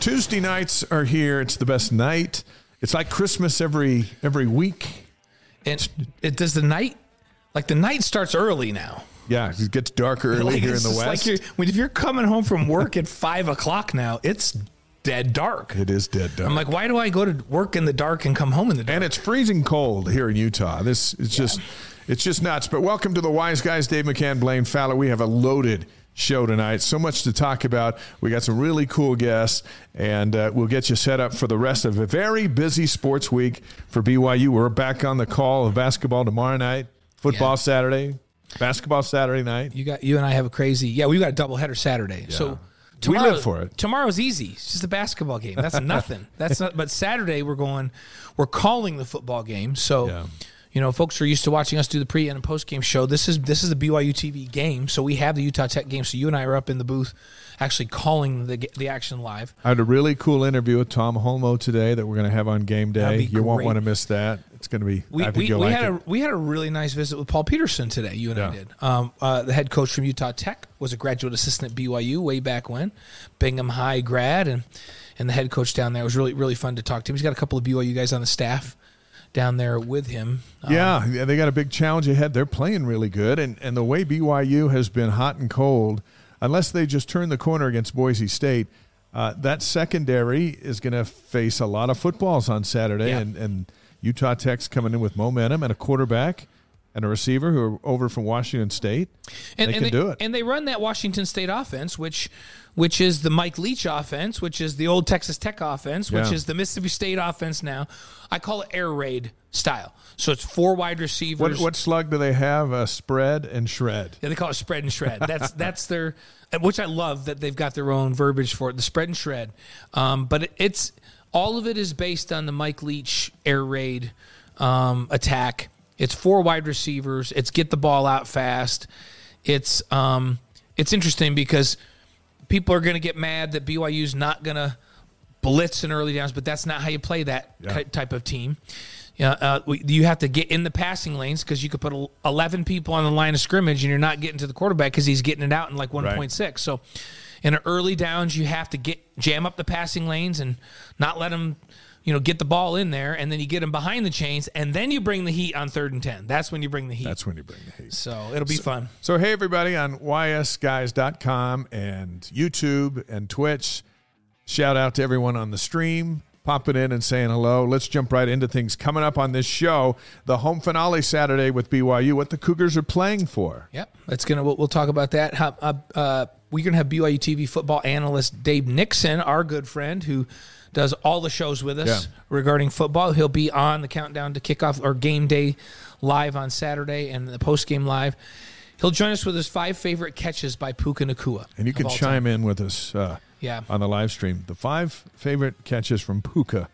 Tuesday nights are here. It's the best night. It's like Christmas every every week. And it does the night like the night starts early now. Yeah, it gets darker early Like, here in the west. Like you're, when- if you're coming home from work at five o'clock now, it's dead dark. it is dead dark. I'm like, why do I go to work in the dark and come home in the dark? and it's freezing cold here in Utah. This is just it's just nuts. But welcome to the Wise Guys, Dave McCann, Blaine Fowler. We have a loaded show tonight. So much to talk about. We got some really cool guests, and uh, we'll get you set up for the rest of a very busy sports week for BYU. We're back on the call of basketball tomorrow night, football Yeah. Saturday, basketball Saturday night. You got you and I have a crazy yeah. We got a double header Saturday, so We live for it. Tomorrow's easy. It's just a basketball game. That's nothing. That's not. But Saturday we're going. We're calling the football game. So. Yeah. You know, folks are used to watching us do the pre and post game show. This is this is the BYU TV game, so we have the Utah Tech game. So you and I are up in the booth, actually calling the the action live. I had a really cool interview with Tom Holmoe today that we're going to have on game day. You won't want to miss that. It's going to be. We, I think we, we like had it. a we had a really nice visit with Paul Peterson today. You and I did. Um, uh, the head coach from Utah Tech was a graduate assistant at BYU way back when, Bingham High grad, and and the head coach down there It was really really fun to talk to him. He's got a couple of BYU guys on the staff down there with him. Um, Yeah, yeah, they got a big challenge ahead. They're playing really good, and and the way BYU has been hot and cold, unless they just turn the corner against Boise State, uh, that secondary is going to face a lot of footballs on Saturday, Yeah. and and Utah Tech's coming in with momentum and a quarterback and a receiver who are over from Washington State. and, they and can do it. And they run that Washington State offense, which which is the Mike Leach offense, which is the old Texas Tech offense, which Yeah. is the Mississippi State offense now. I call it air raid style. So it's four wide receivers. What what slug do they have? Uh, spread and shred. Yeah, they call it spread and shred. That's that's their, which I love that they've got their own verbiage for it, the spread and shred. Um, but it, it's all of it is based on the Mike Leach air raid um, attack. It's four wide receivers. It's get the ball out fast. It's um, it's interesting because people are going to get mad that BYU's not going to blitz in early downs, but that's not how you play that Yeah. type of team. Yeah, uh, you have to get in the passing lanes because you could put eleven people on the line of scrimmage, and you're not getting to the quarterback because he's getting it out in like one point six. So, in early downs, you have to get jam up the passing lanes and not let them, you know, get the ball in there, and then you get them behind the chains, and then you bring the heat on third and ten. That's when you bring the heat. That's when you bring the heat. so it'll be fun. So, hey, everybody on ysguys.com and YouTube and Twitch. Shout out to everyone on the stream, popping in and saying hello. Let's jump right into things coming up on this show. The home finale Saturday with BYU, what the Cougars are playing for. Yep, that's gonna. We'll, we'll talk about that. Uh, uh, we're gonna have BYU TV football analyst Dave Nixon, our good friend, who does all the shows with us Yeah. regarding football. He'll be on the countdown to kickoff or game day live on Saturday and the post game live. He'll join us with his five favorite catches by Puka Nacua. And you can chime time. in with us uh, Yeah. on the live stream. The five favorite catches from Puka.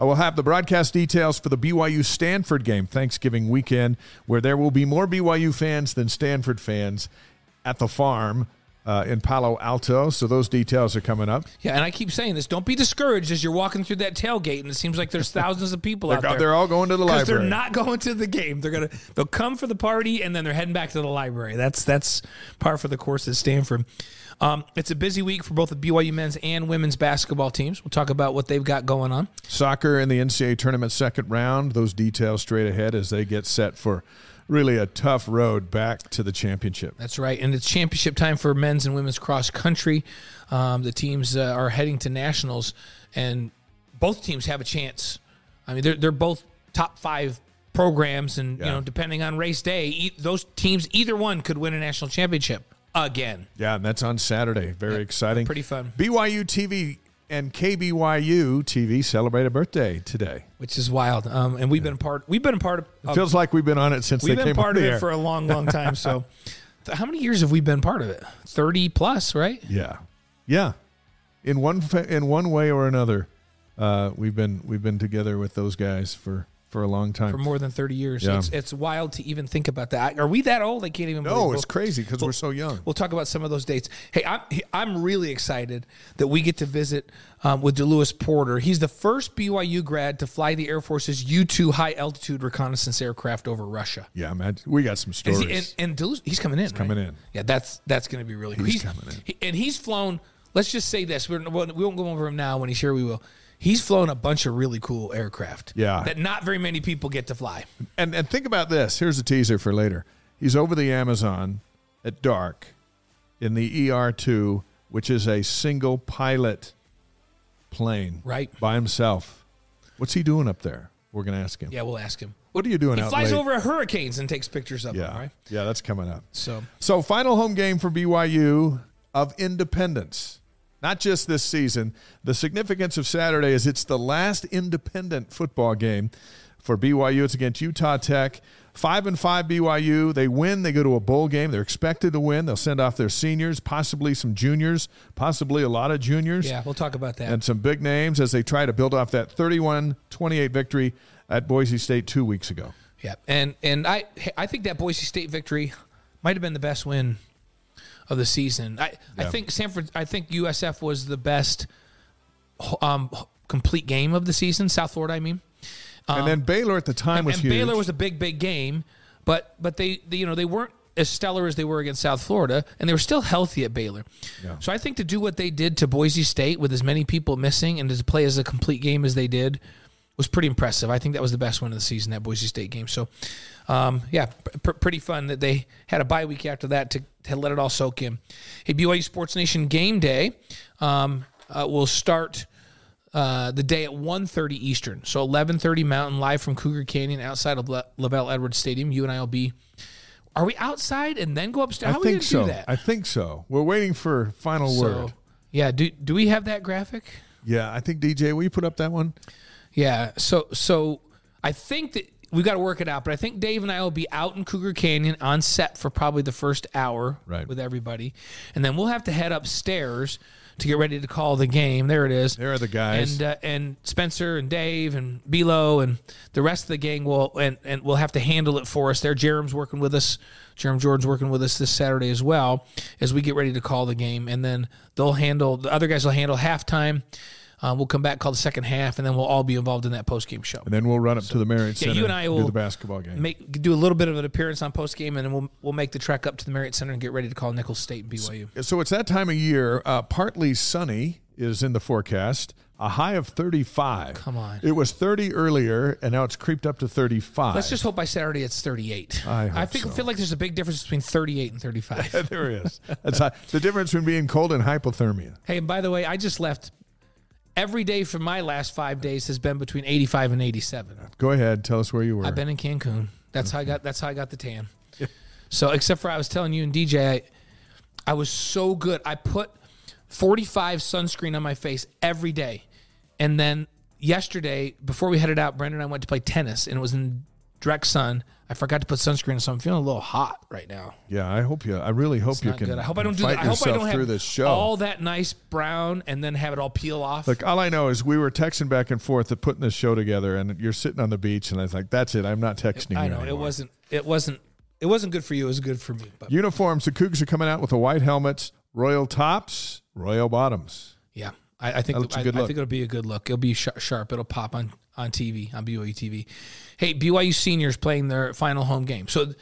I will have the broadcast details for the BYU Stanford game Thanksgiving weekend, where there will be more BYU fans than Stanford fans at the farm uh, in Palo Alto. So those details are coming up. Yeah, and I keep saying this: don't be discouraged as you're walking through that tailgate, and it seems like there's thousands of people out there. they're all going to the library. they're not going to the game. They're gonna they'll come for the party and then they're heading back to the library. That's that's par for the course at Stanford. Um, it's a busy week for both the BYU men's and women's basketball teams. We'll talk about what they've got going on. Soccer in the NCAA tournament second round. Those details straight ahead as they get set for really a tough road back to the championship. That's right, and it's championship time for men's and women's cross country. Um, the teams uh, are heading to nationals, and both teams have a chance. I mean, they're they're both top five programs, and you know, depending on race day, e- those teams either one could win a national championship again. Yeah, and that's on Saturday. Very exciting. pretty fun. BYU TV and KBYU TV celebrate a birthday today. which is wild. Um, and we've been a part. We've been a part of. It feels like we've been on it since we've they been came part of it for a long, long time. So, how many years have we been part of it? Thirty plus, right? yeah, yeah. In one in one way or another, Uh, we've been we've been together with those guys for for a long time. for more than 30 years. Yeah. It's, it's wild to even think about that. Are we that old? I can't even no, it's crazy because we're so young. We'll talk about some of those dates. Hey, I'm I'm really excited that we get to visit um, with DeLewis Porter. He's the first BYU grad to fly the Air Force's U-2 high altitude reconnaissance aircraft over Russia. Yeah, man, we got some stories. he, and and DeLewis, he's coming in. coming right? in. Yeah, that's that's going to be really cool. He's coming in. he- and he's flown. Let's just say this: We're, we won't go over him now. When he's here, we will. He's flown a bunch of really cool aircraft. Yeah. that not very many people get to fly. And and think about this. Here's a teaser for later. He's over the Amazon at dark in the ER2, which is a single pilot plane, Right. by himself. What's he doing up there? We're going to ask him. Yeah, we'll ask him. What are you doing He flies late? over hurricanes and takes pictures of Yeah, them. Right. yeah, that's coming up. So So, final home game for BYU of independence. Not just this season. The significance of Saturday is it's the last independent football game for BYU. It's against Utah Tech. Five and five BYU. They win. They go to a bowl game. They're expected to win. They'll send off their seniors, possibly some juniors, possibly a lot of juniors, yeah, we'll talk about that. and some big names as they try to build off that 31 28 victory at Boise State two weeks ago. Yeah, and and I I think that Boise State victory might have been the best win of the season. I I think Sanford. I think USF was the best um, complete game of the season. South Florida, I mean. and then Baylor at the time and, was and huge. Baylor was a big, big game, but but they, they you know they weren't as stellar as they were against South Florida, and they were still healthy at Baylor. Yeah. So I think to do what they did to Boise State with as many people missing and to play as a complete game as they did was pretty impressive. I think that was the best win of the season that Boise State game. So um, yeah, pr- pretty fun that they had a bye week after that to, to let it all soak in. Hey, BYU Sports Nation game day um, uh, will start uh, the day at 1.30 Eastern. So 11.30 Mountain, live from Cougar Canyon outside of Le- LaVell Edwards Stadium. You and I will be. Are we outside and then go upstairs? How I are we think so. do that? I think so. We're waiting for final So, word. yeah. Do do we have that graphic? Yeah, I think DJ, will you put up that one? Yeah. So so I think that we got to work it out, but I think Dave and I will be out in Cougar Canyon on set for probably the first hour Right. with everybody, and then we'll have to head upstairs to get ready to call the game. There it is. There are the guys. and uh, and Spencer and Dave and Bilo and the rest of the gang will and and will have to handle it for us. There, Jerem's working with us. Jerem Jordan's working with us this Saturday as well as we get ready to call the game, and then they'll handle the other guys will handle halftime. Uh, we'll come back, call the second half, and then we'll all be involved in that post game show. and then we'll run up to the Marriott yeah, you and I will do the basketball game. Make do a little bit of an appearance on post game, and then we'll we'll make the trek up to the Marriott Center and get ready to call Nicholls State and BYU. so it's that time of year. Uh, partly sunny is in the forecast. A high of 35. Come on. It was 30 earlier, and now it's creeped up to 35. Let's just hope by Saturday it's 38. I hope think so. feel like there's a big difference between 38 and 35. there is. That's the difference between being cold and hypothermia. Hey, and by the way, I just left. Every day for my last five days has been between 85 and 87. Go ahead. Tell us where you were. I've been in Cancun. That's how I got. That's how I got the tan. So, except for I was telling you and DJ, I, I was so good. I put 45 sunscreen on my face every day, and then yesterday before we headed out, Brandon and I went to play tennis, and it was in direct sun. I forgot to put sunscreen, so I'm feeling a little hot right now. yeah, I hope you. I really hope you can. good. I hope I don't do that. I hope I don't have this show. all that nice brown and then have it all peel off. Look, all I know is we were texting back and forth of putting this show together, and you're sitting on the beach, and I was like, "That's it. I'm not texting you. I know it wasn't. It wasn't. It wasn't good for you. It was good for me. But Uniforms. The Cougs are coming out with the white helmets, royal tops, royal bottoms. yeah, I, I think That looks a I, I think it'll be a good look. It'll be sh- sharp. It'll pop on on TV on BYU TV. Hey, BYU seniors playing their final home game. So.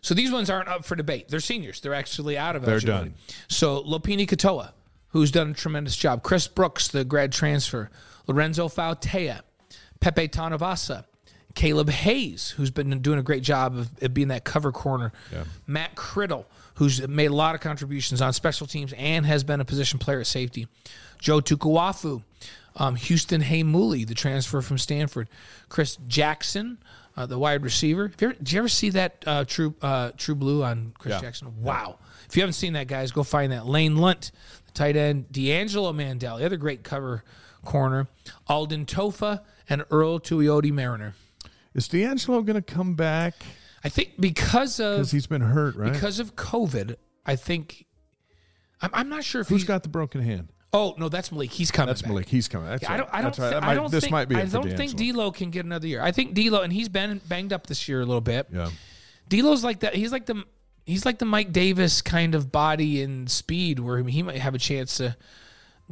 So these ones aren't up for debate. They're seniors. They're actually out of They're eligibility. done. So Lopini Katoa, who's done a tremendous job. Chris Brooks, the grad transfer. Lorenzo Fauatea. Pepe Tanuvasa. Caleb Hayes, who's been doing a great job of, of being that cover corner. Matt Criddle, who's made a lot of contributions on special teams and has been a position player at safety. Joe Tukuafu. Um, Houston Heimuli, the transfer from Stanford. Chris Jackson, uh, the wide receiver. You ever, did you ever see that uh, True uh, True Blue on Chris Yeah. Jackson? Wow. If you haven't seen that, guys, go find that. Lane Lunt, the tight end. D'Angelo Mandell, the other great cover corner. Alden Tofa and Earl Tuioti Mariner. Is D'Angelo going to come back? I think because of Because he's been hurt, right? because of COVID, I think I'm, I'm not sure if Who's got the broken hand? Oh no, that's Malik. He's coming. That's back. Malik. He's coming. That's Yeah, I don't. I don't. Right. That I don't this think, might be. I don't think. D'Lo can get another year. I think D'Lo, and he's been banged up this year a little bit. Yeah. D'Lo's like that. He's like the he's like the Mike Davis kind of body and speed, where he might have a chance to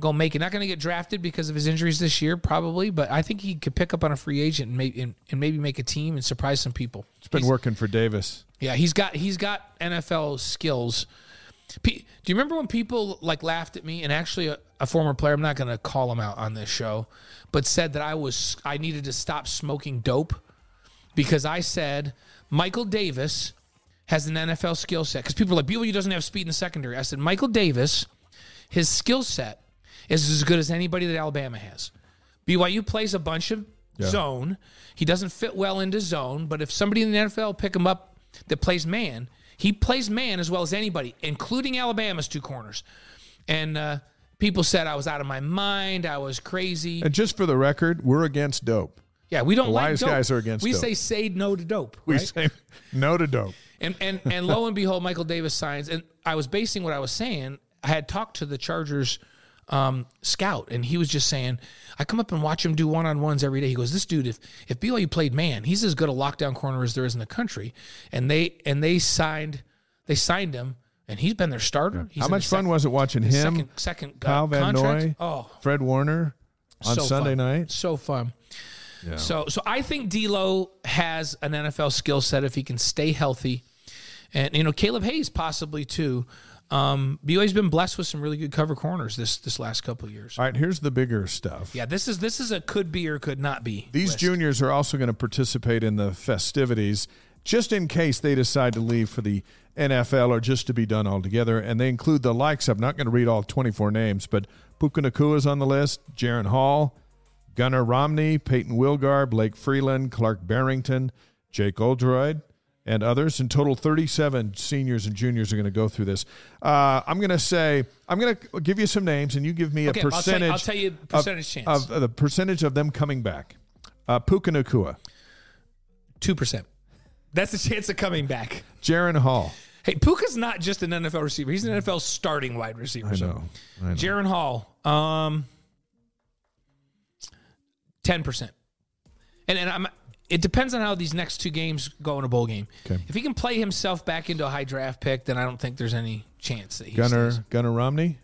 go make it. Not going to get drafted because of his injuries this year, probably, but I think he could pick up on a free agent and, and, and maybe make a team and surprise some people. It's been He's- working for Davis. yeah, he's got he's got NFL skills. Pe- Do you remember when people like laughed at me and actually a, a former player? I'm not going to call him out on this show, but said that I was I needed to stop smoking dope because I said Michael Davis has an NFL skill set. Because people are like BYU doesn't have speed in the secondary. I said Michael Davis, his skill set is as good as anybody that Alabama has. BYU plays a bunch of zone. He doesn't fit well into zone, but if somebody in the NFL pick him up that plays man, he plays man as well as anybody, including Alabama's two corners. And uh, people said I was out of my mind. I was crazy. And just for the record, we're against dope. Yeah, we don't like wise dope. guys are against We dope. say say no to dope. We right? say no to dope. And and and lo and behold, Michael Davis signs. And I was basing what I was saying. I had talked to the Chargers um, scout, and he was just saying, I come up and watch him do one on ones every day. He goes, This dude, if if BYU played man, he's as good a lockdown corner as there is in the country. And they and they signed they signed him, and he's been their starter. He's How much fun sec- was it watching him, second second uh, Kyle Van contract? Noy, Oh, Fred Warner on so Sunday fun. night? So fun. Yeah. So so I think D'Lo has an NFL skill set if he can stay healthy, and you know Caleb Hayes possibly too. Um, BYU's been blessed with some really good cover corners this this last couple of years. All right, here's the bigger stuff. Yeah, this is this is a could be or could not be. These list. juniors are also going to participate in the festivities just in case they decide to leave for the NFL or just to be done altogether. And they include the likes of, I'm not going to read all 24 names, but Puka Nacua is on the list, Jaren Hall, Gunnar Romney, Payton Wilgar, Blake Freeland, Clark Barrington, Jake Oldroyd, and others. In total, 37 seniors and juniors are going to go through this. Uh, I'm going to say, I'm going to give you some names, and you give me Okay, a I'll tell you- percentage. I'll tell you of- percentage chance. Of, of the percentage of them coming back. Uh, Puka Nacua, two percent. That's the chance of coming back. Jaren Hall. Hey, Puka's not just an NFL receiver; he's an NFL starting wide receiver. I so. know. I know. Jaren Hall, um, ten percent, and and I'm. It depends on how these next two games go in a bowl game. Okay. If he can play himself back into a high draft pick, then I don't think there's any chance that he Gunnar stays. Gunnar Romney.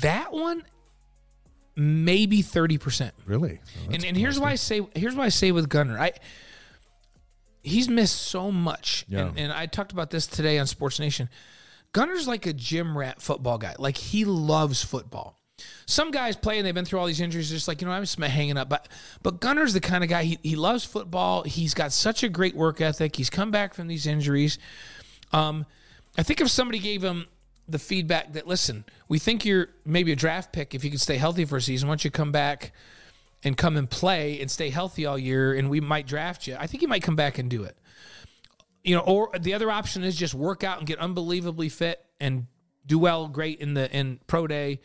That one, maybe thirty percent. Really? Oh, And and here's why I say here's why I say with Gunnar, I he's missed so much. Yeah. And, and I talked about this today on Sports Nation. Gunnar's like a gym rat football guy. Like he loves football. Some guys play and they've been through all these injuries, just like, you know, I'm just hanging up. But but Gunnar's the kind of guy he, he loves football. He's got such a great work ethic. He's come back from these injuries. Um, I think if somebody gave him the feedback that listen, we think you're maybe a draft pick if you can stay healthy for a season. Once you come back and come and play and stay healthy all year, and we might draft you. I think he might come back and do it. You know, or the other option is just work out and get unbelievably fit and do well, great in the in pro day,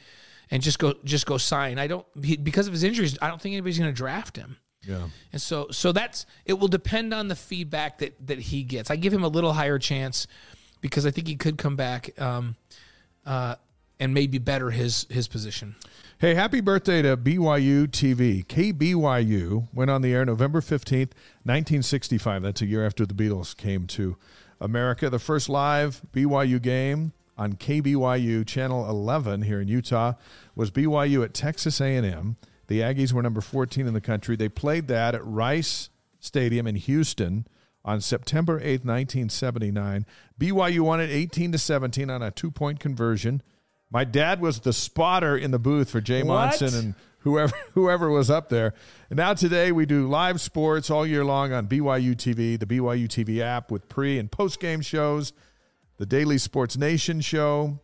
and just go just go sign. I don't he, because of his injuries. I don't think anybody's going to draft him. Yeah. And so so that's it will depend on the feedback that that he gets. I give him a little higher chance because I think he could come back um, uh, and maybe better his his position. Hey, happy birthday to BYU TV. KBYU went on the air November 15th, 1965. That's a year after the Beatles came to America. The first live BYU game on KBYU channel 11 here in Utah was BYU at Texas A&M. The Aggies were number 14 in the country. They played that at Rice Stadium in Houston on September 8, 1979. BYU won it 18 to 17 on a two-point conversion. My dad was the spotter in the booth for Jay What? Monson and whoever whoever was up there. And now today we do live sports all year long on BYU TV, the BYU TV app with pre and post game shows, the Daily Sports Nation show,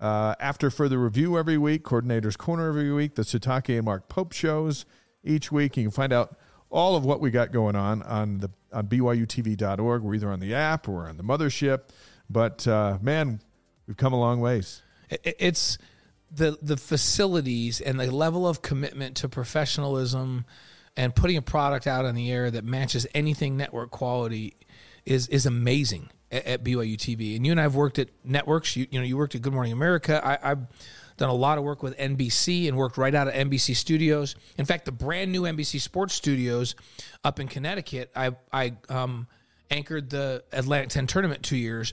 uh, after further review every week, Coordinator's Corner every week, the Sitake and Mark Pope shows each week. You can find out all of what we got going on on the on BYUTV.org. We're either on the app or on the mothership. But uh, man, we've come a long ways. It's the the facilities and the level of commitment to professionalism and putting a product out on the air that matches anything network quality is is amazing at, at BYU TV. And you and I have worked at networks. You you know you worked at Good Morning America. I, I've done a lot of work with NBC and worked right out of NBC studios. In fact, the brand new NBC Sports Studios up in Connecticut, I I um, anchored the Atlantic 10 tournament two years.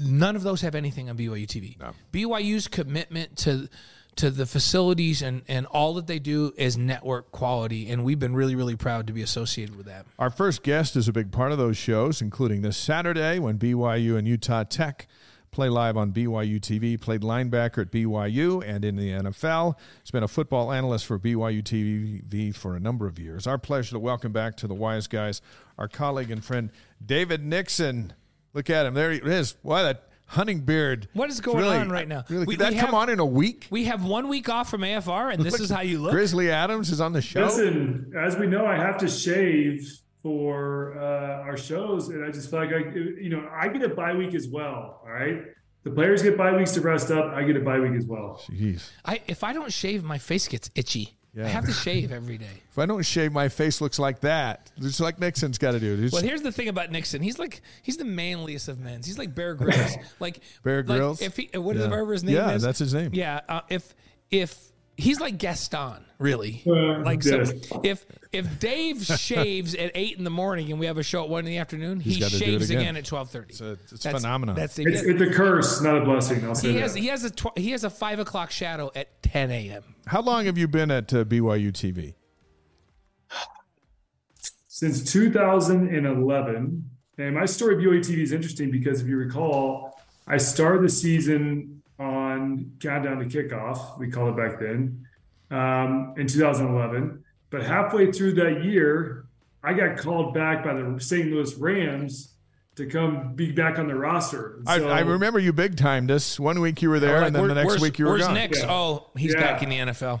None of those have anything on BYU TV. No. BYU's commitment to to the facilities and, and all that they do is network quality, and we've been really, really proud to be associated with that. Our first guest is a big part of those shows, including this Saturday when BYU and Utah Tech play live on BYU TV. Played linebacker at BYU and in the NFL. He's been a football analyst for BYU TV for a number of years. Our pleasure to welcome back to the Wise Guys our colleague and friend David Nixon. Look at him. There he is. Why that hunting beard. What is going really, on right now? Really, We- did that we come have- on in a week? We have one week off from AFR, and this is how you look. Grizzly Adams is on the show. Listen, as we know, I have to shave for uh, our shows, and I just feel like I, you know, I get a bye week as well. All right, the players get bye weeks to rest up. I get a bye week as well. Jeez. I if I don't shave, my face gets itchy. Yeah. I have to shave every day. If I don't shave, my face looks like that. It's like Nixon's got to do. It's- Well, here's the thing about Nixon. He's like he's the manliest of men. He's like Bear Grylls. Like Bear like, Grylls? if he, what is Yeah. whatever his name Yeah, is? that's his name. Yeah. Uh, if if he's like Gaston, really. Uh, like so, yes. if if Dave shaves at eight in the morning and we have a show at one in the afternoon, he gotta do it shaves again. again. at twelve thirty. It's a- it's phenomenon. That's the, It's, it's a curse, not a blessing. I'll say he that. has he has a tw- he has a five o'clock shadow at ten a.m. How long have you been at uh, BYU TV? since 2011. And my story of BYU TV is interesting because if you recall, I started the season on countdown to kickoff, we called it back then, um, in 2011. But halfway through that year, I got called back by the St. Louis Rams to come be back on the roster. And I, I remember you big timed us. One week you were there, Like, and then the next week you were where's gone. Nix? Yeah. Oh, he's Yeah. back in the NFL.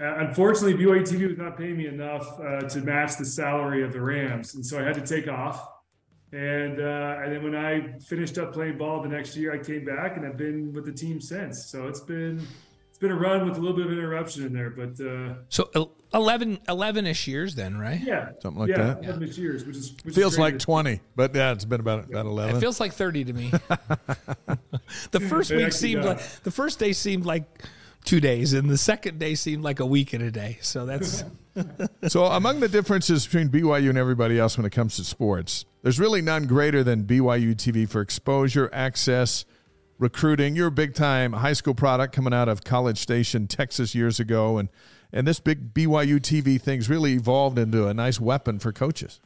Uh, unfortunately, BYU TV was not paying me enough uh, to match the salary of the Rams, and so I had to take off. And uh, and then when I finished up playing ball the next year, I came back and I've been with the team since. So it's been it's been a run with a little bit of interruption in there, but uh, So el- 11 11-ish years then, right? yeah, Something like that. yeah, that. 11 years, which is which Feels great. like twenty, but yeah, it's been about about eleven. It feels like 30 to me. the first It week actually seemed does. like the first day seemed like 2 days and the second day seemed like a week and a day. So that's so, among the differences between BYU and everybody else when it comes to sports, there's really none greater than BYU TV for exposure, access, recruiting. You're a big time high school product coming out of College Station, Texas, years ago, and and this big BYU TV thing's really evolved into a nice weapon for coaches.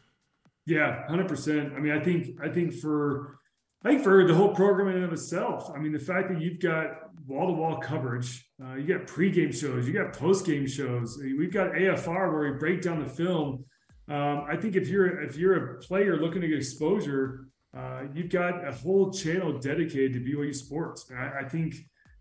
Yeah, hundred percent. I mean, I think I think for I think for the whole program in and of itself. I mean, the fact that you've got wall to wall coverage, uh, you got pregame shows, you got postgame shows. We've got AFR where we break down the film. Um, I think if you're if you're a player looking to get exposure, uh, you've got a whole channel dedicated to BYU sports. I, I think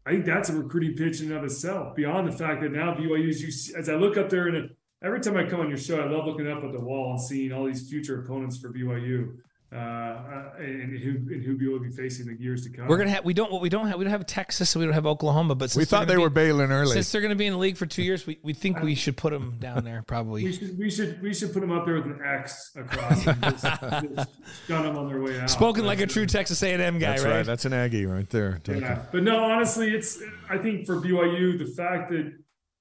I think that's a recruiting pitch in and of itself. Beyond the fact that now BYU is as I look up there and every time I come on your show, I love looking up at the wall and seeing all these future opponents for BYU uh, uh, and who and who BYU will be facing in the years to come. we're going to have we don't what we don't have we don't have Texas and we don't have Oklahoma but since We thought they gonna were bailing early. since they're going to be in the league for 2 years we, we think we should put them down there probably. we probably. should we should we should put them up there with an X across and just, just gun them on their way out. Spoken like a true Texas A&M guy, That's right? right. That's an Aggie right there. Yeah, but no, honestly, it's I think for BYU the fact that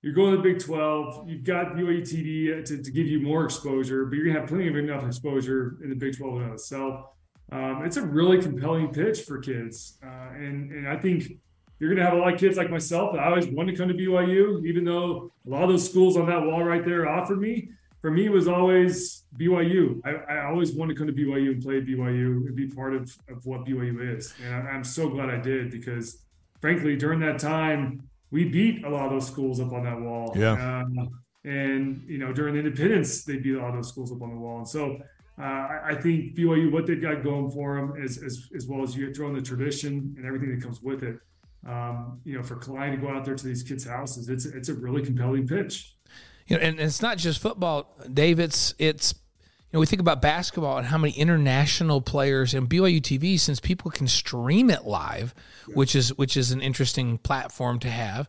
you're going to the Big 12, you've got BYU TV to, to give you more exposure, but you're gonna have plenty of enough exposure in the Big 12 in itself. Um, it's a really compelling pitch for kids, uh, and and I think you're gonna have a lot of kids like myself that I always wanted to come to BYU, even though a lot of those schools on that wall right there offered me. For me, it was always BYU. I, I always wanted to come to BYU and play BYU and be part of, of what BYU is. And I, I'm so glad I did because, frankly, during that time, we beat a lot of those schools up on that wall. Yeah. Um, and you know, during independence, they beat a lot of those schools up on the wall. And so, uh, I, I think BYU, what they've got going for them, as as, as well as you throw in the tradition and everything that comes with it. Um, you know, for Kalani to go out there to these kids' houses, it's it's a really compelling pitch. You know, and, and it's not just football, Dave. It's it's you know we think about basketball and how many international players and BYU TV since people can stream it live, which is which is an interesting platform to have.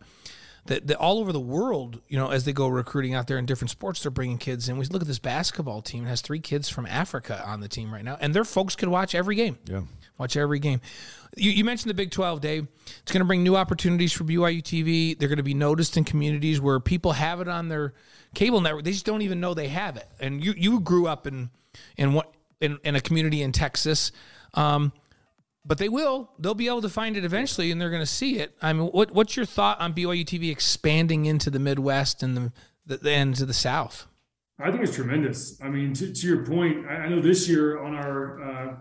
That, that all over the world, you know, as they go recruiting out there in different sports, they're bringing kids in. We look at this basketball team; it has three kids from Africa on the team right now, and their folks could watch every game. Yeah. Watch every game. You, you mentioned the Big 12, Dave. It's going to bring new opportunities for BYU TV. They're going to be noticed in communities where people have it on their cable network. They just don't even know they have it. And you, you grew up in in what in, in a community in Texas. Um, but they will. They'll be able to find it eventually, and they're going to see it. I mean, what, what's your thought on BYU TV expanding into the Midwest and the, the, and to the South? I think it's tremendous. I mean, to, to your point, I, I know this year on our uh,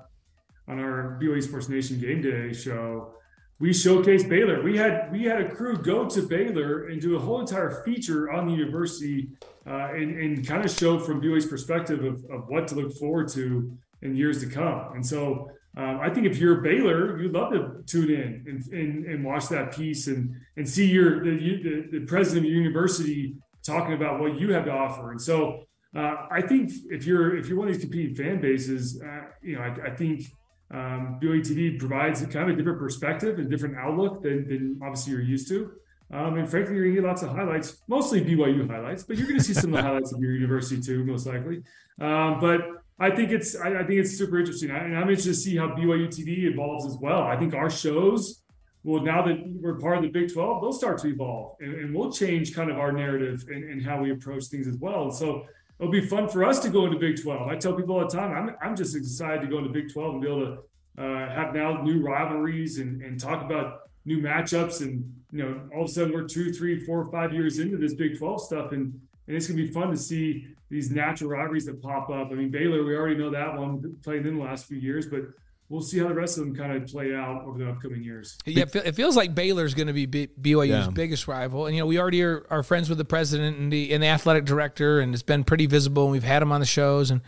on our BYU Sports Nation Game Day show, we showcased Baylor. We had we had a crew go to Baylor and do a whole entire feature on the university uh, and, and kind of show from BYU's perspective of, of what to look forward to in years to come. And so um, I think if you're Baylor, you'd love to tune in and, and, and watch that piece and and see your the, the, the president of your university talking about what you have to offer. And so uh, I think if you're if you're one of these competing fan bases, uh, you know, I, I think um, BYU TV provides kind of a different perspective and different outlook than, than obviously you're used to. Um, and frankly, you're gonna get lots of highlights, mostly BYU highlights, but you're gonna see some of the highlights of your university too, most likely. Um, but I think it's I, I, think it's super interesting, I, and I'm interested to see how BYU TV evolves as well. I think our shows well now that we're part of the Big 12, they'll start to evolve, and, and we'll change kind of our narrative and, and, how we approach things as well. So it'll be fun for us to go into Big 12. I tell people all the time, I'm I'm just excited to go into Big 12 and be able to uh, have now new rivalries and, and talk about new matchups and you know all of a sudden we're two three four five years into this big 12 stuff and and it's going to be fun to see these natural rivalries that pop up i mean baylor we already know that one played in the last few years but we'll see how the rest of them kind of play out over the upcoming years. Yeah, it feels like Baylor's going to be BYU's yeah. biggest rival, and you know we already are, are, friends with the president and the and the athletic director, and it's been pretty visible. And we've had them on the shows, and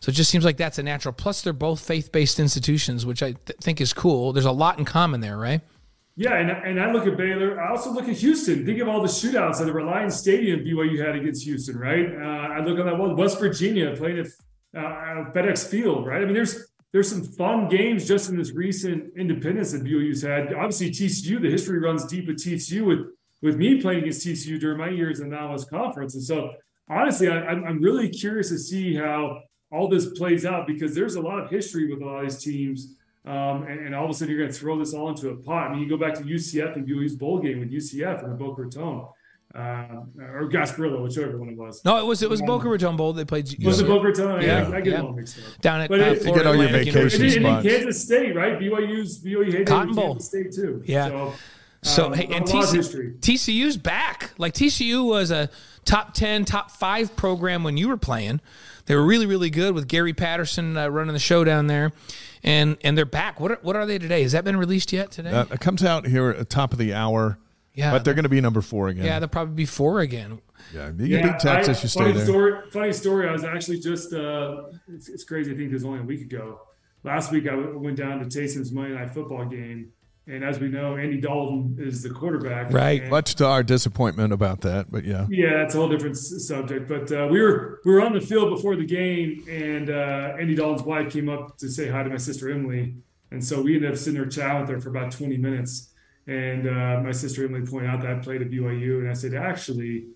so it just seems like that's a natural. Plus, they're both faith based institutions, which I th- think is cool. There's a lot in common there, right? Yeah, and, and I look at Baylor. I also look at Houston. Think of all the shootouts at the Reliant Stadium BYU had against Houston, right? Uh, I look at that one, West Virginia playing at uh, FedEx Field, right? I mean, there's there's some fun games just in this recent independence that BYU's had. Obviously, TCU, the history runs deep with TCU with with me playing against TCU during my years in the Mountain Conference. And so, honestly, I, I'm really curious to see how all this plays out because there's a lot of history with a lot of these teams um, and, and, all of a sudden, you're going to throw this all into a pot. I mean, you go back to UCF and BYU's bowl game with UCF and the Boca Raton. Uh, or Gasparilla, whichever one it was. No, it was it was um, Boca Raton Bowl. They played. UCF. Was it Boca Raton? Yeah, I, I get yeah. all mixed up. Down at but uh, it, Florida, get all your vacation and, and, Kansas State, right? BYU's BYU hated Cotton Bowl. Kansas State too. Yeah. So, so um, hey, and TC, TCU's back. Like TCU was a top ten, top five program when you were playing. They were really, really good with Gary Patterson uh, running the show down there and and they're back. What are, what are they today? Has that been released yet today? Uh, it comes out here at the top of the hour. Yeah, but they're going to be number four again. Yeah, they'll probably be four again. Yeah, you yeah, beat Texas. I, you stay there. Story, funny story. I was actually just. Uh, it's, it's, crazy. I think it was only a week ago. Last week I went down to Taysom's Monday Night Football game, and as we know, Andy Dalton is the quarterback. Right. Much to our disappointment about that, but yeah. Yeah, it's a whole different subject. But uh, we were we were on the field before the game, and uh, Andy Dalton's wife came up to say hi to my sister Emily, and so we ended up sitting there chatting with her for about 20 minutes. And uh, my sister Emily pointed out that I played at BYU, and I said, actually,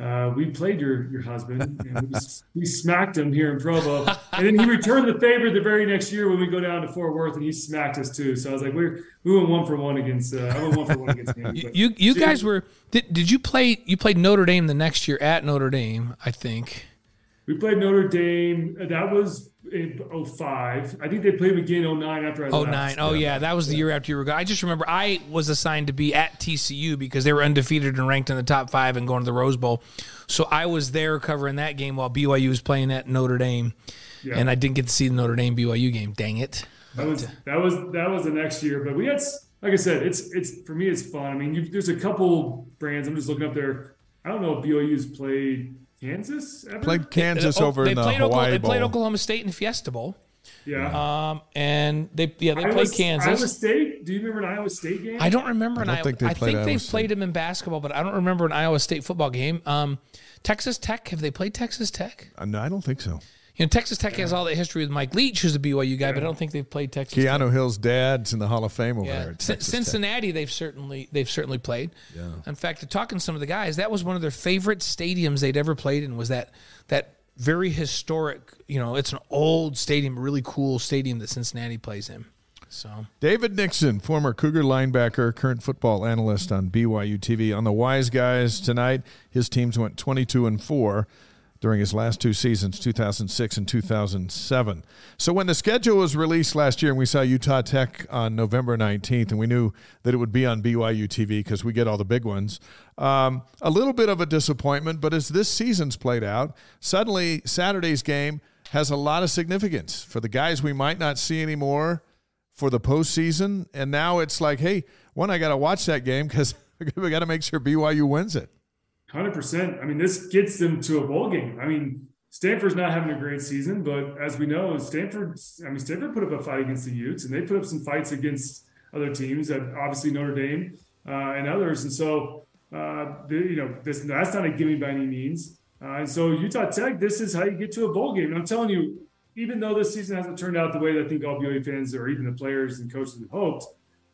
uh, we played your your husband and we, we, smacked him here in Provo, and then he returned the favor the very next year when we go down to Fort Worth and he smacked us too. So I was like, we we went one for one against uh, I went one for one against him. you you guys were did, did you play you played Notre Dame the next year at Notre Dame I think. We played Notre Dame. That was in 05. I think they played again 09 after I 09. Left. Oh, yeah. That was the year after you were gone. I just remember I was assigned to be at TCU because they were undefeated and ranked in the top five and going to the Rose Bowl. So I was there covering that game while BYU was playing at Notre Dame. Yeah. And I didn't get to see the Notre Dame BYU game. Dang it. That was that was that was the next year, but we had like I said, it's it's for me it's fun. I mean, there's a couple brands. I'm just looking up there. I don't know if BYU's played Kansas ever? Played Kansas over they in the Hawaii Oklahoma, They played Oklahoma State in Fiesta Bowl. Yeah. Um, and they yeah they Iowa, played Kansas. Iowa State. Do you remember an Iowa State game? I don't remember I don't Iowa. Think they I think they've State. played them in basketball, but I don't remember an Iowa State football game. Um, Texas Tech. Have they played Texas Tech? Uh, no, I don't think so. You know, Texas Tech has all that history with Mike Leach, who's a BYU guy, but I don't think they've played Texas. Tech. Keanu Tech. Hill's dad's in the Hall of Fame over Yeah. there. at C- Texas Tech. Cincinnati, they've certainly they've certainly played. Yeah. In fact, talking to some of the guys, that was one of their favorite stadiums they'd ever played in. Was that that very historic? You know, it's an old stadium, really cool stadium that Cincinnati plays in. So David Nixon, former Cougar linebacker, current football analyst on BYU TV. On the Wise Guys tonight, his teams went 22 and 4 during his last two seasons, 2006 and 2007. So when the schedule was released last year and we saw Utah Tech on November 19th, and we knew that it would be on BYU TV because we get all the big ones, um, a little bit of a disappointment. But as this season's played out, suddenly Saturday's game has a lot of significance for the guys we might not see anymore for the postseason. And now it's like, hey, one, I got to watch that game because we got to make sure BYU wins it. Hundred percent. I mean, this gets them to a bowl game. I mean, Stanford's not having a great season, but as we know, Stanford. I mean, Stanford put up a fight against the Utes, and they put up some fights against other teams, that obviously Notre Dame uh, and others. And so, uh, the, you know, this that's not a gimme by any means. Uh, and so, Utah Tech, this is how you get to a bowl game. And I'm telling you, even though this season hasn't turned out the way that I think all BYU fans or even the players and coaches had hoped,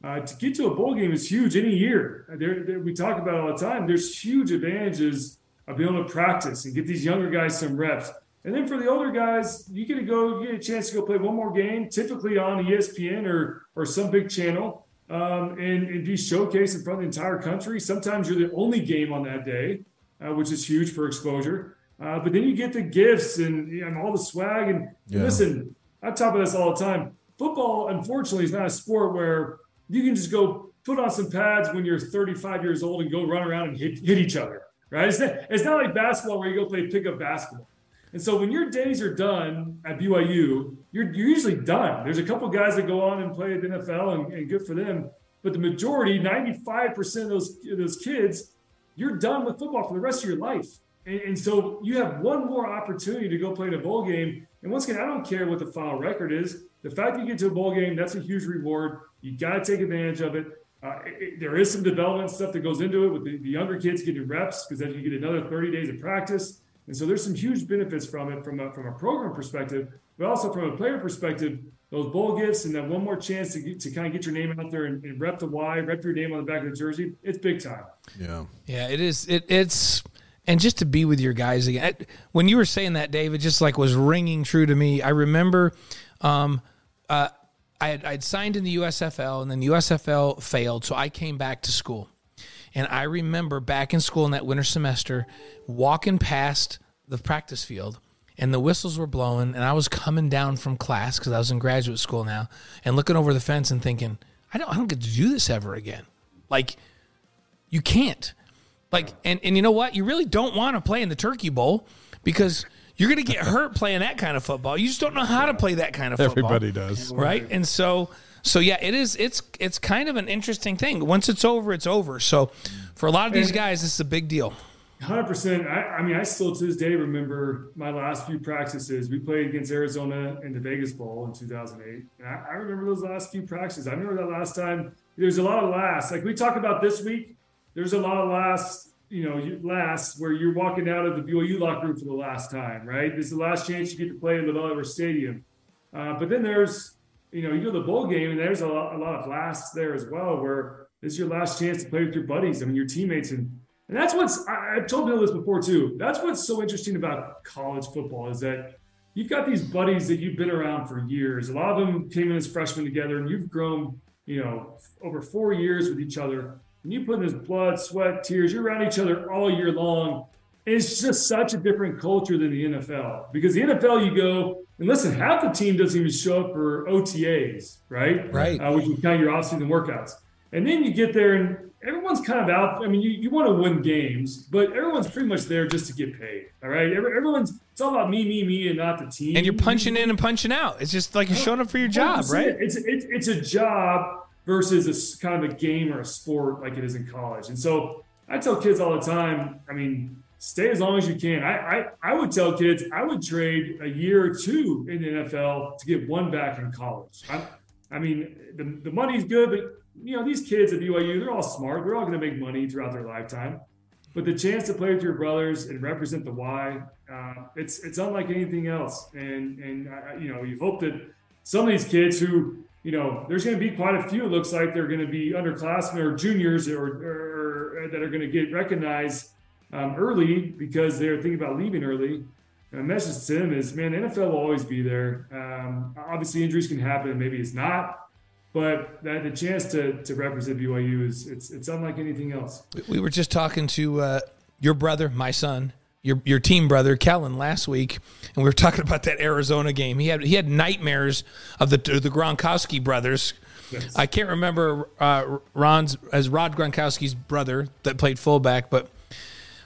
uh, to get to a bowl game is huge any year. There, there, we talk about it all the time. There's huge advantages of being able to practice and get these younger guys some reps. And then for the older guys, you get to go, you get a chance to go play one more game, typically on ESPN or or some big channel, um, and, and be showcased in front of the entire country. Sometimes you're the only game on that day, uh, which is huge for exposure. Uh, but then you get the gifts and, and all the swag. And, Yeah. listen, I talk about this all the time. Football, unfortunately, is not a sport where you can just go put on some pads when you're 35 years old and go run around and hit, hit each other, right? It's not, it's not like basketball where you go play pickup basketball. And so when your days are done at BYU, you're, you're usually done. There's a couple guys that go on and play at the NFL, and, and good for them. But the majority, 95% of those, those kids, you're done with football for the rest of your life. And, and so you have one more opportunity to go play in a bowl game. And once again, I don't care what the final record is. The fact that you get to a bowl game, that's a huge reward. You got to take advantage of it. Uh, it- it- there is some development stuff that goes into it with the, the younger kids getting reps because then you get another 30 days of practice. And so there's some huge benefits from it from a, from a program perspective, but also from a player perspective. Those bowl gifts and that one more chance to, get, to kind of get your name out there and, and rep the Y, rep your name on the back of the jersey. It's big time. Yeah. Yeah, it is. It, it's and just to be with your guys again. I- When you were saying that, David, just like was ringing true to me. I remember, um, uh, I had I'd signed in the USFL, and then the USFL failed, so I came back to school. And I remember back in school in that winter semester, walking past the practice field, and the whistles were blowing, and I was coming down from class because I was in graduate school now, and looking over the fence and thinking, I don't, I don't get to do this ever again. Like, you can't. Like, and, and you know what? You really don't want to play in the Turkey Bowl because you're going to get hurt playing that kind of football. You just don't know how to play that kind of football Everybody does. right? And so, so yeah, it is. It's it's kind of an interesting thing. Once it's over, it's over. So, for a lot of these guys, this is a big deal. Hundred percent. I, I mean, I still to this day remember my last few practices. We played against Arizona in the Vegas Bowl in 2008, and I, I remember those last few practices. I remember that last time. There's a lot of last. Like we talk about this week. There's a lot of last. You know, last where you're walking out of the BYU locker room for the last time, right? This is the last chance you get to play in the Oliver Stadium. Uh, but then there's, you know, you go to the bowl game, and there's a lot, a lot of lasts there as well, where is your last chance to play with your buddies. I mean, your teammates and and that's what's I, I've told Bill this before too. That's what's so interesting about college football is that you've got these buddies that you've been around for years. A lot of them came in as freshmen together, and you've grown, you know, over four years with each other. And you put in this blood, sweat, tears. You're around each other all year long. And it's just such a different culture than the NFL because the NFL you go and listen, half the team doesn't even show up for OTAs, right? Right. Uh, which is kind of your off-season workouts. And then you get there and everyone's kind of out. I mean, you, you want to win games, but everyone's pretty much there just to get paid. All right. Every, everyone's, it's all about me, me, me, and not the team. And you're punching in and punching out. It's just like you're showing up for your job, right? It's, it's, it's a job versus a kind of a game or a sport like it is in college. And so I tell kids all the time, I mean, stay as long as you can. I, I, I would tell kids I would trade a year or two in the NFL to get one back in college. I, I mean, the, the money's good, but you know, these kids at BYU, they're all smart. They're all going to make money throughout their lifetime. but the chance to play with your brothers and represent the Y, uh, it's it's unlike anything else. And and uh, you know, you hope that some of these kids who you know, there's going to be quite a few. It looks like they're going to be underclassmen or juniors or, or, or that are going to get recognized um, early because they're thinking about leaving early. And the message to them is, man, NFL will always be there. Um, obviously, injuries can happen, maybe it's not, but that the chance to to represent BYU is it's it's unlike anything else. We were just talking to uh, your brother, my son, your your team brother Kellen last week, and we were talking about that Arizona game. He had he had nightmares of the the Gronkowski brothers. Yes. I can't remember uh, Ron's as Rob Gronkowski's brother that played fullback, but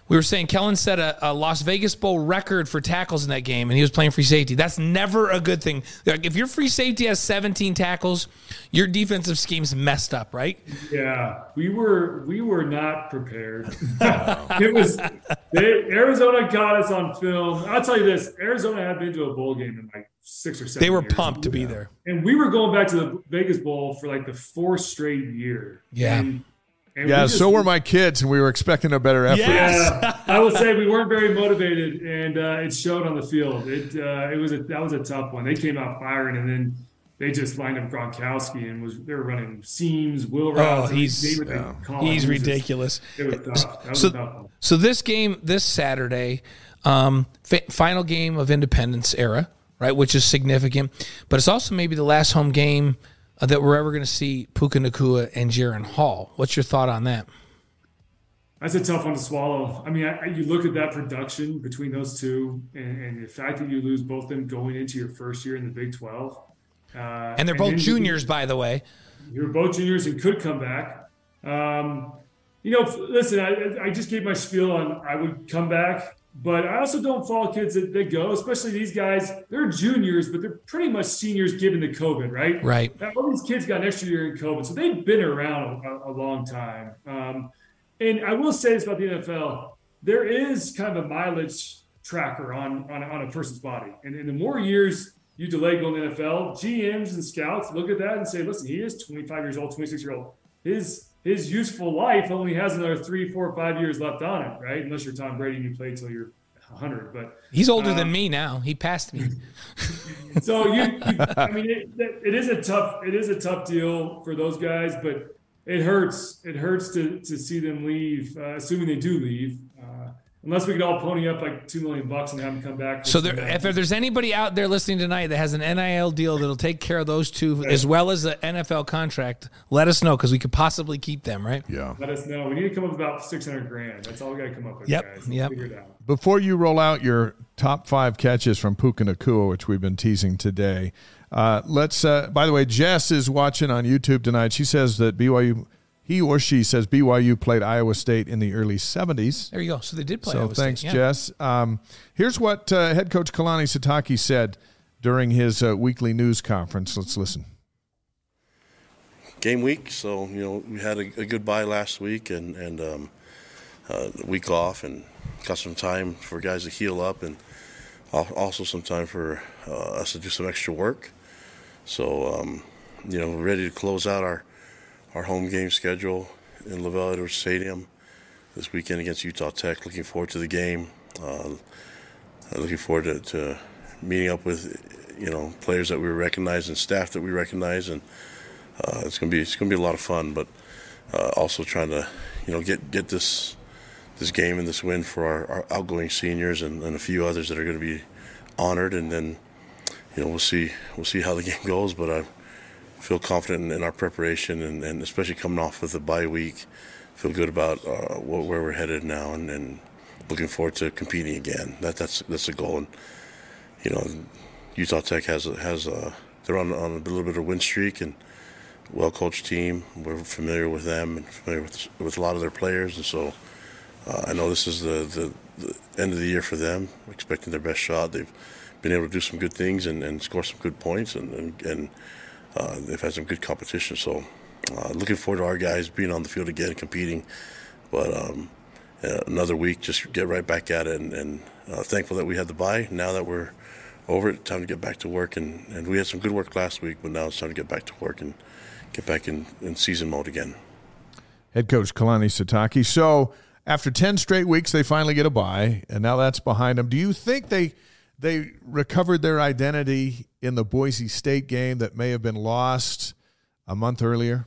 we were saying Kellen set a, a, Las Vegas Bowl record for tackles in that game, and he was playing free safety. That's never a good thing. Like if your free safety has 17 tackles, your defensive scheme's messed up, right? Yeah, we were we were not prepared. it was they, Arizona got us on film. I'll tell you this: Arizona had been to a bowl game in like six or seven. They were years. pumped to be there, and we were going back to the Vegas Bowl for like the fourth straight year. Yeah. And and yeah, we just, so were my kids, and we were expecting a better effort. Yeah, I will say we weren't very motivated, and uh, it showed on the field. It uh, it was a that was a tough one. They came out firing, and then they just lined up Gronkowski, and was they were running seams, will routes. Oh, he's yeah. he's ridiculous. Just, it was tough. That was so, a tough one. So this game this Saturday, um, final game of Independence era, right, which is significant, but it's also maybe the last home game uh, that we're ever going to see Puka Nacua and Jaren Hall. What's your thought on that? That's a tough one to swallow. I mean, I, you look at that production between those two, and, and, the fact that you lose both of them going into your first year in the Big Twelve, uh, and they're both juniors, by the way. You're both juniors and could come back. Um, you know, listen, I, I just gave my spiel on I would come back but I also don't fault kids that, that go, especially these guys. They're juniors, but they're pretty much seniors given the COVID, right? Right. All these kids got an extra year in COVID, so they've been around a, a long time. Um, and I will say this about the NFL: there is kind of a mileage tracker on on, on a person's body, and, and the more years you delay going to the NFL, GMs and scouts look at that and say, "Listen, he is 25 years old, 26 year old. His his useful life only has another three, four, five years left on it, right? Unless you're Tom Brady and you play till you're 100. But he's older um, than me now. He passed me. so you, you, I mean, it, it is a tough, it is a tough deal for those guys, but it hurts. It hurts to to see them leave, uh, assuming they do leave unless we could all pony up like two million bucks and have them come back. So there, if there's anybody out there listening tonight that has an NIL deal that'll take care of those two right. as well as an NFL contract, let us know because we could possibly keep them. Right? Yeah. Let us know. We need to come up with about six hundred grand. That's all we got to come up with. Yep. Guys. Yep. Before you roll out your top five catches from Puka Nacua, which we've been teasing today. Uh, let's. Uh, by the way, Jess is watching on YouTube tonight. She says that BYU he or she says BYU played Iowa State in the early 70s. There you go. So they did play so Iowa thanks, State. Yeah. Jess. Um, here's what uh, head coach Kalani Sitake said during his uh, weekly news conference. Let's listen. Game week, so you know we had a, a good bye last week and and um, uh, a week off, and got some time for guys to heal up, and also some time for uh, us to do some extra work. So um, you know, we're ready to close out our our home game schedule in LaVell Edwards Stadium this weekend against Utah Tech. Looking forward to the game. Uh, looking forward to, to, meeting up with you know players that we recognize and staff that we recognize, and uh, it's gonna be it's gonna be a lot of fun. But uh, also trying to you know get get this this game and this win for our, our outgoing seniors and, and, a few others that are going to be honored, and then you know we'll see we'll see how the game goes. But I feel confident in, our preparation and, and, especially coming off with the bye week. Feel good about uh, where we're headed now and, and, looking forward to competing again. That that's that's the goal. And you know, Utah Tech has has a, they're on, on a little bit of a win streak and well coached team. We're familiar with them and familiar with with a lot of their players, and so uh, I know this is the, the, the end of the year for them. expecting their best shot. They've been able to do some good things and, and score some good points and, and, and uh, they've had some good competition. So uh, looking forward to our guys being on the field again, competing. But um, another week, just get right back at it, and, and uh, thankful that we had the bye. Now that we're over it, time to get back to work. And, and we had some good work last week, but now it's time to get back to work and get back in, in season mode again. Head coach Kalani Sitake. So after 10 straight weeks, they finally get a bye, and now that's behind them. Do you think they they recovered their identity in the Boise State game that may have been lost a month earlier?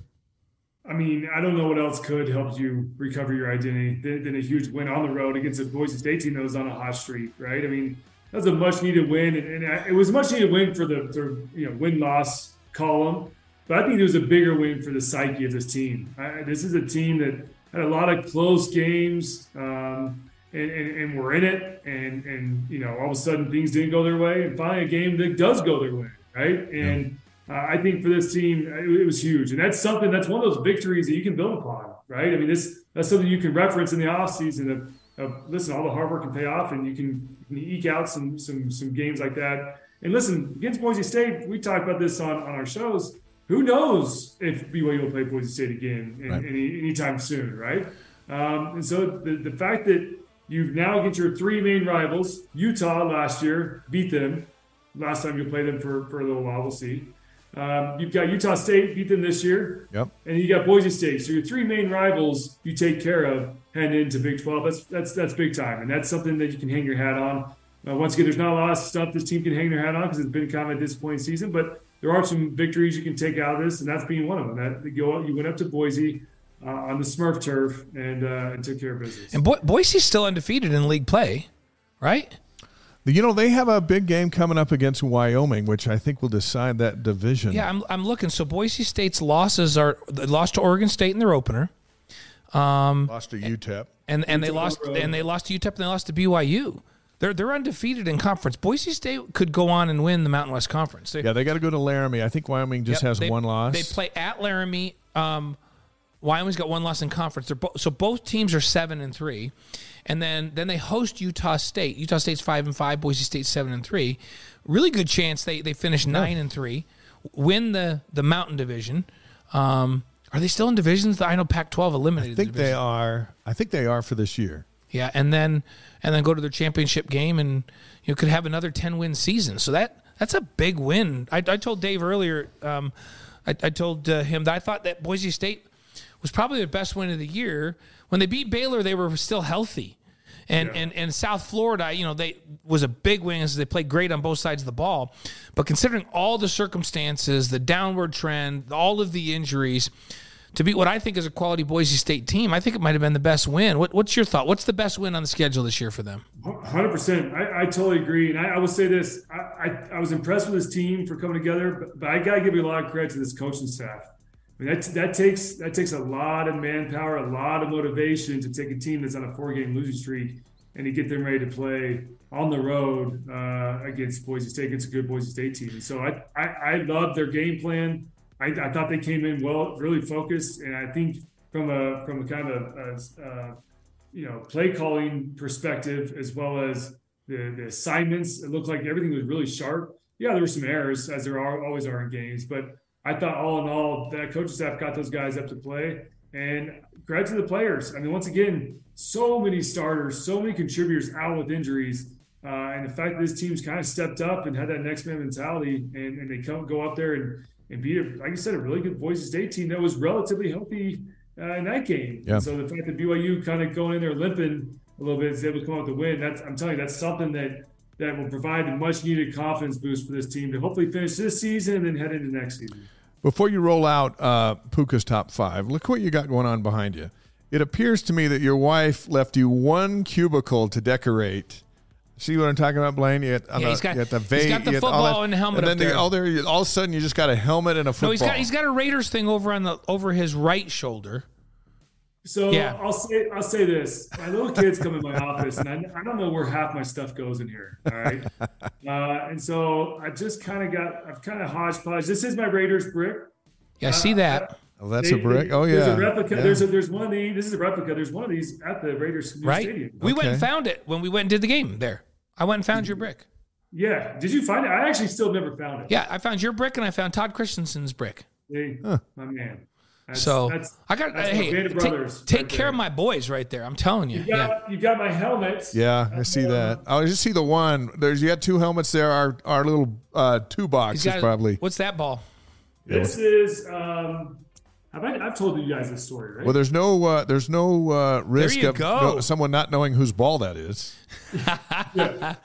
I mean, I don't know what else could help you recover your identity than, a huge win on the road against a Boise State team that was on a hot streak, right? I mean, that's a much needed win, and, it was a much needed win for the, the you know win loss column. But I think it was a bigger win for the psyche of this team. I, this is a team that had a lot of close games, um, and, and, and we're in it, and and you know all of a sudden things didn't go their way, and finally a game that does go their way, right? And uh, I think for this team it, it, was huge, and that's something that's one of those victories that you can build upon, right? I mean, this that's something you can reference in the offseason of, of listen, all the hard work can pay off, and you can, you can eke out some some some games like that. And listen, against Boise State, we talked about this on, on our shows who knows if BYU will play Boise State again in, right. any anytime soon, right? Um, and so the, the fact that you've now get your three main rivals, Utah last year, beat them. Last time you played them for, for a little while, we'll see. Um, you've got Utah State, beat them this year. Yep. And you got Boise State. So your three main rivals you take care of heading into Big 12. That's that's that's big time. And that's something that you can hang your hat on. Uh, once again, there's not a lot of stuff this team can hang their hat on because it's been kind of a disappointing season, but there are some victories you can take out of this, and that's being one of them. That you go, you went up to Boise uh, on the Smurf turf and, uh, and took care of business. And Bo- Boise's still undefeated in league play, right? You know they have a big game coming up against Wyoming, which I think will decide that division. Yeah, I'm, I'm looking. So Boise State's losses are they lost to Oregon State in their opener. Um, lost to UTEP, and and they lost and they lost to UTEP and they lost to BYU. They're they're undefeated in conference. Boise State could go on and win the Mountain West Conference. They, yeah, they got to go to Laramie. I think Wyoming just yep, has they, one loss. They play at Laramie. Um, Wyoming's got one loss in conference. They're bo- so both teams are seven and three, and then then they host Utah State. Utah State's five and five. Boise State's seven and three. Really good chance they they finish nine and three, win the the Mountain Division. Um, are they still in divisions? I know Pac-12 eliminated. I think the they are. I think they are for this year. Yeah, and then and then go to their championship game and you know, could have another ten win season. So that that's a big win. I, I told Dave earlier. Um, I, I, told uh, him that I thought that Boise State was probably the best win of the year. When they beat Baylor, they were still healthy. And, yeah. and and South Florida, you know, they was a big win as they played great on both sides of the ball. But considering all the circumstances, the downward trend, all of the injuries, to beat what I think is a quality Boise State team, I think it might have been the best win. What, what's your thought? What's the best win on the schedule this year for them? 100%. I, I totally agree. And I, I will say this I, I, I, was impressed with this team for coming together, but, but I got to give you a lot of credit to this coaching staff. Mean, that, that takes that takes a lot of manpower, a lot of motivation to take a team that's on a four game losing streak and to get them ready to play on the road uh, against Boise State. It's a good Boise State team. So I, I, I love their game plan. I, I, thought they came in well, really focused, and I think from a from a kind of a, a, you know play calling perspective as well as the, the assignments, it looked like everything was really sharp. Yeah, there were some errors as there are always are in games, but I thought all in all that coaching staff got those guys up to play. And credit to the players. I mean, once again, so many starters, so many contributors out with injuries. Uh, and the fact that this team's kind of stepped up and had that next man mentality, and, and they come go up there and and beat, a, like I said, a really good Boise State team that was relatively healthy uh, in that game. Yeah. So the fact that BYU kind of going in there limping a little bit is able to come out with the win. That's I'm telling you, that's something that that will provide a much needed confidence boost for this team to hopefully finish this season and then head into next season. Before you roll out uh, Puka's top five, look what you got going on behind you. It appears to me that your wife left you one cubicle to decorate See what I'm talking about, Blaine? You got, yeah, the, he's got, the va- he's got the football and the helmet. And then there. The, all, there, all of a sudden, you just got a helmet and a football. No, he's got he's got a Raiders thing over on the over his right shoulder. So yeah. I'll say I'll say this: my little kids come in my office, and I, I don't know where half my stuff goes in here. All right, uh, and so I just kind of got I've kind of hodgepodge. This is my Raiders brick. Yeah, I see that. Oh, that's they, a brick. Oh yeah. There's a replica. Yeah. There's a, there's one of these. This is a replica. There's one of these at the Raiders right? stadium. We okay. went and found it when we went and did the game there. I went and found your brick. Yeah. Did you find it? I actually still never found it. Yeah, I found your brick and I found Todd Christensen's brick. Hey, huh. my man. That's, so that's, I got that's hey, take, take right care of my boys right there. I'm telling you. You got, yeah. you got my helmets. Yeah, I see that. I just see the one. There's you got two helmets there. Our our little uh, two box is probably. What's that ball? This is um, Have I, I've told you guys this story, right? Well, there's no uh, there's no uh, risk you of no- someone not knowing whose ball that is. right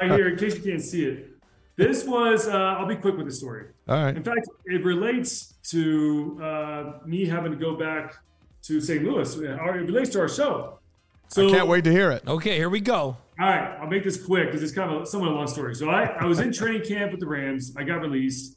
here, in case you can't see it. This was, uh, I'll be quick with the story. All right. In fact, it relates to uh, me having to go back to St. Louis. It relates to our show. So, I can't wait to hear it. Okay, here we go. All right, I'll make this quick because it's kind of a, somewhat a long story. So I, I was in training camp with the Rams. I got released.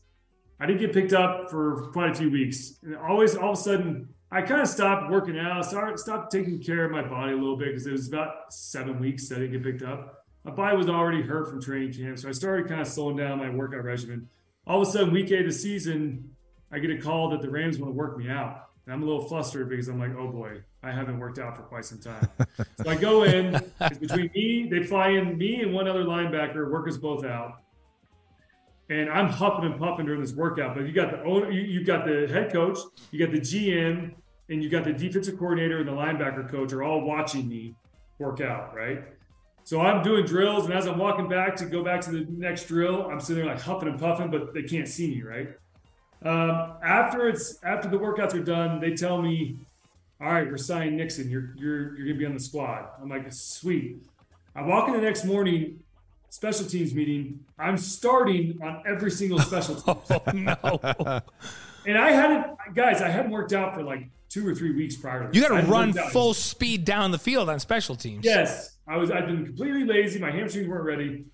I didn't get picked up for quite a few weeks. And always, all of a sudden, I kind of stopped working out, started stopped taking care of my body a little bit because it was about seven weeks that I didn't get picked up. My body was already hurt from training camp, so I started kind of slowing down my workout regimen. All of a sudden, week eight of the season, I get a call that the Rams want to work me out. And I'm a little flustered because I'm like, oh boy, I haven't worked out for quite some time. so I go in, it's between me, they fly in me and one other linebacker, work us both out. And I'm huffing and puffing during this workout. But you got the owner, you, you got the head coach, you got the GM, and you got the defensive coordinator and the linebacker coach are all watching me work out, right? So I'm doing drills, and as I'm walking back to go back to the next drill, I'm sitting there like huffing and puffing, but they can't see me, right? Um, after it's after the workouts are done, they tell me, "All right, we're signing Nixon. You're you're you're gonna be on the squad." I'm like, "Sweet." I walk in the next morning, special teams meeting. I'm starting on every single special team, Oh no. and I hadn't, guys, I hadn't worked out for like two or three weeks prior. to You got to run full speed down the field on special teams. Yes, I was. I've been completely lazy. My hamstrings weren't ready.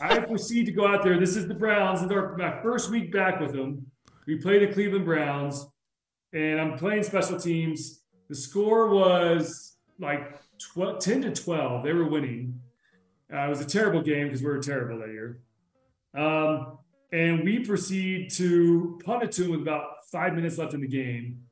I proceed to go out there. This is the Browns. And our, my first week back with them, we play the Cleveland Browns, and I'm playing special teams. The score was like 12, 10 to 12. They were winning. Uh, it was a terrible game because we were terrible that year. Um, and we proceed to punt it to him with about five minutes left in the game.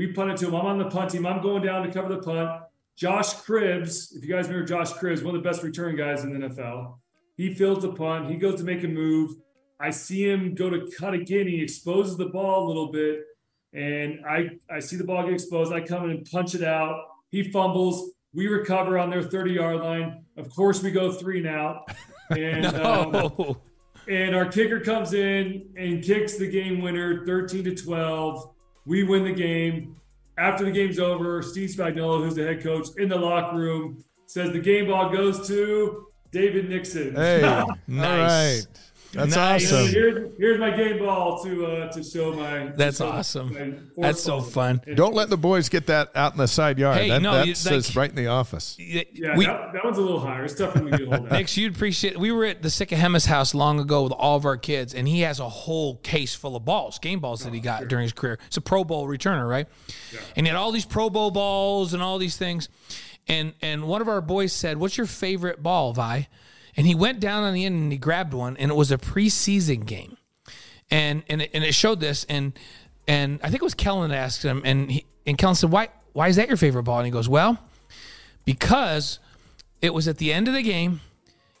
We punt it to him. I'm on the punt team. I'm going down to cover the punt. Josh Cribbs, if you guys remember Josh Cribbs, one of the best return guys in the NFL, he fields the punt. He goes to make a move. I see him go to cut again. He exposes the ball a little bit, and I I see the ball get exposed. I come in and punch it out. He fumbles. We recover on their 30 yard line. Of course, we go three and out. And um, Oh, and our kicker comes in and kicks the game winner 13 to 12 we win the game after the game's over steve spagnuolo who's the head coach in the locker room says the game ball goes to david nixon Hey, Nice. right. That's Nice. awesome. here's, here's my game ball to uh, to show my That's show awesome. my That's so fun. Don't let the boys get that out in the side yard. Hey, that no, that you- says like- right in the office. yeah we, that, that one's a little higher it's tough for me to hold that Nix, you'd appreciate. We were at the Sikahemas house long ago with all of our kids, and he has a whole case full of balls, game balls that he got during his career. It's a Pro Bowl returner, right? Yeah. And he had all these Pro Bowl balls and all these things. And and one of our boys said, "What's your favorite ball, Vai?" And he went down on the end and he grabbed one, and it was a preseason game, and and it, and it showed this, and and I think it was Kellen that asked him, and he, and Kellen said, "Why why is that your favorite ball?" And he goes, "Well." because it was at the end of the game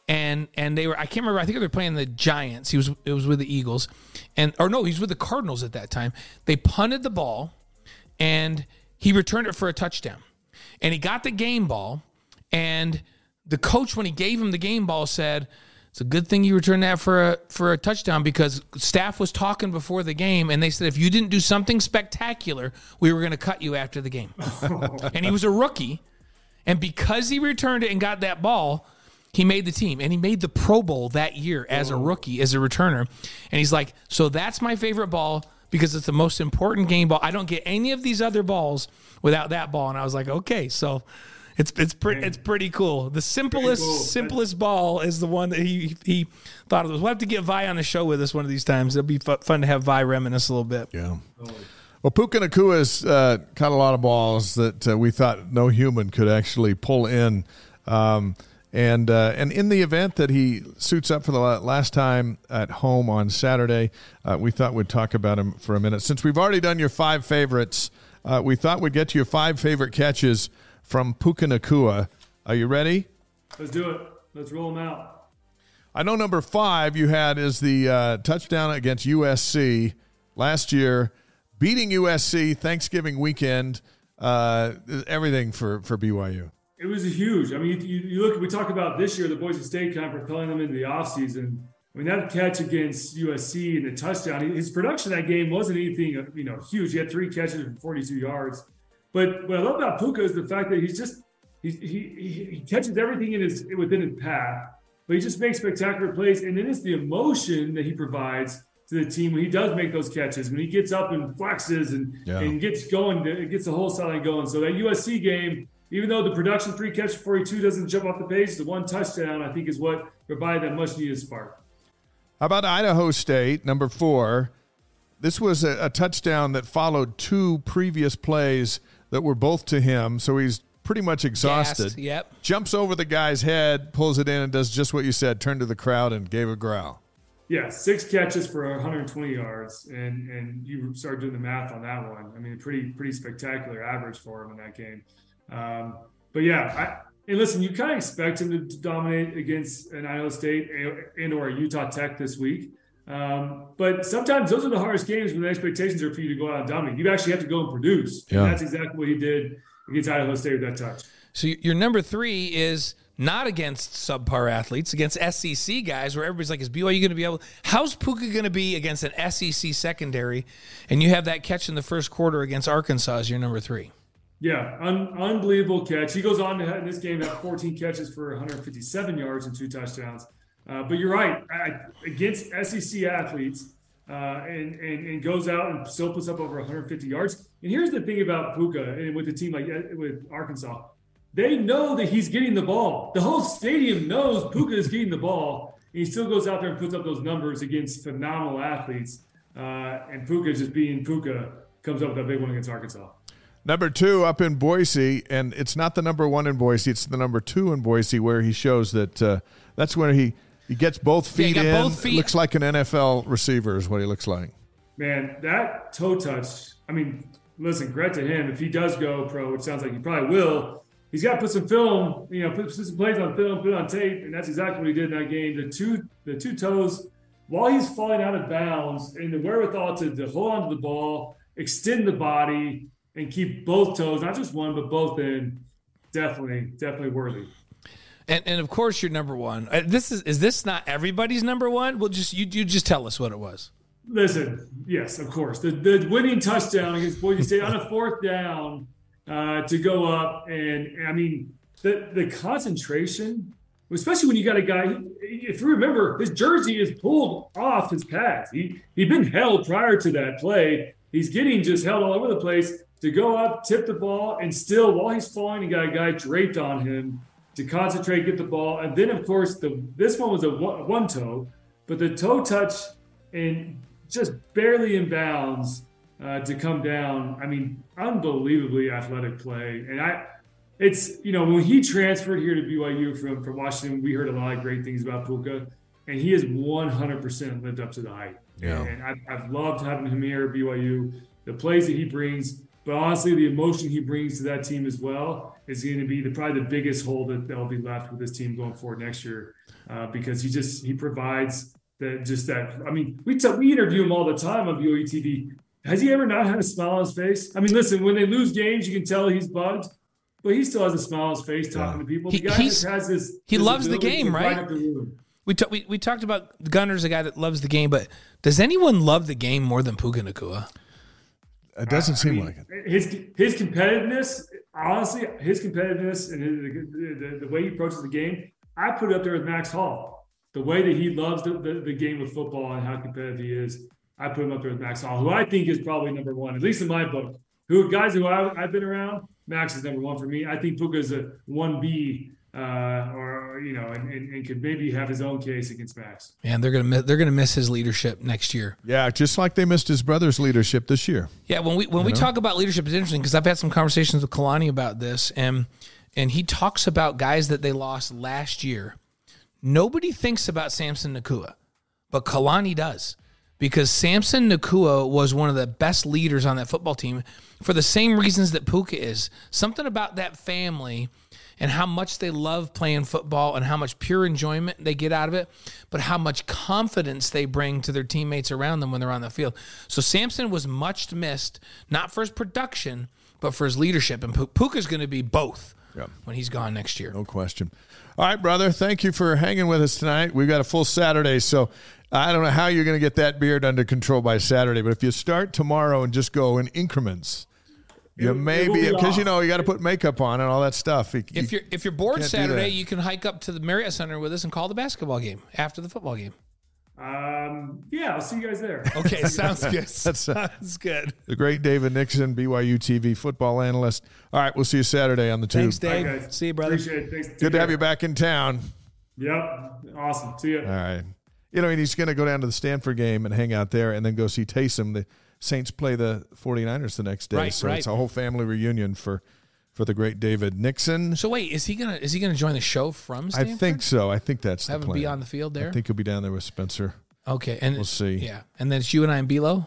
and and they were I can't remember I think they were playing the Giants. He was it was with the Eagles and or no, he was with the Cardinals at that time. They punted the ball and he returned it for a touchdown. And he got the game ball and the coach when he gave him the game ball said it's a good thing you returned that for a for a touchdown because staff was talking before the game and they said if you didn't do something spectacular, we were going to cut you after the game. and he was a rookie and because he returned it and got that ball, he made the team and he made the Pro Bowl that year as a rookie, as a returner. And he's like, So that's my favorite ball because it's the most important game ball. I don't get any of these other balls without that ball. And I was like, Okay, so it's it's pretty it's pretty cool. The simplest cool. simplest ball is the one that he he thought of. We'll have to get Vai on the show with us one of these times. It'll be fu- fun to have Vai reminisce a little bit. Yeah. Well, Puka Nacua's uh, caught a lot of balls that uh, we thought no human could actually pull in. Um, and uh, and in the event that he suits up for the last time at home on Saturday, uh, we thought we'd talk about him for a minute. Since we've already done your five favorites, uh, we thought we'd get to your five favorite catches from Puka Nacua. Are you ready? let's do it let's roll them out I know number five you had is the uh, touchdown against USC last year, beating USC Thanksgiving weekend. Uh, everything for for BYU. It was huge. I mean, you, you look. We talk about this year, the Boise State kind of propelling them into the offseason. I mean, that catch against USC and the touchdown, his production that game wasn't anything, you know, huge. He had three catches for 42 yards. But what I love about Puka is the fact that he's just he he, he catches everything in his within his path, but he just makes spectacular plays. And then it's the emotion that he provides to the team when he does make those catches, when he gets up and flexes and, yeah. and gets going, it gets the whole sideline going. So that USC game, even though the production three catch 42 doesn't jump off the page, the one touchdown I think is what provided that much needed spark. How about Idaho State, number four? This was a, a, touchdown that followed two previous plays that were both to him, so he's pretty much exhausted. Gassed, yep. Jumps over the guy's head, pulls it in, and does just what you said. Turned to the crowd and gave a growl. Yeah, six catches for 120 yards, and and you start doing the math on that one. I mean, pretty pretty spectacular average for him in that game. Um, but yeah, I, and listen, you kind of expect him to dominate against an Iowa State and or a Utah Tech this week. Um, but sometimes those are the hardest games when the expectations are for you to go out and dominate. You actually have to go and produce. Yeah. And that's exactly what he did against Idaho State with that touch. So your number three is not against subpar athletes, against SEC guys, where everybody's like, "Is BYU going to be able? How's Puka going to be against an SEC secondary?" And you have that catch in the first quarter against Arkansas as your number three. Yeah, un- unbelievable catch. He goes on to have, in this game have 14 catches for 157 yards and two touchdowns. Uh, but you're right, against SEC athletes, uh, and, and and goes out and still puts up over 150 yards. And here's the thing about Puka and with the team like uh, with Arkansas, they know that he's getting the ball. The whole stadium knows Puka is getting the ball. And he still goes out there and puts up those numbers against phenomenal athletes. Uh, and Puka just being Puka comes up with a big one against Arkansas. Number two up in Boise, and it's not the number one in Boise; it's the number two in Boise, where he shows that uh, that's where he he gets both feet yeah, in. Both feet. Looks like an NFL receiver is what he looks like. Man, that toe touch. I mean, listen, credit to him. If he does go pro, which sounds like he probably will, he's got to put some film. You know, put some plays on film, put it on tape, and that's exactly what he did in that game. The two the two toes while he's falling out of bounds and the wherewithal to, to hold onto the ball, extend the body, and keep both toes, not just one, but both in, definitely, definitely worthy. And, and of course, your number one. Uh, this is is this not everybody's number one? Well, just you you just tell us what it was. Listen, yes, of course, the the winning touchdown against Boise State on a fourth down uh, to go up, and I mean the the concentration, especially when you got a guy. If you remember, his jersey is pulled off his pads. He he'd been held prior to that play. He's getting just held all over the place to go up, tip the ball, and still while he's falling, he got a guy draped on him to concentrate, get the ball, and then of course the this one was a one, one toe, but the toe touch and just barely in bounds uh, to come down. I mean, unbelievably athletic play, and I. It's you know when he transferred here to BYU from from Washington, we heard a lot of great things about Puka, and he has 100% lived up to the hype. Yeah. And I've, I've loved having him here at BYU. The plays that he brings, but honestly, the emotion he brings to that team as well is going to be the, probably the biggest hole that they'll be left with this team going forward next year, uh, because he just he provides that just that. I mean, we t- we interview him all the time on BYU TV. Has he ever not had a smile on his face? I mean, listen, when they lose games, you can tell he's bugged, but he still has a smile on his face talking yeah. to people. The he, guy just has this. He loves the game, right? The we, t- we we talked about Gunnar's a guy that loves the game, but does anyone love the game more than Puka Nacua? It doesn't seem mean, like it. His his competitiveness, honestly, his competitiveness and his, the, the, the, way he approaches the game, I put it up there with Max Hall. The way that he loves the, the, the, game of football and how competitive he is, I put him up there with Max Hall, who I think is probably number one, at least in my book. Who guys who I, have been around, Max is number one for me. I think Puka is a one B uh, or you know, and, and, and, could maybe have his own case against Max. Man, they're gonna miss, they're gonna miss his leadership next year. Yeah, just like they missed his brother's leadership this year. Yeah, when we when you we know? talk about leadership, it's interesting because I've had some conversations with Kalani about this, and and he talks about guys that they lost last year. Nobody thinks about Samson Nacua, but Kalani does because Samson Nacua was one of the best leaders on that football team for the same reasons that Puka is. Something about that family and how much they love playing football and how much pure enjoyment they get out of it, but how much confidence they bring to their teammates around them when they're on the field. So Samson was much missed, not for his production, but for his leadership. And Puka's going to be both Yeah. when he's gone next year. No question. All right, brother. Thank you for hanging with us tonight. We've got a full Saturday, so I don't know how you're going to get that beard under control by Saturday, but if you start tomorrow and just go in increments, you It- may it be be because you know you got to put makeup on and all that stuff. You- If you- you're if you're bored Saturday, you can hike up to the Marriott Center with us and call the basketball game after the football game. Um, yeah, I'll see you guys there. Okay, sounds good. That's, uh, sounds good. the great David Nixon, BYU TV football analyst. All right, we'll see you Saturday on the tube. Thanks, Dave. right. See you, brother. Appreciate it. Thanks. Good to have you back in town. Yep. Awesome. See you. All right. You know, and he's going to go down to the Stanford game and hang out there and then go see Taysom. The Saints play the 49ers the next day. Right, so right. it's a whole family reunion for for the great David Nixon. So wait, is he gonna is he gonna join the show from I think so. I think that's the have him plan. be on the field there. I think he'll be down there with Spencer. okay, and We'll see. Yeah, and then it's you and I and Bilo.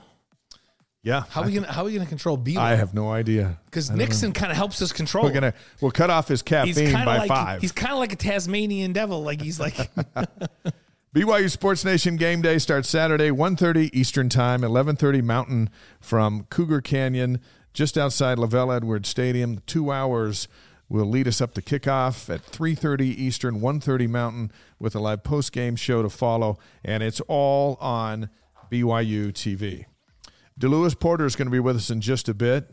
Yeah. How are we gonna how are we gonna control Bilo? I have no idea. Because I don't know. Nixon kind of helps us control. We're gonna we'll cut off his caffeine by like five. he's kind of like a Tasmanian devil. Like he's like BYU Sports Nation game day starts Saturday, 1.30 Eastern Time, 11.30 Mountain from Cougar Canyon, just outside LaVell Edwards Stadium. Two hours will lead us up to kickoff at 3.30 Eastern, 1.30 Mountain with a live post-game show to follow, and it's all on BYU TV. DeLewis Porter is going to be with us in just a bit.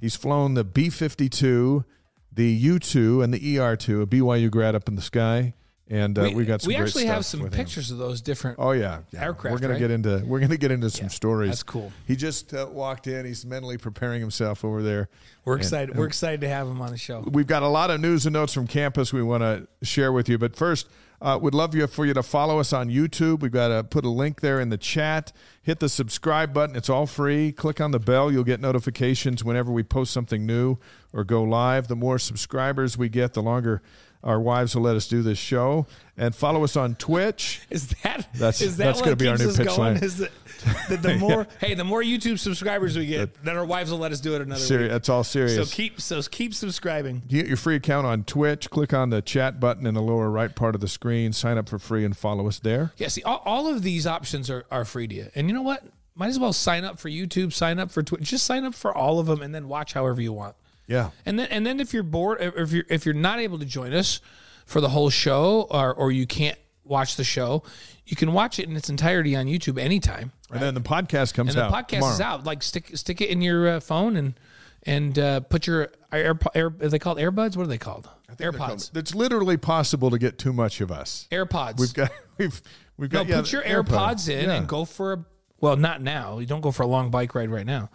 He's flown the B-52, the U-2, and the ER-2, a BYU grad up in the sky. And uh, we, got some we actually have some with him. pictures of those different. Oh yeah, yeah. Aircraft, We're gonna right? get into we're gonna get into some stories. that's cool. He just uh, walked in. He's mentally preparing himself over there. we're And- excited. we're excited to have him on the show. We've got a lot of news and notes from campus we want to share with you. But first, uh, would love you for you to follow us on YouTube. We've got to put a link there in the chat. Hit the subscribe button. It's all free. Click on the bell. You'll get notifications whenever we post something new or go live. The more subscribers we get, the longer our wives will let us do this show. And follow us on Twitch. Is that That's- is that that's gonna be our new pitch going? line. Is that, that the more hey, the more YouTube subscribers we get, then our wives will let us do it another Seri- week. That's all serious. So keep so keep subscribing. You get your free account on Twitch. Click on the chat button in the lower right part of the screen. Sign up for free and follow us there. Yeah, see, all, all of these options are, are free to you. And you know what? Might as well sign up for YouTube, sign up for Twitch. Just sign up for all of them and then watch however you want. Yeah. And then and then if you're bored, if you're if you're not able to join us for the whole show, or or you can't watch the show, you can watch it in its entirety on YouTube anytime. And then the podcast comes And the podcast tomorrow. is out. Like stick stick it in your uh, phone and and uh, put your air, air are they called AirBuds? What are they called? They're called- AirPods. It's literally possible to get too much of us. AirPods. We've got we've we've No, got yeah, put your AirPods. AirPods in Yeah. and go for a well, not now. You don't go for a long bike ride right now.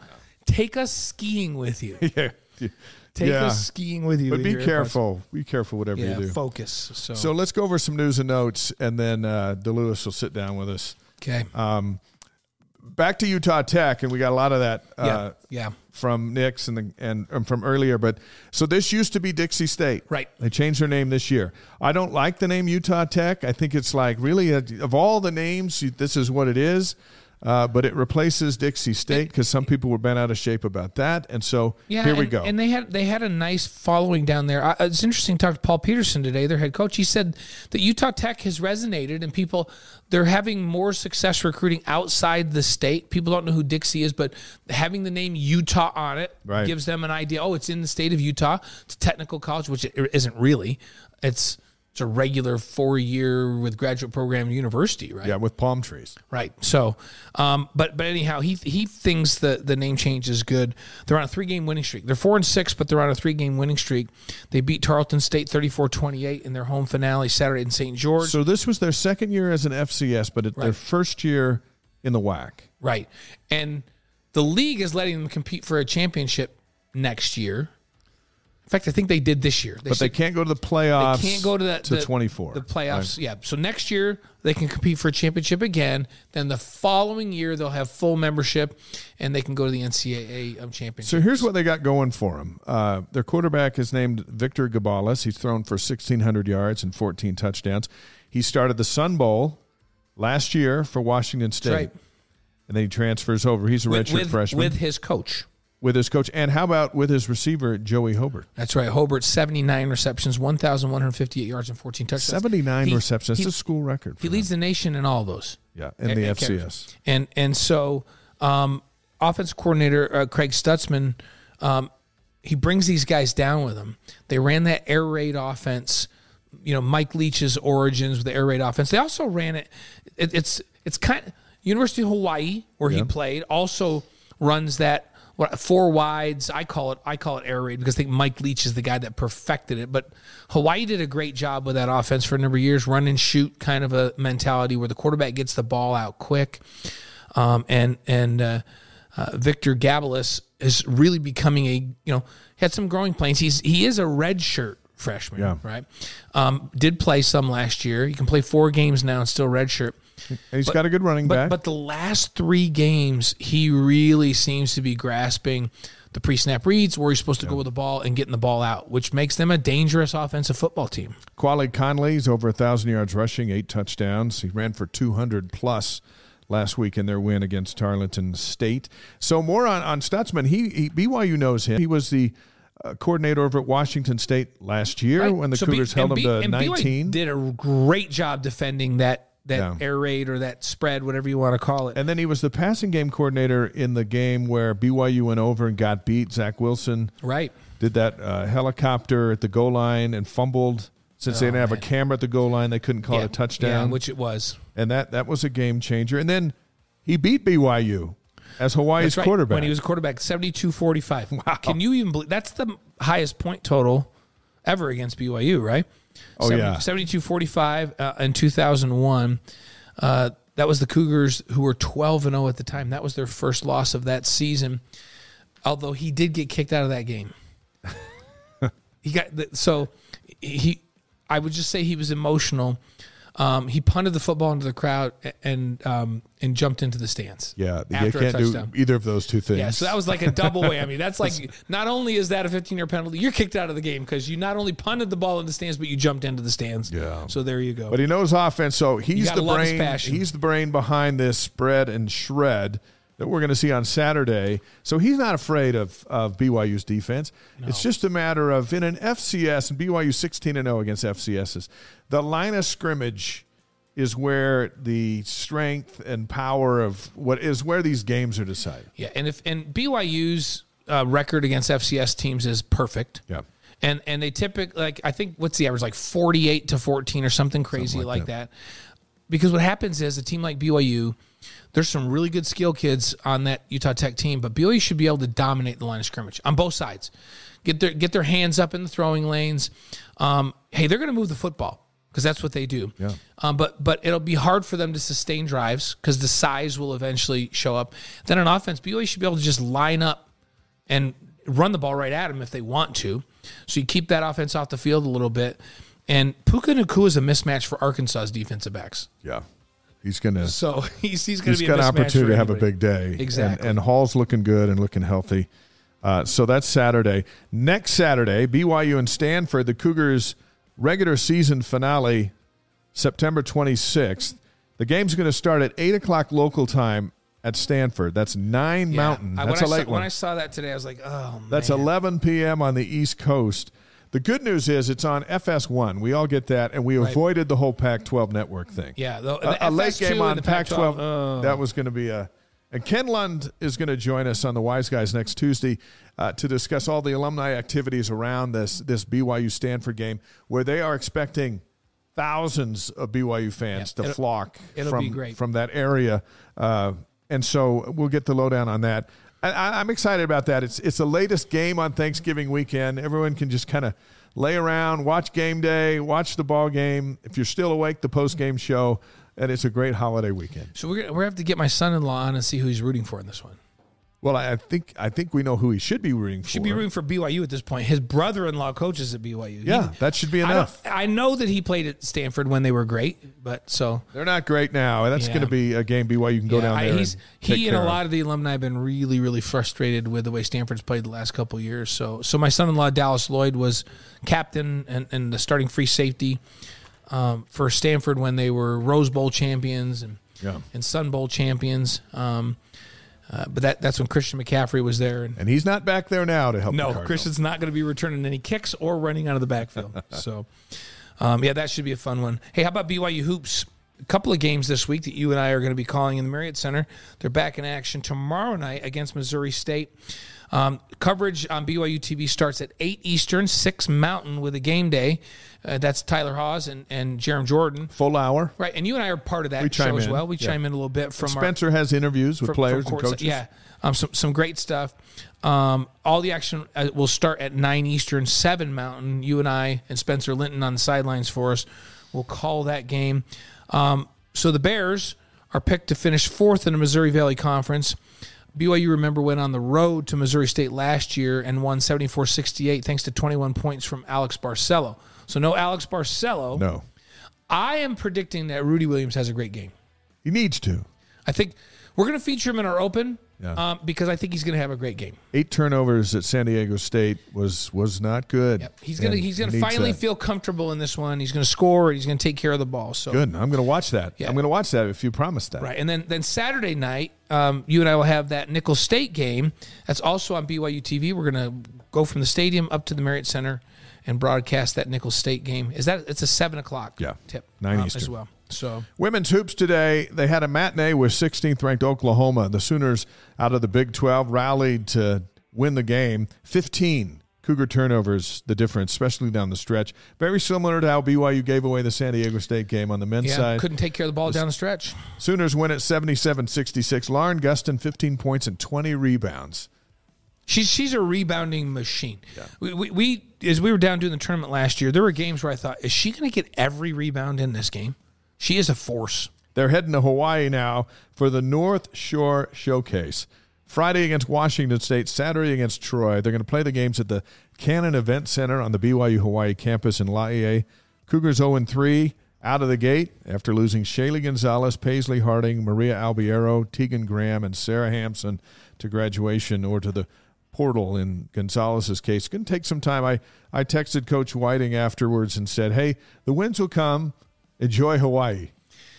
Take us skiing with you. Yeah. Take Yeah. us skiing with you. But be careful. Be careful whatever Yeah, you do. focus. So, So let's go over some news and notes, and then uh, DeLewis will sit down with us. okay. Um, Back to Utah Tech, and we got a lot of that uh, yeah. Yeah. from Nix and the, and um, from earlier. But so this used to be Dixie State, Right. They changed their name this year. I don't like the name Utah Tech. I think it's like really uh, of all the names, this is what it is. Uh, but it replaces Dixie State because some people were bent out of shape about that, and so Yeah, here we and- go. And they had they had a nice following down there. I, it's interesting to talk to Paul Peterson today, their head coach. He said that Utah Tech has resonated, and people they're having more success recruiting outside the state. People don't know who Dixie is, but having the name Utah on it Right. gives them an idea. Oh, it's in the state of Utah. It's a technical college, which it isn't really. It's it's a regular four year with graduate program university, right? yeah, with palm trees. Right. So, um, but but anyhow, he he thinks the the name change is good. They're on a three game winning streak. They're four and six, but they're on a three game winning streak. They beat Tarleton State 34-28 in their home finale Saturday in St. George. So this was their second year as an FCS, but it, their first year in the WAC. right. And the league is letting them compete for a championship next year. In fact, I think they did this year. But they can't go to the playoffs. They can't go to the, to the 24. The playoffs, yeah. So next year they can compete for a championship again. Then the following year they'll have full membership, and they can go to the NCAA um, championship. So here's what they got going for them. Uh, their quarterback is named Victor Gabalis. He's thrown for 1,600 yards and 14 touchdowns. He started the Sun Bowl last year for Washington State. right. And then he transfers over. He's a redshirt with, freshman with, his coach. His coach. And how about with his receiver, Joey Hobert? That's right. Hobert, 79 receptions, 1,158 yards, and 14 touchdowns. 79 He- receptions. He, That's a school record. he for leads the nation in all those. Yeah, in the FCS. And and so, um, offensive coordinator uh, Craig Stutzman, um, he brings these guys down with him. They ran that air raid offense. You know, Mike Leach's origins with the air raid offense. They also ran it. it it's it's kind of University of Hawaii where he played also runs that what four wides. I call it I call it air raid because I think Mike Leach is the guy that perfected it. But Hawaii did a great job with that offense for a number of years, run and shoot kind of a mentality where the quarterback gets the ball out quick. Um, and and uh, uh, Victor Gabalis is really becoming a you know he had some growing pains. He's he is a red shirt freshman, Yeah. right? Um, did play some last year. He can play four games now and still red shirt. And he's got a good running But back. but the last three games, he really seems to be grasping the pre-snap reads where he's supposed to go with the ball and getting the ball out, which makes them a dangerous offensive football team. Quali Conley's over a thousand yards rushing, eight touchdowns. He ran for two hundred plus last week in their win against Tarleton State. So more on on Stutzman. He, he BYU knows him. He was the uh, coordinator over at Washington State last year Right? when the So B- Cougars held and him to and BYU nineteen. Did a great job defending that that air raid or that spread, whatever you want to call it. And then he was the passing game coordinator in the game where BYU went over and got beat. Zach Wilson right. did that uh, helicopter at the goal line and fumbled. Since they didn't have a camera at the goal line, they couldn't call Oh, yeah. it a touchdown. Yeah, which it was. and that that was a game changer. And then he beat BYU as Hawaii's right. quarterback. When he was a quarterback, 72-45. Wow. Can you even believe that's the highest point total ever against BYU, right? Oh, yeah. 72-45 uh, in 2001. Uh, that was the Cougars who were 12 and 0 at the time. That was their first loss of that season. Although he did get kicked out of that game. he got so he I would just say he was emotional. Um, he punted the football into the crowd and um, and jumped into the stands. yeah, you can't do either of those two things. Yeah, so that was like a double whammy. That's like not only is that a 15 year penalty, you're kicked out of the game because you not only punted the ball in the stands, but you jumped into the stands. Yeah. So there you go. but he knows offense, so he's the brain. He's the brain behind this spread and shred that we're going to see on Saturday. So he's not afraid of of BYU's defense. It's just a matter of in an FCS and BYU 16 and 0 against FCSs. The line of scrimmage is where the strength and power of what is where these games are decided. yeah, and if and BYU's uh, record against FCS teams is perfect. Yeah. And and they typically like I think what's the average like 48 to 14 or something crazy like like, that. Because what happens is a team like BYU, there's some really good skill kids on that Utah Tech team, but BYU should be able to dominate the line of scrimmage on both sides. Get their get their hands up in the throwing lanes. Um, hey, they're going to move the football because that's what they do. Yeah. Um, but but it'll be hard for them to sustain drives because the size will eventually show up. Then on offense, BYU should be able to just line up and run the ball right at them if they want to. So you keep that offense off the field a little bit. And Puka Nacua is a mismatch for Arkansas's defensive backs. Yeah. He's going to So he's he's going he's got an opportunity to have a big day. Exactly. And, and Hall's looking good and looking healthy. Uh, so that's Saturday. Next Saturday, BYU and Stanford, the Cougars' regular season finale, September 26th. The game's going to start at 8 o'clock local time at Stanford. That's 9 Yeah. Mountain. That's when a I late saw, one. When I saw that today, I was like, oh, That's man. 11 p.m. on the East Coast. The good news is it's on FS1. We all get that, and we avoided the whole Pac-12 network thing. Yeah, the, a, the a late FS2 game on the Pac-12. oh. That was going to be a. And Ken Lund is going to join us on the Wise Guys next Tuesday uh, to discuss all the alumni activities around this this BYU Stanford game, where they are expecting thousands of BYU fans Yeah, to it'll- flock it'll from from that area, uh, and so we'll get the lowdown on that. I, I'm excited about that. It's it's the latest game on Thanksgiving weekend. Everyone can just kind of lay around, watch game day, watch the ball game. If you're still awake, the post game show, and it's a great holiday weekend. So we're gonna, we're gonna have to get my son-in-law on and see who he's rooting for in this one. Well, I I think I think we know who he should be rooting for. Should be rooting for BYU at this point. His brother-in-law coaches at BYU. Yeah, He- that should be enough. don't- I know that he played at Stanford when they were great, but so They're not great now, and that's Yeah. going to be a game BYU can go yeah, down I- there. he's and he and a of. lot of the alumni have been really really frustrated with the way Stanford's played the last couple of years. So so my son-in-law Dallas Lloyd was captain and, and the starting free safety um, for Stanford when they were Rose Bowl champions and Yeah. and Sun Bowl champions. Um, uh, but that that's when Christian McCaffrey was there and and he's not back there now to help. no. Christian's not going to be returning any kicks or running out of the backfield. so, um, yeah, that should be a fun one. Hey, how about BYU hoops? a couple of games this week that you and I are going to be calling in the Marriott Center. They're back in action tomorrow night against Missouri State. Um, coverage on BYU TV starts at 8 Eastern, 6 Mountain with a game day. Uh, that's Tyler Hawes and, and Jerem Jordan. Full hour. Right, and you and I are part of that We show as well. We Yeah. chime in a little bit from our Spencer has interviews with from- players from and coaches. Yeah, um, some some great stuff. Um, all the action uh, will start at nine Eastern, seven Mountain. You and I and Spencer Linton on the sidelines for us. We'll call that game. Um, so the Bears are picked to finish fourth in the Missouri Valley Conference. BYU, remember, went on the road to Missouri State last year and won 74 68 thanks to 21 points from Alex Barcelo. So, no Alex Barcelo. No, I am predicting that Rudi Williams has a great game. he needs to. I think we're going to feature him in our open Yeah. um, because I think he's going to have a great game. Eight turnovers at San Diego State was was not good. Yep. He's gonna he's gonna finally that. feel comfortable in this one. He's gonna score. He's gonna take care of the ball. So good. I'm going to watch that. Yeah. I'm going to watch that if you promise that. right, and then then Saturday night, um, you and I will have that Nicholls State game. That's also on BYU TV. We're gonna go from the stadium up to the Marriott Center and broadcast that Nicholls State game. Is that it's a seven o'clock Yeah. tip Nine um, Eastern. as well. So Women's hoops today, they had a matinee with 16th ranked Oklahoma. The Sooners out of the Big 12 rallied to win the game. 15 Cougar turnovers, the difference, especially down the stretch. Very similar to how BYU gave away the San Diego State game on the men's yeah, side. couldn't take care of the ball down the stretch. Sooners win at 77 66. Lauren Gustin, 15 points and 20 rebounds. She's she's a rebounding machine. We, we, we as we were down doing the tournament last year, there were games where I thought, is she going to get every rebound in this game? She is a force. They're heading to Hawaii now for the North Shore Showcase. Friday against Washington State, Saturday against Troy. They're going to play the games at the Cannon Event Center on the BYU Hawaii campus in Laie. Cougars 0 3 out of the gate after losing Shaylee Gonzalez, Paisley Harding, Maria Albiero, Tegan Graham, and Sarah Hampson to graduation or to the portal in Gonzalez's case. It's going to take some time. I, I texted Coach Whiting afterwards and said, hey, the winds will come. Enjoy Hawaii.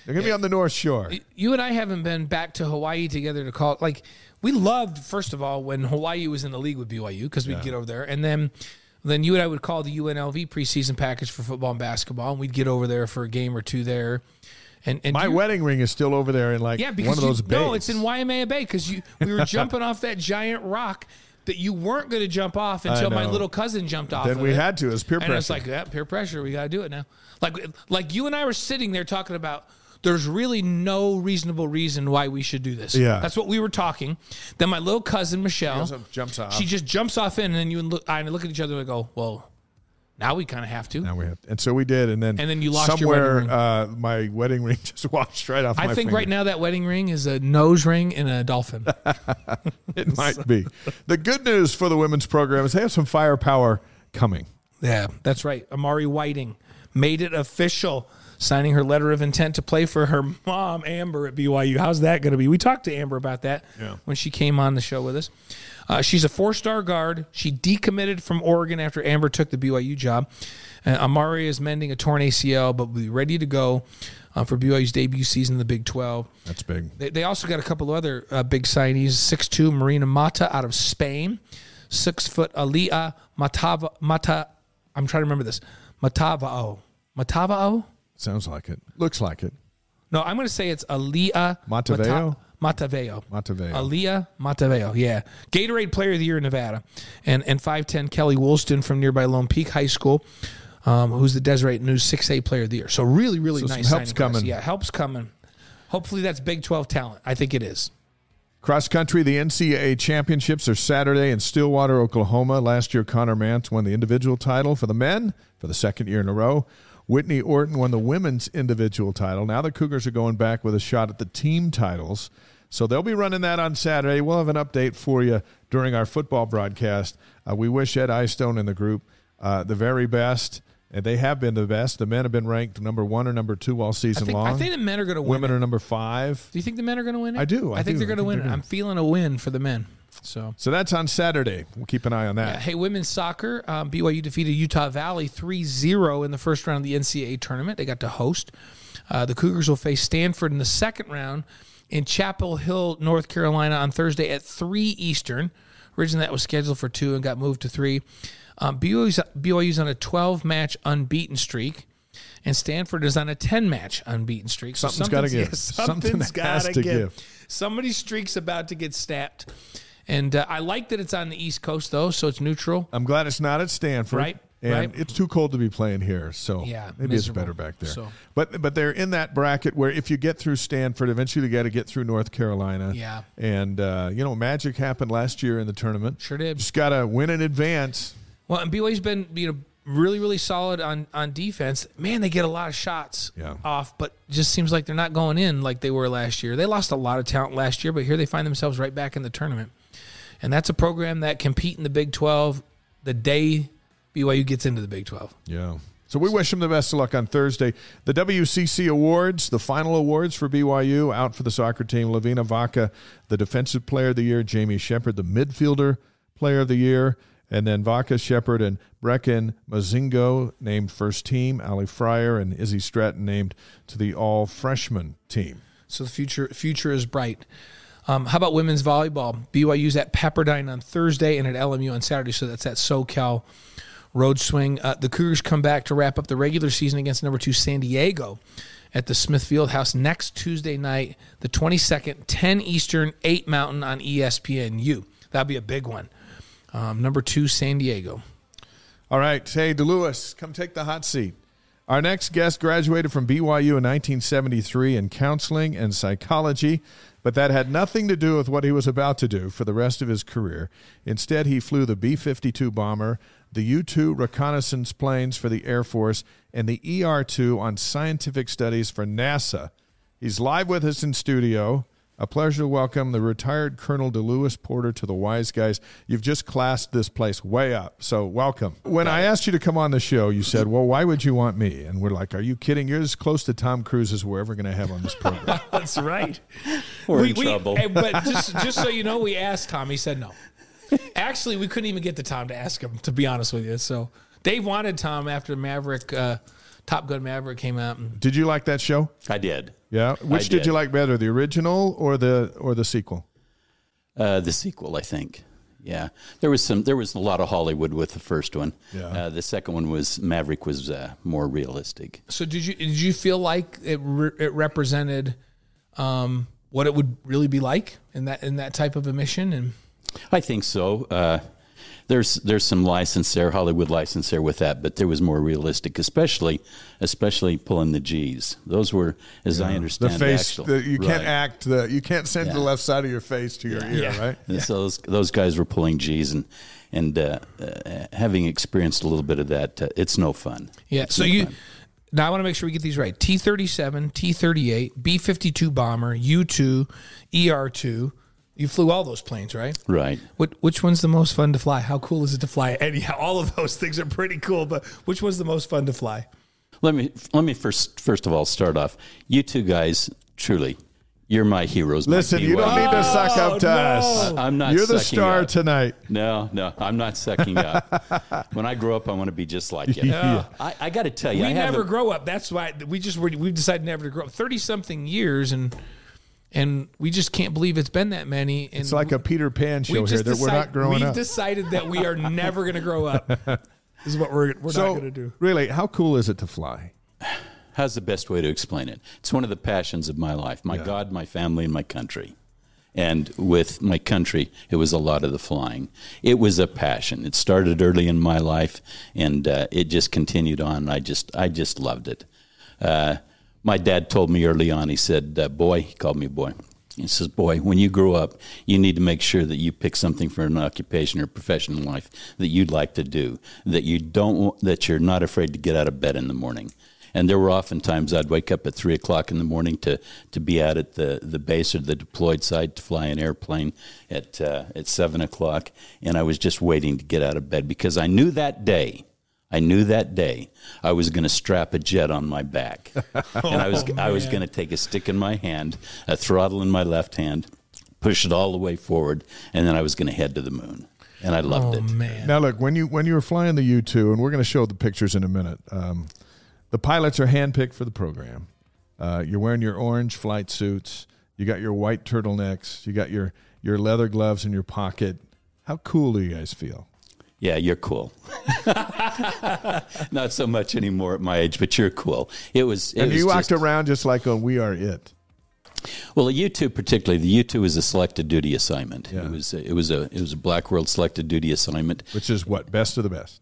They're going to be on the North Shore. You and I haven't been back to Hawaii together to call. Like we loved, first of all, when Hawaii was in the league with BYU because we'd get over there, and then then you and I would call the UNLV preseason package for football and basketball, and we'd get over there for a game or two there. And, and My wedding ring is still over there in like Yeah, because one of you- bays. no, it's in Waimea Bay because you we were jumping off that giant rock that you weren't going to jump off until my little cousin jumped off. Then of we it. had to as peer and pressure. it's like yeah, peer pressure. We got to do it now. Like like you and I were sitting there talking about. There's really no reasonable reason why we should do this. Yeah. that's what we were talking. Then my little cousin Michelle, goes up, jumps off. She just jumps off in, and then you and look, I look at each other and go, "Well, now we kind of have to." Now we have, and so we did, and then And then you lost your somewhere. wedding ring. Uh, my wedding ring just washed right off. I my think finger. right now that wedding ring is a nose ring and a dolphin. it might be. The good news for the women's program is they have some firepower coming. Yeah, that's right. Amari Whiting made it official, signing her letter of intent to play for her mom, Amber, at BYU. How's that going to be? We talked to Amber about that Yeah. when she came on the show with us. Uh, she's a four star guard. She decommitted from Oregon after Amber took the BYU job. Uh, Amari is mending a torn ACL, but will be ready to go uh, for BYU's debut season in the Big 12. That's big. They, they also got a couple of other uh, big signees. Six two Marina Mata out of Spain. Six foot Alia Matava Mata. I'm trying to remember this. Matavao. Matavao? Sounds like it. Looks like it. No, I'm going to say it's Alia Mataveo? Mata, Mataveo. Mataveo. Alia Mataveo. Yeah. Gatorade Player of the Year in Nevada. And and 5'10 Kailey Woolston from nearby Lone Peak High School. Um, who's the Deseret News 6A Player of the Year. So really, really So nice. help's signing class. coming. Yeah, help's coming. Hopefully that's Big 12 talent. I think it is. Cross country, the NCAA championships are Saturday in Stillwater, Oklahoma. Last year, Connor Mantz won the individual title for the men for the second year in a row. Whitney Orton won the women's individual title. Now the Cougars are going back with a shot at the team titles. So they'll be running that on Saturday. We'll have an update for you during our football broadcast. Uh, we wish Ed Eyestone and the group uh, the very best. And they have been the best. The men have been ranked number one or number two all I season think, long. I think the men are going to win. Women it. are number five. Do you think the men are going to win it? I do, I I, think do. they're going to win it. I'm feeling a win for the men. So. So that's on Saturday. We'll keep an eye on that. Yeah. Hey, women's soccer. Um, BYU defeated Utah Valley 3 0 in the first round of the NCAA tournament. They got to host. Uh, the Cougars will face Stanford in the second round in Chapel Hill, North Carolina on Thursday at 3 Eastern. Originally, that was scheduled for 2 and got moved to 3. Um, BYU's, BYU's on a 12 match unbeaten streak. and Stanford is on a 10 match unbeaten streak. So Something's gotta give. yeah, something's gotta to give. give. Somebody's streak's about to get snapped. And uh, I like that it's on the East Coast, though, so it's neutral. I'm glad it's not at Stanford. Right, And right. it's too cold to be playing here, so Yeah, maybe miserable. it's better back there. So- But but they're in that bracket where if you get through Stanford, eventually you got to get through North Carolina. Yeah. And uh, you know, magic happened last year in the tournament. Sure did. Just got to win in advance. Well, and BYU's been you know really really solid on on defense. Man, they get a lot of shots Yeah. off, but just seems like they're not going in like they were last year. They lost a lot of talent last year, but here they find themselves right back in the tournament. And that's a program that compete in the Big 12 the day BYU gets into the Big 12. Yeah. So we wish them the best of luck on Thursday. The WCC awards, the final awards for BYU, out for the soccer team. Laveni Vaka, the defensive player of the year. Jamie Shepard, the midfielder player of the year. And then Vaka, Shepard, and Brecken Mozingo named first team. Ali Fryer and Izzy Stratton named to the all freshman team. So the future future is bright. Um, how about women's volleyball? BYU's at Pepperdine on Thursday and at LMU on Saturday. So that's at SoCal Road Swing. Uh, the Cougars come back to wrap up the regular season against number two San Diego at the Smith Field House next Tuesday night, the 22nd, 10 Eastern, 8 Mountain on ESPNU. That'll be a big one. Um, number two San Diego. All right. Hey, DeLewis, come take the hot seat. Our next guest graduated from BYU in 1973 in counseling and psychology, but that had nothing to do with what he was about to do for the rest of his career. Instead, he flew the B 52 bomber, the U 2 reconnaissance planes for the Air Force, and the ER 2 on scientific studies for NASA. He's live with us in studio. A pleasure to welcome the retired Colonel DeLewis Porter to the Wise Guys. You've just classed this place way up, so welcome. When I asked you to come on the show, you said, "Well, why would you want me?" And we're like, "Are you kidding? You're as close to Tom Cruise as we're ever going to have on this program." That's right. We're we, in we- trouble. hey, but just just so you know, we asked Tom. He said no. Actually, we couldn't even get to Tom to ask him. To be honest with you, so Dave wanted Tom after Maverick, uh, Top Gun Maverick came out. And did you like that show? I did. Yeah. Which did. did. you like better, the original or the or the sequel? Uh, the sequel, I think. Yeah, there was some. There was a lot of Hollywood with the first one. Yeah. Uh, the second one was Maverick was uh, more realistic. so did you did you feel like it re- it represented um, what it would really be like in that in that type of a mission? And I think so. There's there's some license there, Hollywood license there with that, but there was more realistic, especially especially pulling the G's. Those were, as I understand, The understand, face. actual- The, you can't act. The you can't send the left side of your face to your ear, Yeah. right? And so those, those guys were pulling G's, and and uh, uh, having experienced a little bit of that, uh, it's no fun. Yeah. It's so no you fun. now I want to make sure we get these right. T thirty seven, T thirty eight, B fifty two bomber, U two, ER two. You flew all those planes, right? right. What, which one's the most fun to fly? How cool is it to fly? Anyhow, all of those things are pretty cool, but which one's the most fun to fly? Let me let me first first of all start off. You two guys, truly, you're my heroes. my Listen, you don't need to suck up to oh, no. us. I'm not You're the star up. tonight. No, no, I'm not sucking up. when I grow up, I want to be just like you. Yeah. I, I got to tell you, We I never grow up. That's why we just we've decided never to grow up. Thirty something years, and and we just can't believe it's been that many. And It's like a Peter Pan show we've here just that we're not growing up. We've decided that we are never going to grow up. This is what we're we're so, not going to do. really, how cool is it to fly? How's the best way to explain it? It's one of the passions of my life my God, my family, and my country. And with my country, it was a lot of the flying. It was a passion. It started early in my life, and uh, it just continued on. I just, I just loved it. Uh, my dad told me early on. He said, uh, "Boy," he called me boy. He says, "Boy, when you grow up, you need to make sure that you pick something for an occupation or profession in life that you'd like to do. That you don't, that you're not afraid to get out of bed in the morning." And there were often times I'd wake up at three o'clock in the morning to, to be out at the, the base or the deployed site to fly an airplane at uh, at seven o'clock, and I was just waiting to get out of bed because I knew that day, I knew that day I was going to strap a jet on my back, and I was I was going to take a stick in my hand, a throttle in my left hand, push it all the way forward, and then I was going to head to the moon, and I loved Oh it. man. Now, look when you when you were flying the U two, and we're going to show the pictures in a minute. Um, the pilots are handpicked for the program. Uh, you're wearing your orange flight suits. You got your white turtlenecks. You got your your leather gloves in your pocket. How cool do you guys feel? Yeah, you're cool. Not so much anymore at my age, but you're cool. It was. It And was you walked just- around just like on We Are It. Well, the U two particularly, the U two was a selected duty assignment. Yeah. It was. A, it was a. It was a Black World selected duty assignment. Which is what? Best of the best.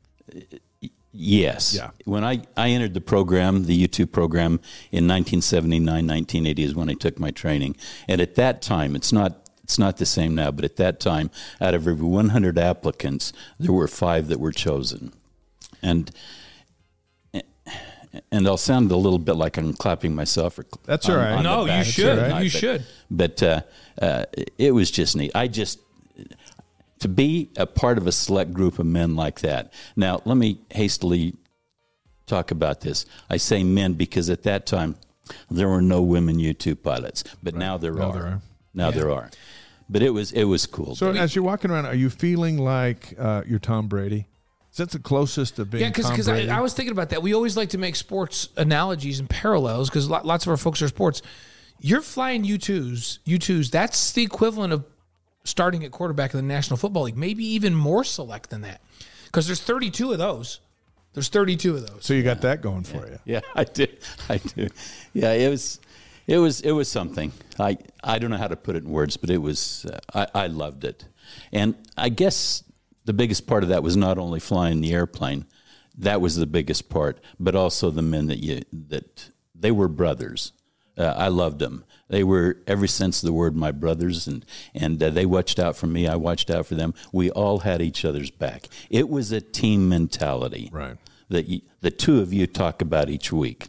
Yes. Yeah. When I, I entered the program, the U two program in 1979, 1980 is when I took my training, and at that time, it's not. It's not the same now, but at that time, out of every 100 applicants, there were five that were chosen, and and I'll sound a little bit like I'm clapping myself. Or That's on- all right. on the No, you back. should. all right. You should. But uh, uh, it was just neat. I just to be a part of a select group of men like that. Now, let me hastily talk about this. I say men because at that time there were no women U two pilots, but now there Now are. there are. Now there are. But it was it was cool. So as you're walking around, are you feeling like uh, you're Tom Brady? Is that the closest of being Yeah, Tom because I, I was thinking about that. We always like to make sports analogies and parallels because lots of our folks are sports. You're flying U twos, U twos. That's the equivalent of starting at quarterback in the National Football League. Maybe even more select than that because there's 32 of those. There's 32 of those. so you got that going for you. Yeah, I do. I do. Yeah, it was, it was, it was something. I, I don't know how to put it in words, but it was. Uh, I, I loved it, and I guess the biggest part of that was not only flying the airplane. That was the biggest part, but also the men that you that they were brothers. Uh, I loved them. They were every sense of the word my brothers, and and uh, they watched out for me. I watched out for them. We all had each other's back. It was a team mentality Right. that you, the two of you talk about each week,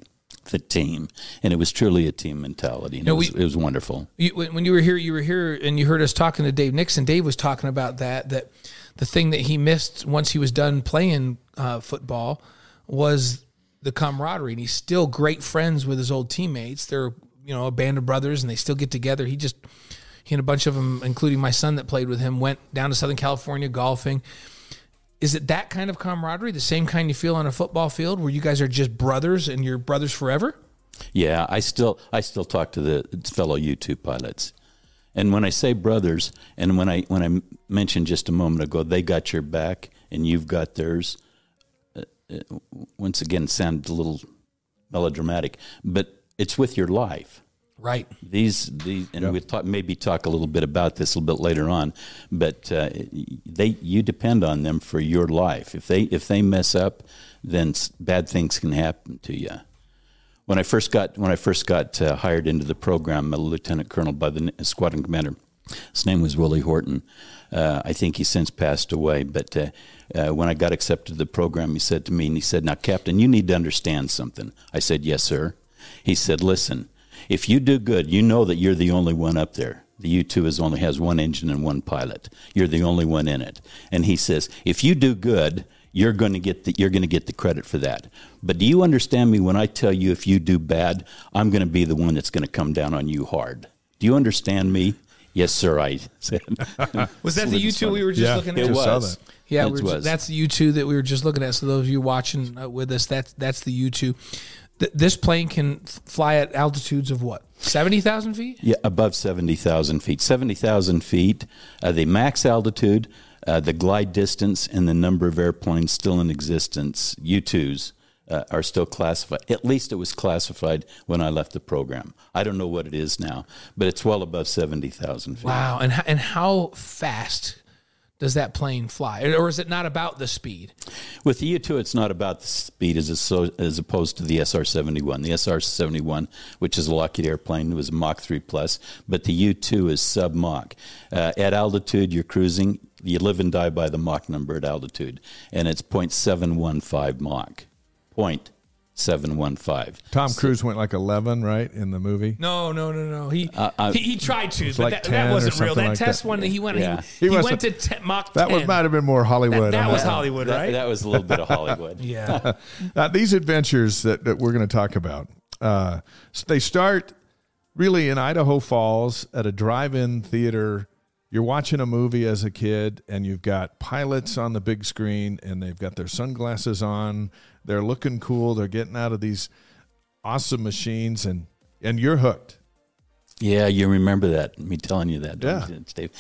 the team, and it was truly a team mentality. And No, it, was, we- it was wonderful. You, when when you were here, you were here, and you heard us talking to Dave Nixon. Dave was talking about that. That the thing that he missed once he was done playing uh, football was the camaraderie, and he's still great friends with his old teammates. They're you know a band of brothers, and they still get together. He just he and a bunch of them, including my son that played with him, went down to Southern California golfing. Is it that kind of camaraderie, the same kind you feel on a football field, where you guys are just brothers and you're brothers forever? Yeah, I still I still talk to the fellow U two pilots, and when I say brothers, and when I when I mentioned just a moment ago, they got your back and you've got theirs. Uh, uh, once again, it sounded a little melodramatic, but it's with your life. Right. These, these, and we'll talk, maybe talk a little bit about this a little bit later on. But uh, they, you depend on them for your life. If they, if they mess up, then bad things can happen to you. When I first got, when I first got uh, hired into the program, a lieutenant colonel by the squadron commander, his name was Willie Horton. Uh, I think he's since passed away. But uh, uh, when I got accepted to the program, he said to me, and he said, "Now, Captain, you need to understand something." I said, "Yes, sir." He said, "Listen." If you do good, you know that you're the only one up there. The U two is only has one engine and one pilot. You're the only one in it. And he says, if you do good, you're going to get the, you're going to get the credit for that. But do you understand me when I tell you if you do bad, I'm going to be the one that's going to come down on you hard. Do you understand me? Yes, sir. I said. Was that the U two we were just Yeah, looking at? It was. that. Yeah, It we were, was. that's the U two that we were just looking at. So those of you watching uh, with us, that's that's the U two. Th- this plane can f- fly at altitudes of what seventy thousand feet. Yeah, above 70,000 feet. 70,000 feet, uh, the max altitude, uh, the glide distance, and the number of airplanes still in existence, U 2s, uh, are still classified. At least it was classified when I left the program. I don't know what it is now, but it's well above 70,000 feet. Wow, and h- and how fast does that plane fly, or is it not about the speed? With the U 2, it's not about the speed as, so, as opposed to the SR 71. The SR 71, which is a Lockheed airplane, was Mach 3 plus, but the U 2 is sub Mach. Uh, at altitude, you're cruising, you live and die by the Mach number at altitude, and it's 0.715 Mach. 0.715. Tom Cruise went like 11, right, in the movie? No, no, no, no. He I- he, he tried to, but like that, that wasn't real. That like test that. one that he went, Yeah. he, He he, went have- to te- Mach That 10. was, might have been more Hollywood. that on was one. Hollywood, right? that was a little bit of Hollywood. yeah. Uh, these adventures that, that we're going to talk about, uh, s- they start really in Idaho Falls at a drive-in theater. You're watching a movie as a kid, and you've got pilots on the big screen, and they've got their sunglasses on. They're looking cool. They're getting out of these awesome machines, and and you're hooked. Yeah, you remember that? Me telling you that, Yeah. don't you, Dave?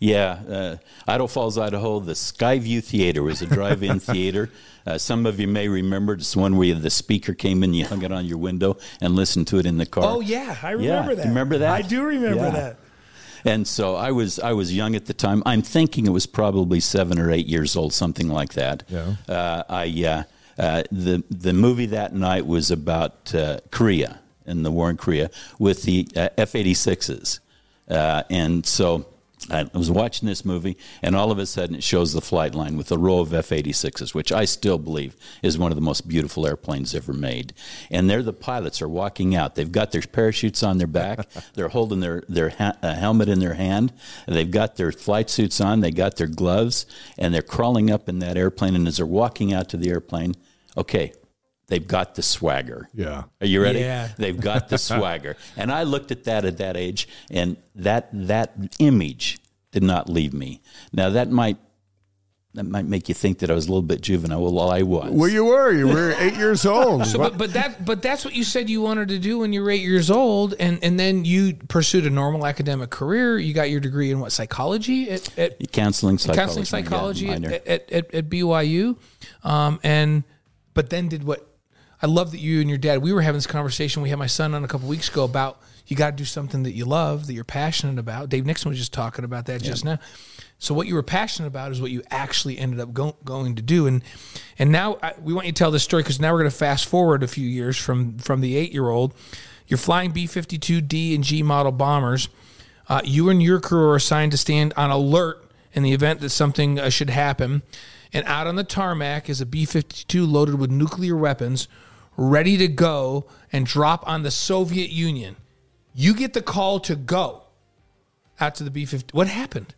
Yeah, uh, Idaho Falls, Idaho. The Skyview Theater was a drive-in theater. Uh, some of you may remember it's one where the speaker came in, you hung it on your window, and listened to it in the car. Oh yeah, I remember you that. remember that? I do remember Yeah. that. And so I was I was young at the time. I'm thinking it was probably seven or eight years old, something like that. Yeah. Uh, I uh, the the movie that night was about uh, Korea and the war in Korea with the uh, F-86s, uh, and so. I was watching this movie, and all of a sudden it shows the flight line with a row of F 86s, which I still believe is one of the most beautiful airplanes ever made. And there the pilots are walking out. They've got their parachutes on their back, they're holding their, their ha- uh, helmet in their hand, they've got their flight suits on, they got their gloves, and they're crawling up in that airplane. And as they're walking out to the airplane, okay, they've got the swagger. Yeah. Are you ready? Yeah. They've got the swagger. And I looked at that at that age, and that that image did not leave me. Now that might that might make you think that I was a little bit juvenile. Well, I was. Well, you were. You were eight years old. So, but, but that but that's what you said you wanted to do when you were eight years old, and and then you pursued a normal academic career. You got your degree in what psychology at, at counseling psychology. counseling psychology yeah, at, at, at, at BYU, um, and but then did what? I love that you and your dad. We were having this conversation. We had my son on a couple weeks ago about you got to do something that you love, that you're passionate about. Dave Nixon was just talking about that just now. So what you were passionate about is what you actually ended up go, going to do, and and now I, we want you to tell this story because now we're going to fast forward a few years from from the eight year old. You're flying B-52D and G model bombers. Uh, you and your crew are assigned to stand on alert in the event that something uh, should happen. And out on the tarmac is a B 52 loaded with nuclear weapons, ready to go and drop on the Soviet Union. You get the call to go out to the B 50. What happened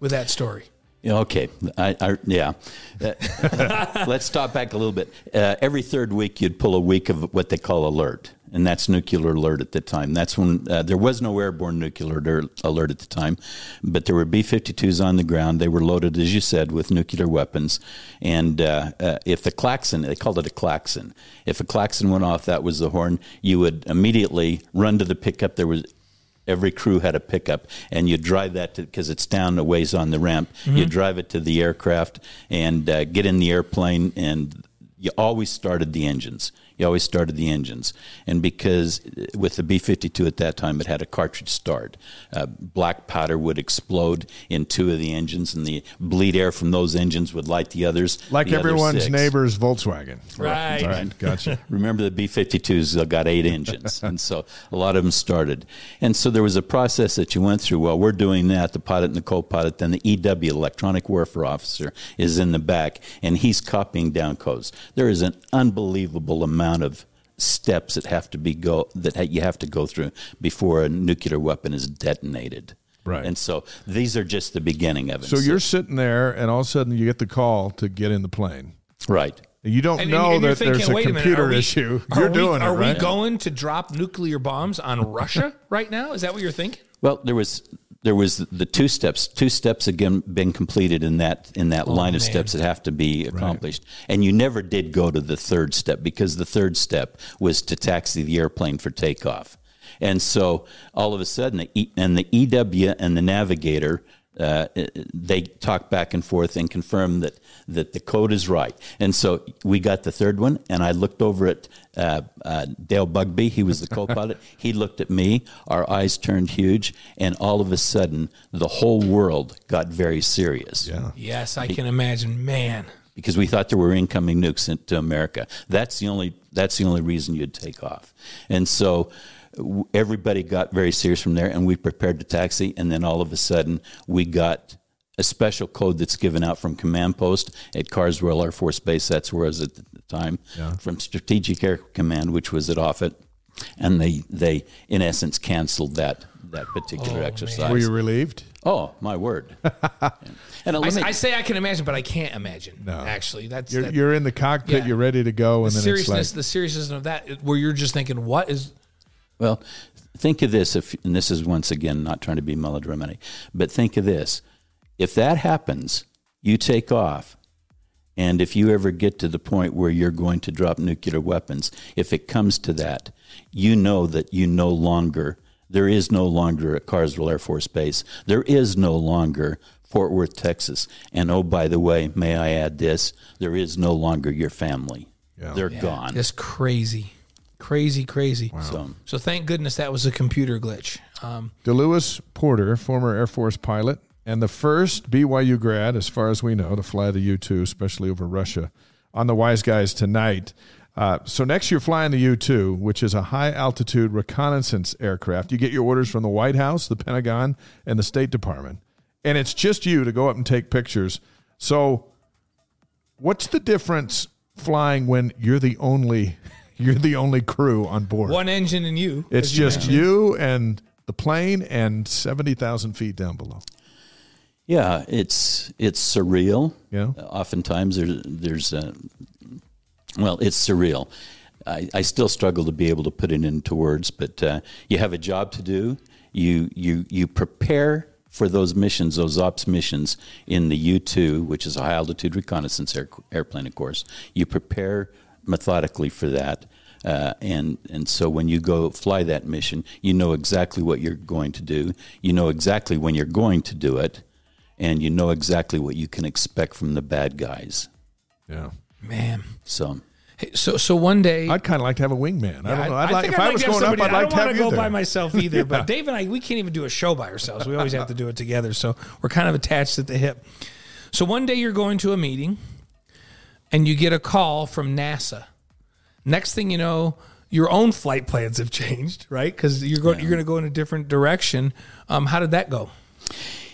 with that story? Okay, I, I, yeah. Uh, let's stop back a little bit. Uh, every third week, you'd pull a week of what they call alert, and that's nuclear alert at the time. That's when uh, there was no airborne nuclear alert, at the time, but there were B-52s on the ground. They were loaded, as you said, with nuclear weapons. And uh, uh, if the klaxon, they called it a klaxon. If a klaxon went off, that was the horn. You would immediately run to the pickup. There was every crew had a pickup and you drive that because it's down a ways on the ramp you drive it to the aircraft and uh, get in the airplane and you always started the engines you always started the engines and because uh, with the b-52 at that time it had a cartridge start uh, black powder would explode in two of the engines and the bleed air from those engines would light the others like the everyone's six. neighbor's Volkswagen. Right. All right. Gotcha. Remember the B 52s got eight engines, and so a lot of them started. And so there was a process that you went through. Well, we're doing that, the pilot and the co pilot, then the EW, Electronic Warfare Officer, is in the back, and he's copying down codes. There is an unbelievable amount of steps that have to be go that ha- you have to go through before a nuclear weapon is detonated. Right. And so these are just the beginning of it. So you're sitting there, and all of a sudden you get the call to get in the plane. right. You don't And, know and you're that there's thinking, a wait a minute, computer are we- issue. are You're we- doing Are it, right? we going to drop nuclear bombs on Russia right now? Is that what you're thinking? Well, there was there was the two steps. Two steps again been completed in that in that oh, line of man. steps that have to be accomplished, and you never did go to the third step because the third step was to taxi the airplane for takeoff, and so all of a sudden, the e, and the EW and the navigator. Uh, they talk back and forth and confirm that, that the code is right. And so we got the third one, and I looked over at uh, uh, Dale Bugby. He was the co pilot. he looked at me. Our eyes turned huge, and all of a sudden, the whole world got very serious Yeah. Yes, I can imagine. Man. because we thought there were incoming nukes into America. That's the only that's the only reason you'd take off. And so w- everybody got very serious from there, and we prepared to taxi. And then all of a sudden, we got a special code that's given out from command post at Carswell Air Force Base. That's where I was at the time. From Strategic Air Command, which was at Offutt, and they they in essence canceled that that particular oh, exercise. Were you relieved? oh my word! and I, me, I say I can imagine, but I can't imagine. No. Actually, that's You're, that, you're in the cockpit. Yeah. You're ready to go, and the then seriousness. it's like, the seriousness of that, where you're just thinking, "What is?" Well, think of this. If and this is once again not trying to be melodramatic, but think of this: if that happens, you take off, and if you ever get to the point where you're going to drop nuclear weapons, if it comes to that, you know that you no longer There is no longer at Carswell Air Force Base. There is no longer Fort Worth, Texas. And oh, by the way, may I add this? There is no longer your family. Yeah. They're gone. It's crazy, crazy, crazy. So, So thank goodness that was a computer glitch. Um, DeLewis Porter, former Air Force pilot, and the first BYU grad, as far as we know, to fly the U 2, especially over Russia, on the Wise Guys tonight. Uh, so next you're flying the U 2, which is a high altitude reconnaissance aircraft. You get your orders from the White House, the Pentagon, and the State Department. And it's just you to go up and take pictures. So what's the difference flying when you're the only you're the only crew on board? one engine and you. It's as you just mentioned. you and the plane and 70,000 feet down below. yeah, it's it's surreal. Yeah. Oftentimes there, there's a, well, it's surreal. I, I still struggle to be able to put it into words, but uh, you have a job to do. You you you prepare for those missions, those ops missions in the U two, which is a high altitude reconnaissance air, airplane, of course. You prepare methodically for that. Uh, and and so when you go fly that mission, you know exactly what you're going to do. You know exactly when you're going to do it, and you know exactly what you can expect from the bad guys. Yeah. man. So Hey, so so one day. I'd kind of like to have a wingman. I don't know. I'd like, think if I'd I like was to have going up, I'd like I to don't have want you to go there. by myself either. But Dave and I, we can't even do a show by ourselves. We always have to do it together. So we're kind of attached at the hip. So one day you're going to a meeting, and you get a call from NASA. Next thing you know, your own flight plans have changed, right? Because you're going you're going to go in a different direction. Um, how did that go?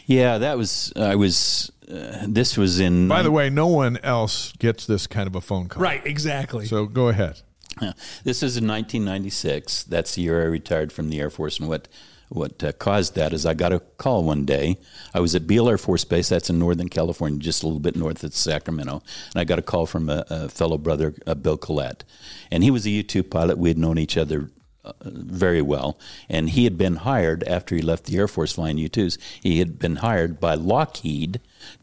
yeah, that was I was. Uh, this was in. By the way, no one else gets this kind of a phone call. Right, exactly. So go ahead. Yeah. This is in 1996. That's the year I retired from the Air Force. And what what uh, caused that is I got a call one day. I was at Beale Air Force Base. That's in Northern California, just a little bit north of Sacramento. And I got a call from a, a fellow brother, uh, Bill Collette, and he was a U two pilot. We had known each other. Uh, very well, and he had been hired after he left the Air Force flying U 2s. He had been hired by Lockheed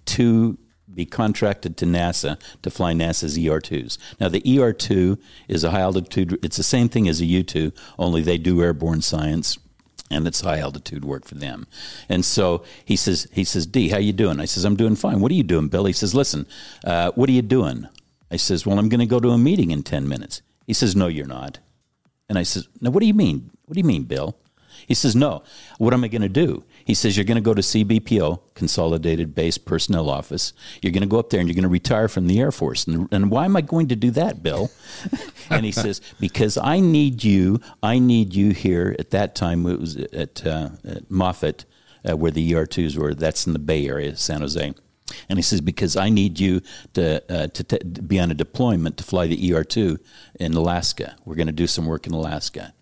to be contracted to NASA to fly NASA's ER2s. Now, the ER2 is a high altitude, it's the same thing as a U 2, only they do airborne science. And it's high altitude work for them, and so he says. He says, "D, how you doing?" I says, "I'm doing fine. What are you doing, Bill?" He says, "Listen, uh, what are you doing?" I says, "Well, I'm going to go to a meeting in ten minutes." He says, "No, you're not." And I says, "Now, what do you mean? What do you mean, Bill?" He says, "No. What am I going to do?" He says, "You're going to go to CBPO, Consolidated Base Personnel Office. You're going to go up there and you're going to retire from the Air Force." And, and why am I going to do that, Bill? and he says, "Because I need you. I need you here." At that time, it was at, uh, at Moffett, uh, where the ER2s were. That's in the Bay Area, San Jose. And he says, because I need you to uh, to, t- to be on a deployment to fly the ER2 in Alaska. We're going to do some work in Alaska.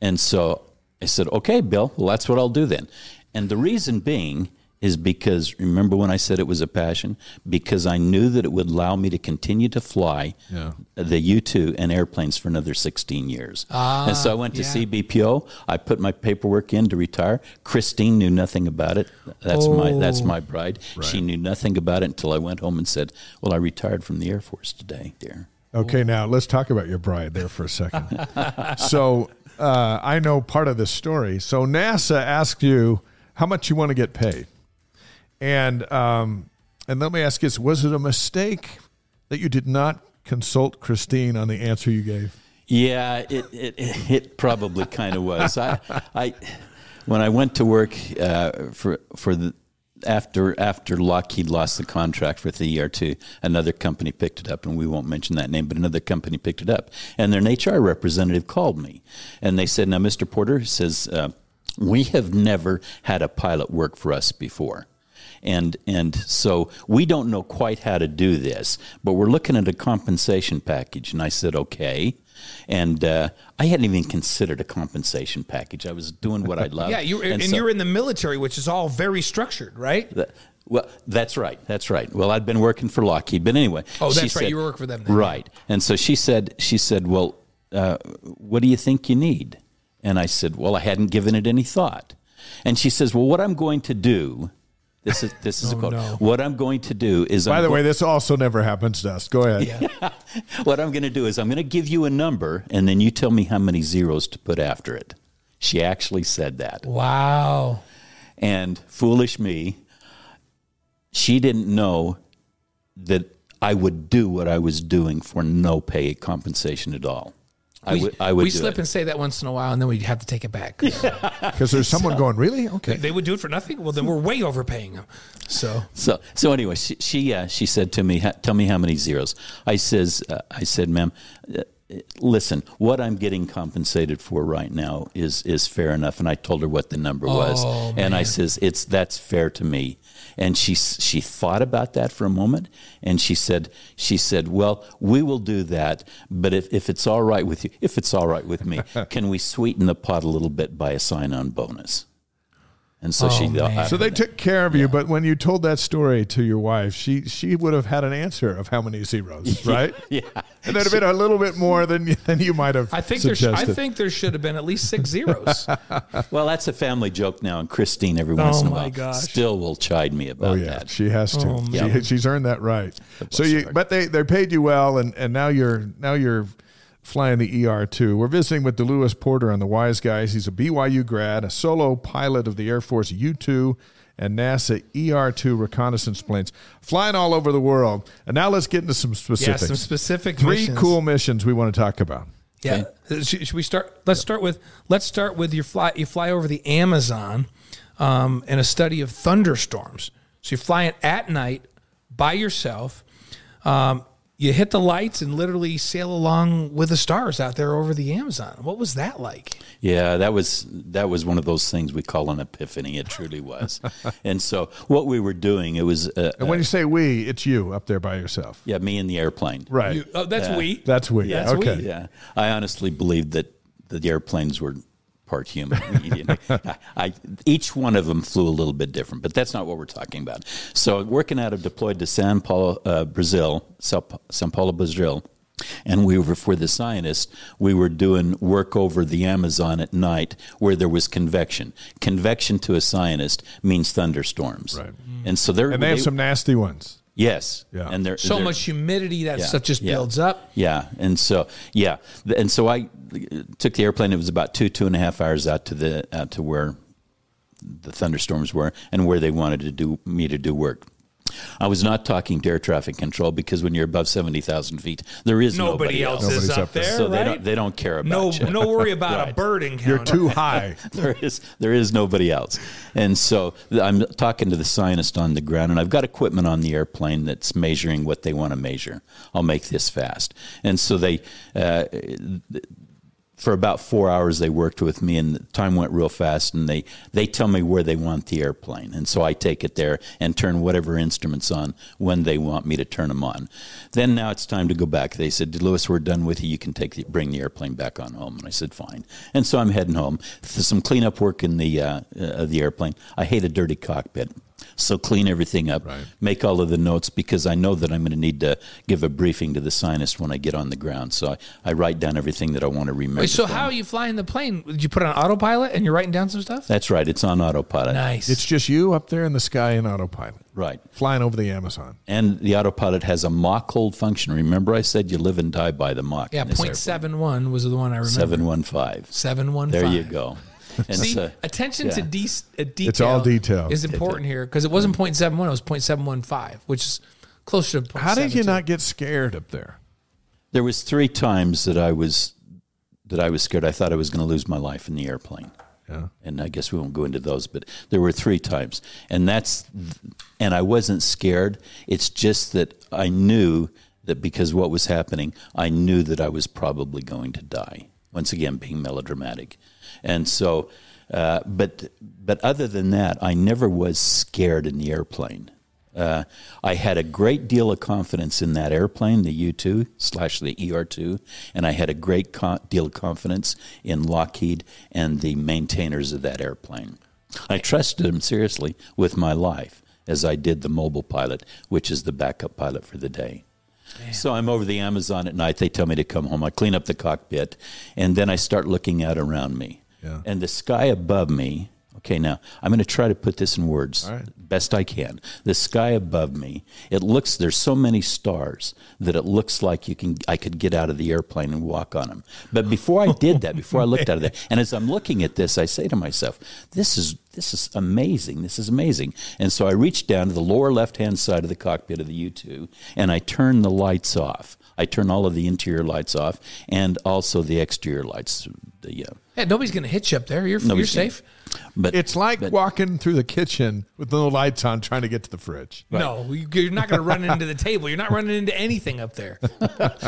And so I said, okay, Bill, well, that's what I'll do then. And the reason being is because, remember when I said it was a passion? Because I knew that it would allow me to continue to fly Yeah. the U 2 and airplanes for another 16 years. Ah, and so I went to yeah. CBPO. I put my paperwork in to retire. Christine knew nothing about it. That's my that's Oh. my bride. She knew nothing about it until I went home and said, "Well, I retired from the Air Force today, dear." Okay, now let's talk about your bride there for a second. so uh, I know part of this story. So NASA asked you how much you want to get paid, and um, and let me ask you this: Was it a mistake that you did not consult Christine on the answer you gave? Yeah, it it, it probably kind of was. I, I when I went to work uh, for for the after after Lockheed lost the contract for the ER2, another company picked it up, and we won't mention that name, but another company picked it up, and their HR representative called me, and they said, "Now, Mr. Porter says uh, we have never had a pilot work for us before." and and so we don't know quite how to do this, but we're looking at a compensation package. And I said, okay. And uh, I hadn't even considered a compensation package. I was doing what I love. Yeah, you and, so- you're in the military, which is all very structured, right? Th- Well, that's right. That's right. Well, I'd been working for Lockheed, but anyway. Oh, that's right. You working for them then. right? And so she said, she said, "Well, uh, what do you think you need?" And I said, "Well, I hadn't given it any thought." And she says, "Well, what I'm going to do." This is this is a oh, quote. Oh, no. What I'm going to do is, By I'm the go- way, this also never happens to us. Go ahead. what I'm going to do is I'm going to give you a number, and then you tell me how many zeros to put after it. She actually said that. Wow. And foolish me, she didn't know that I would do what I was doing for no pay compensation at all. I would, I would we do slip it. and say that once in a while, and then we'd have to take it back. Because there's someone going, really? Okay. They would do it for nothing. Well, then we're way overpaying them. So So, so anyway, she she, uh, she said to me, "Tell me how many zeros." I says, uh, "I said, ma'am, uh, listen, what I'm getting compensated for right now is is fair enough." And I told her what the number was, Oh, and I man. says, "It's that's fair to me." And she she thought about that for a moment, and she said, "She said, well, we will do that, but if, if it's all right with you, if it's all right with me, can we sweeten the pot a little bit by a sign-on bonus?" And so she, Oh, man. So they took care of you, but when you told that story to your wife, she she would have had an answer of how many zeros, right? yeah. And that'd have been a little bit more than you, than you might have I think there. Sh- I think there should have been at least six zeros. Well, that's a family joke now, and Christine every once in a Oh, while gosh. still will chide me about Oh yeah, that. she has to. Oh, She- man. she's earned that right. So you, her. but they they paid you well, and and now you're now you're flying the ER two. We're visiting with DeLewis Porter on the Wise Guys. He's a BYU grad, a solo pilot of the Air Force U two and NASA ER two reconnaissance planes, flying all over the world. And now let's get into some yeah, specifics. some specific Three missions. cool missions we want to talk about. Yeah. Should, should we start? Let's start with let's start with your fly. You fly over the Amazon, um, and a study of thunderstorms. So you're flying at night by yourself. Um, you hit the lights and literally sail along with the stars out there over the Amazon. What was that like? Yeah, that was that was one of those things we call an epiphany. It truly was. and so what we were doing, it was uh, And when you say we, it's you up there by yourself, yeah, me and the airplane. right? You- oh, that's we. That's we. That's okay. we. Yeah, I honestly believed that the airplanes were part human. You know, I, I, each one of them flew a little bit different, but that's not what we're talking about. So, working out of deployed to San Paulo, uh, Brazil, Sao, Sao Paulo, Brazil. And we were for the scientists. We were doing work over the Amazon at night, where there was convection. Convection to a scientist means thunderstorms, Right. And so they're And they have some nasty ones. Yes, Yeah. and they're So they're- much humidity that yeah, stuff just yeah. builds up. Yeah, and so yeah, and so I uh, took the airplane. It was about two two and a half hours out to the out to where the thunderstorms were and where they wanted to do me to do work. I was not talking to air traffic control because when you're above seventy thousand feet, there is Nobody, nobody, else Nobody's is up up there. there, So they don't they don't care about no, you. no worry about a Right. bird encounter. You're too high. there is there is nobody else. And so I'm talking to the scientist on the ground, and I've got equipment on the airplane that's measuring what they want to measure. I'll make this fast. And so they. Uh, th- for about four hours, they worked with me, and the time went real fast. And they, they tell me where they want the airplane, and so I take it there and turn whatever instruments on when they want me to turn them on. Then now it's time to go back. They said, "Lewis, we're done with you. You can take the, bring the airplane back on home." And I said, "Fine." And so I'm heading home. Some cleanup work in the uh, uh, the airplane. I hate a dirty cockpit. So clean everything up, Right. make all of the notes because I know that I'm going to need to give a briefing to the scientist when I get on the ground. So I, I write down everything that I want to remember. Wait, so from how are you flying the plane? Did you put it on autopilot and you're writing down some stuff? That's right. It's on autopilot. Nice. It's just you up there in the sky in autopilot, Right. flying over the Amazon. And the autopilot has a Mach hold function. Remember, I said you live and die by the Mach. yeah, in this point airplane. was the one I remember. 715. Seven one. There you go. And See, so- attention to de- uh, detail. It's all detail. Is important here because it wasn't point seven one; it was point seven one five, which is closer to. How did you not get scared up there? there was three times that I was that I was scared. I thought I was going to lose my life in the airplane. Yeah. and I guess we won't go into those, but there were three times, and that's, and I wasn't scared. It's just that I knew that because what was happening, I knew that I was probably going to die. Once again, being melodramatic, and so, uh, but but other than that, I never was scared in the airplane. Uh, I had a great deal of confidence in that airplane, the U 2 slash the ER 2, and I had a great co- deal of confidence in Lockheed and the maintainers of that airplane. I trusted them seriously with my life, as I did the mobile pilot, which is the backup pilot for the day. So I'm over the Amazon at night. They tell me to come home. I clean up the cockpit, and then I start looking out around me. Yeah. And the sky above me, Okay, now I'm going to try to put this in words right. best I can. The sky above me, it looks there's so many stars that it looks like you can I could get out of the airplane and walk on them. But before I did that, before I looked out of there, and as I'm looking at this, I say to myself, this is this is amazing. This is amazing. And so I reach down to the lower left-hand side of the cockpit of the U2 and I turn the lights off. I turn all of the interior lights off and also the exterior lights. The uh, Yeah, nobody's going to hit you up there. You're, you're safe. but It's like but- walking through the kitchen with no lights on, trying to get to the fridge. No, you're not going to run into the table. You're not running into anything up there.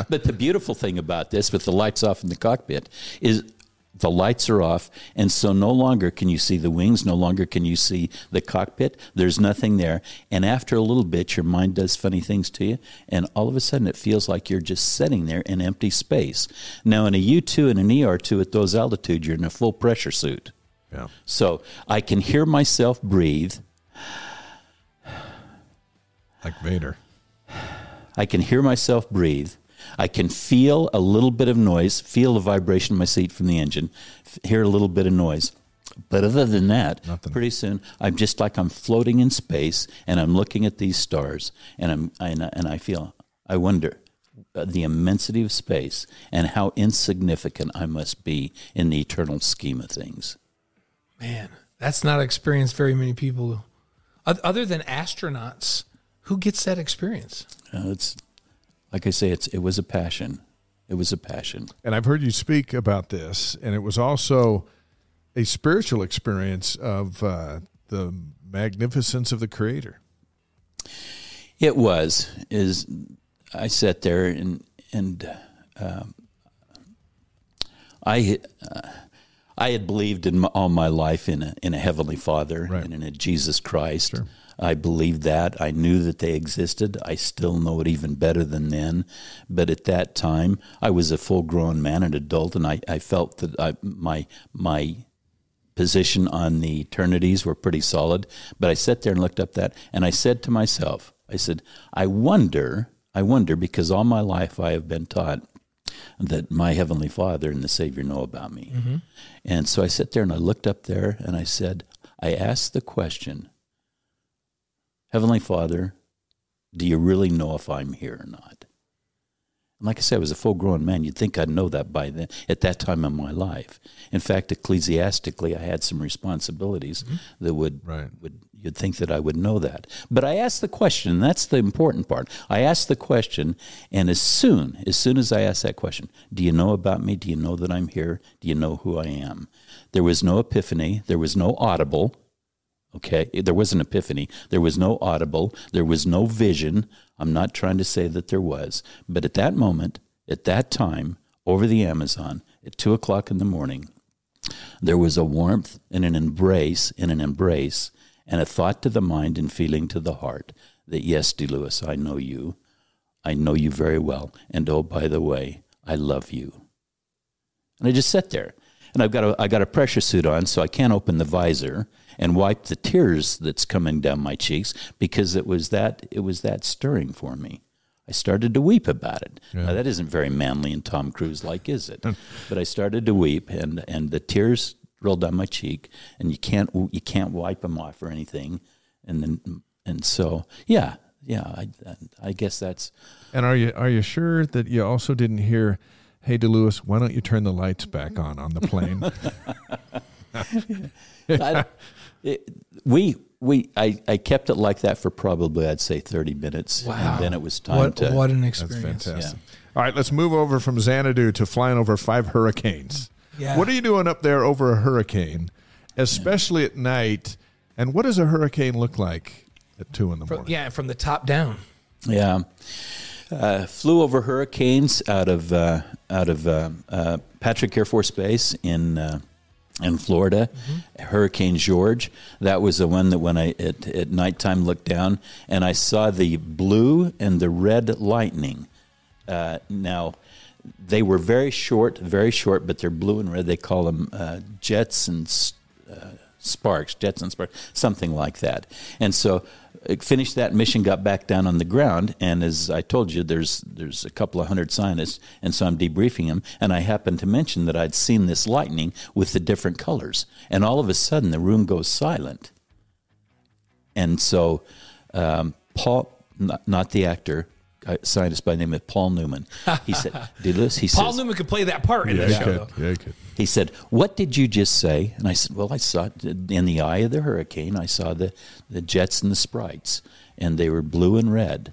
But the beautiful thing about this, with the lights off in the cockpit, is the lights are off, and so no longer can you see the wings, no longer can you see the cockpit. There's nothing there. And after a little bit, your mind does funny things to you, and all of a sudden it feels like you're just sitting there in empty space. Now, in a U 2 and an ER 2 at those altitudes, you're in a full pressure suit. Yeah. So I can hear myself breathe. Like Vader. I can hear myself breathe. I can feel a little bit of noise, feel the vibration in my seat from the engine, f- hear a little bit of noise. But other than that, Nothing. pretty soon I'm just like I'm floating in space and I'm looking at these stars and I'm and, I- and I feel I wonder uh, the immensity of space and how insignificant I must be in the eternal scheme of things. Man, that's not experienced very many people. Other than astronauts, who gets that experience? Uh, it's like I say, it's it was a passion. It was a passion. And I've heard you speak about this, and it was also a spiritual experience of uh, the magnificence of the Creator. It was is I sat there and and um, I uh, I had believed in my, all my life in a in a heavenly Father Right. and in a Jesus Christ. I believed that. I knew that they existed. I still know it even better than then. But at that time, I was a full grown man, an adult, and I, I felt that I, my my position on the eternities were pretty solid. But I sat there and looked up that, and I said to myself, I said, I wonder, I wonder, because all my life I have been taught that my heavenly Father and the Savior know about me. Mm-hmm. And so I sat there and I looked up there and I said, I asked the question, Heavenly Father, do you really know if I'm here or not? And like I said, I was a full grown man. You'd think I'd know that by then, at that time in my life. In fact, ecclesiastically, I had some responsibilities mm-hmm. that would, Right. would you'd think that I would know that. But I asked the question, and that's the important part. I asked the question, and as soon, as soon as I asked that question, do you know about me? Do you know that I'm here? Do you know who I am? There was no epiphany. There was no audible. Okay, there was an epiphany. There was no audible. There was no vision. I'm not trying to say that there was, but at that moment, at that time, over the Amazon at two o'clock in the morning, there was a warmth and an embrace and an embrace and a thought to the mind and feeling to the heart that yes, DeLewis, I know you. I know you very well. And oh, by the way, I love you. And I just sat there. And I've got a, I got a pressure suit on, so I can't open the visor and wipe the tears that's coming down my cheeks because it was that it was that stirring for me. I started to weep about it. Now that isn't very manly and Tom Cruise like, is it? but I started to weep, and and the tears rolled down my cheek, and you can't you can't wipe them off or anything, and then and so yeah yeah I I guess that's And are you are you sure that you also didn't hear, "Hey, DeLewis, why don't you turn the lights back on on the plane?" I, it, we we I, I kept it like that for probably I'd say thirty minutes, Wow. and then it was time What, to. what an That's experience. fantastic. All right, let's move over from Xanadu to flying over five hurricanes. Yeah. What are you doing up there over a hurricane, especially at night? And what does a hurricane look like at two in the From- morning? yeah, from the top down. Yeah, uh, flew over hurricanes out of uh, out of uh, uh, Patrick Air Force Base in uh, in Florida. Hurricane George. That was the one that when I at, at nighttime looked down and I saw the blue and the red lightning. Uh, now. They were very short, very short, but they're blue and red. They call them uh, jets and uh, sparks, jets and sparks, something like that. And so uh, finished that mission, got back down on the ground, and as I told you, there's there's a couple of hundred scientists, and so I'm debriefing them, and I happened to mention that I'd seen this lightning with the different colors, and all of a sudden the room goes silent, and so um, Paul, not, not the actor, scientist by the name of Paul Newman, he said, "Dillis," he Paul says, Newman could play that part in Yeah, the show. could. Yeah, you could. He said, "What did you just say?" And I said, "Well, I saw it in the eye of the hurricane. I saw the the jets and the sprites, and they were blue and red."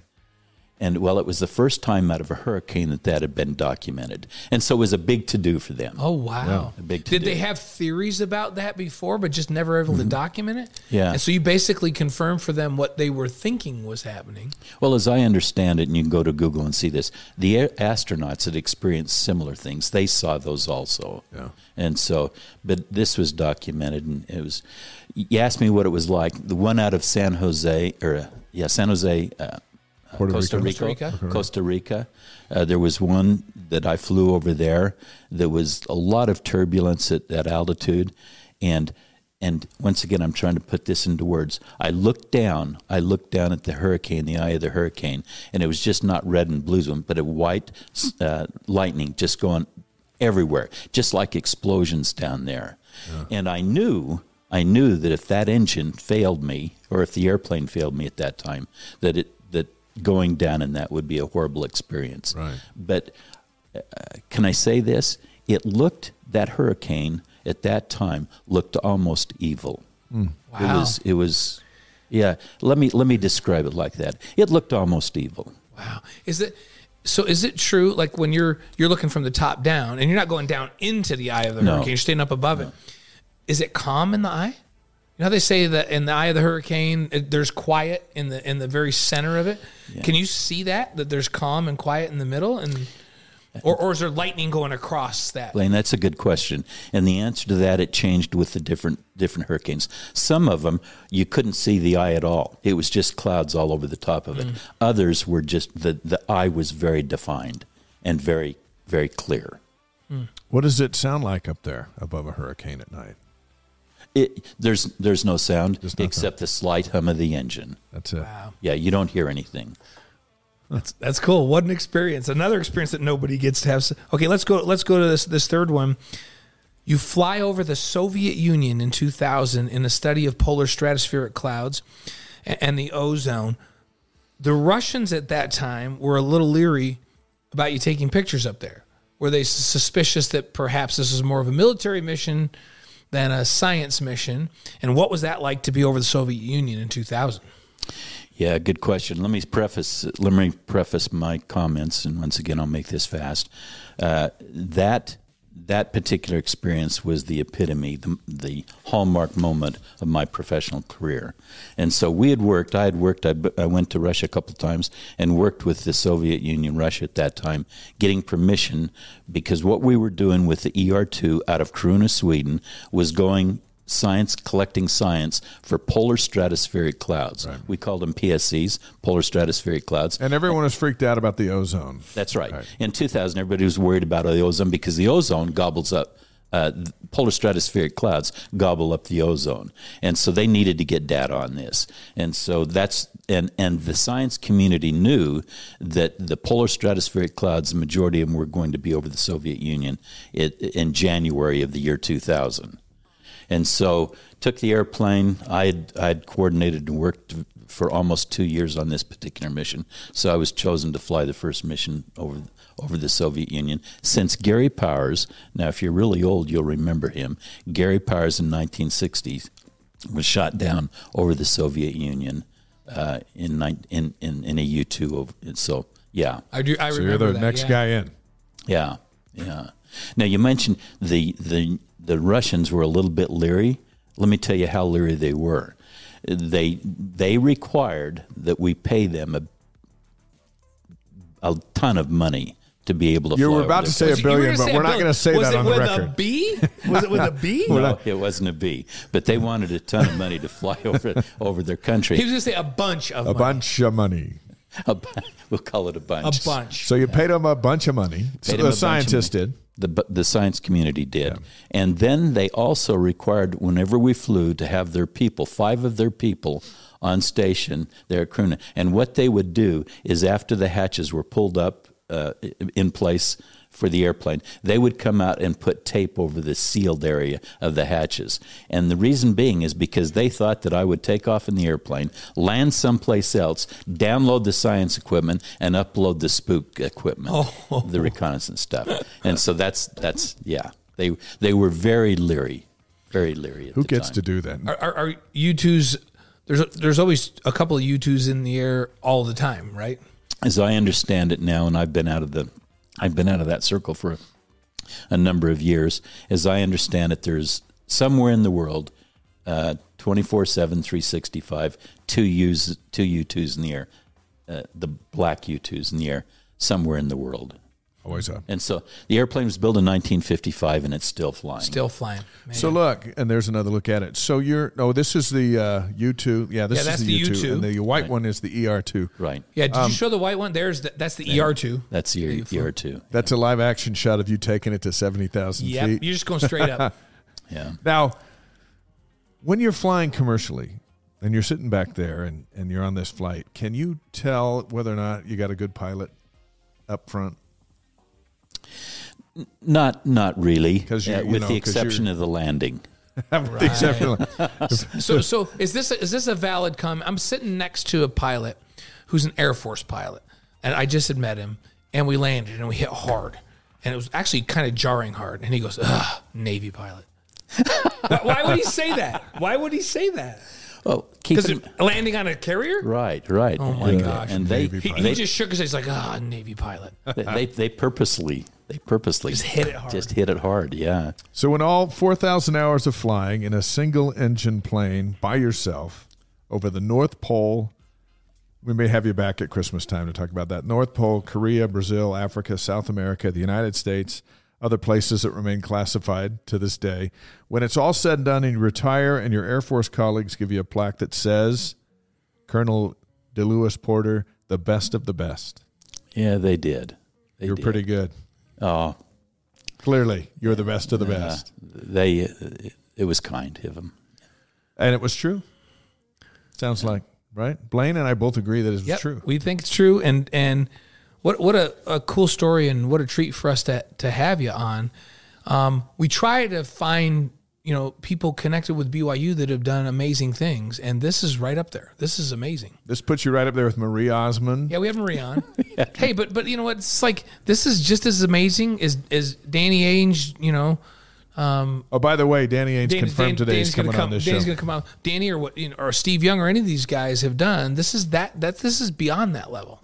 And well, it was the first time out of a hurricane that that had been documented, and so it was a big to do for them. Oh wow! A big Did to-do. they have theories about that before, but just never able to document it? Mm-hmm. Yeah. And so you basically confirmed for them what they were thinking was happening. Well, as I understand it, and you can go to Google and see this, the a- astronauts had experienced similar things. They saw those also. Yeah. And so, but this was documented, and it was. You asked me what it was like. The one out of San Jose, or uh, yeah, San Jose, uh, Puerto Costa Rico. Rica, Costa Rica? Costa Rica. Uh, there was one that I flew over there. There was a lot of turbulence at that altitude, and and once again, I'm trying to put this into words. I looked down. I looked down at the hurricane, the eye of the hurricane, and it was just not red and blues, but a white uh, lightning just going everywhere, just like explosions down there. And I knew, I knew that if that engine failed me, or if the airplane failed me at that time, that it that going down in that would be a horrible experience. Right. But uh, can I say this? It looked that hurricane at that time looked almost evil. It Wow. was. It was. Yeah. Let me let me describe it like that. It looked almost evil. Wow. Is it so is it true like when you're you're looking from the top down and you're not going down into the eye of the No. hurricane, you're staying up above it. Is it calm in the eye? You know how they say that in the eye of the hurricane it, there's quiet in the in the very center of it? Can you see that that there's calm and quiet in the middle and or, or is there lightning going across that? Blaine, that's a good question, and the answer to that it changed with the different different hurricanes. Some of them you couldn't see the eye at all; it was just clouds all over the top of it. Mm. Others were just the the eye was very defined and very very clear. Mm. What does it sound like up there above a hurricane at night? It, there's there's no sound There's no except the slight hum of the engine. That's it. Wow. Yeah, you don't hear anything. That's that's cool. What an experience! Another experience that nobody gets to have. Okay, let's go. Let's go to this this third one. You fly over the Soviet Union in 2000 in a study of polar stratospheric clouds a- and the ozone. The Russians at that time were a little leery about you taking pictures up there. Were they suspicious that perhaps this was more of a military mission than a science mission? And what was that like to be over the Soviet Union in 2000? Yeah, good question. Let me preface. Let me preface my comments, and once again, I'll make this fast. Uh, that that particular experience was the epitome, the, the hallmark moment of my professional career. And so we had worked. I had worked. I, I went to Russia a couple of times and worked with the Soviet Union, Russia at that time, getting permission because what we were doing with the ER2 out of Kiruna, Sweden, was going science, collecting science for polar stratospheric clouds. We called them PSCs, polar stratospheric clouds. And everyone was freaked out about the ozone. That's right. Right. In 2000, everybody was worried about the ozone because the ozone gobbles up. Uh, polar stratospheric clouds gobble up the ozone, and so they needed to get data on this. And so that's and and the science community knew that the polar stratospheric clouds, the majority of them were going to be over the Soviet Union it, in January of the year 2000. And so took the airplane. I had I had coordinated and worked for almost two years on this particular mission. So I was chosen to fly the first mission over over the Soviet Union. Since Gary Powers, now if you're really old, you'll remember him. Gary Powers in 1960s was shot down over the Soviet Union uh, in, in in in a U two. So yeah, I do. I So remember you're the that, next yeah. guy in. yeah, yeah. Now you mentioned the the the Russians were a little bit leery. Let me tell you how leery they were. They they required that we pay them a a ton of money to be able to. You fly were about to say a billion, but we're not going to say was that it on the with. A B? Was it with a B? No, it wasn't a B, but they wanted a ton of money to fly over over their country. He was going to say a bunch of A money. bunch of money. A bu- we'll call it a bunch. A bunch. So you paid them a bunch of money. So Paid 'em a the scientists did. The, the science community did. And then they also required, whenever we flew, to have their people, five of their people, on station there at Kiruna. And what they would do is after the hatches were pulled up uh, in place for the airplane, they would come out and put tape over the sealed area of the hatches. And the reason being is because they thought that I would take off in the airplane, land someplace else, download the science equipment, and upload the spook equipment, oh. the reconnaissance stuff. And so that's that's yeah. They they were very leery, very leery. At Who the gets time. to do that? Are, are, are U2s, there's, there's always a couple of U2s in the air all the time, right? as I understand it now, and I've been out of the, I've been out of that circle for a, number of years. As I understand it, there's somewhere in the world, seven, three sixty five, two U's, two U twos in the air, uh, the black U twos in the air, somewhere in the world. Always up. And so the airplane was built in 1955, and it's still flying. Still flying. Man. So look, and there's another look at it. So you're no, this is the uh, U2. Yeah, this Yeah, is that's the the U2, U2. and the white one is the ER2. right. yeah, did um, you show the white one? There's the, that's the ER2. That's the you flew. ER2. That's a live action shot of you taking it to seventy thousand Yep, feet. you're just going straight up. Yeah. Now, when you're flying commercially and you're sitting back there and, and you're on this flight, can you tell whether or not you got a good pilot up front? Not not really, 'Cause you- uh, you with know, the 'cause exception you're- of the landing. Except for- So, so is this a, is this a valid comment? I'm sitting next to a pilot who's an Air Force pilot, and I just had met him, and we landed and we hit hard, and it was actually kind of jarring hard. And he goes, "Ugh, Navy pilot." Why- Why would he say that? Why would he say that? Oh, keep Because in- landing on a carrier? right, right. Oh my And- gosh. And they Navy He, he they, just shook his head. He's like, "Ah, Navy pilot." they they purposely they purposely Just hit it hard. Just hit it hard. Yeah. so, in all 4,000 hours of flying in a single engine plane by yourself over the North Pole, we may have you back at Christmas time to talk about that. North Pole, Korea, Brazil, Africa, South America, the United States, other places that remain classified to this day. When it's all said and done and you retire and your Air Force colleagues give you a plaque that says, Colonel DeLewis Porter, the best of the best. Yeah, they did. They You're did. pretty good. Oh, Clearly, you're the best of the uh, best. they. uh, It was kind of them. And it was true. Sounds like, right? Blaine and I both agree that it's Yep, true. We think it's true, and and what what a, a cool story, and what a treat for us to to have you on. Um, we try to find you know people connected with BYU that have done amazing things, and this is right up there. This is amazing. This puts you right up there with Marie Osmond. Yeah, we have Marie on. Hey, but but you know what? It's like this is just as amazing as as Danny Ainge. You know, um, Oh, by the way, Danny Ainge Danny's- confirmed today Danny's he's gonna coming come, on this Danny's show. going to come out. Danny or what, you know, or Steve Young or any of these guys have done. This is that that this is beyond that level.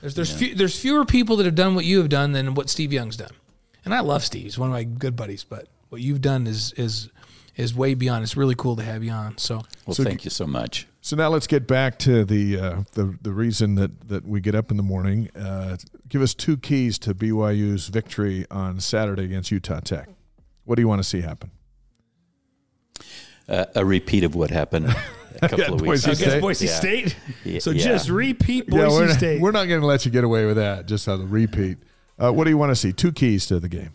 There's there's few, there's fewer people that have done what you have done than what Steve Young's done. And I love Steve. He's one of my good buddies, but what you've done is is is way beyond. It's really cool to have you on. So Well, So- thank you so much. So now let's get back to the uh, the the reason that, that we get up in the morning. Uh, give us two keys to BYU's victory on Saturday against Utah Tech. What do you want to see happen? Uh, a repeat of what happened a couple Yeah, of weeks Boise ago. State. Boise Yeah. State. Yeah, So yeah. just repeat Boise yeah, we're not, State. we're not going to let you get away with that. Just on the repeat. Uh, what do you want to see? Two keys to the game.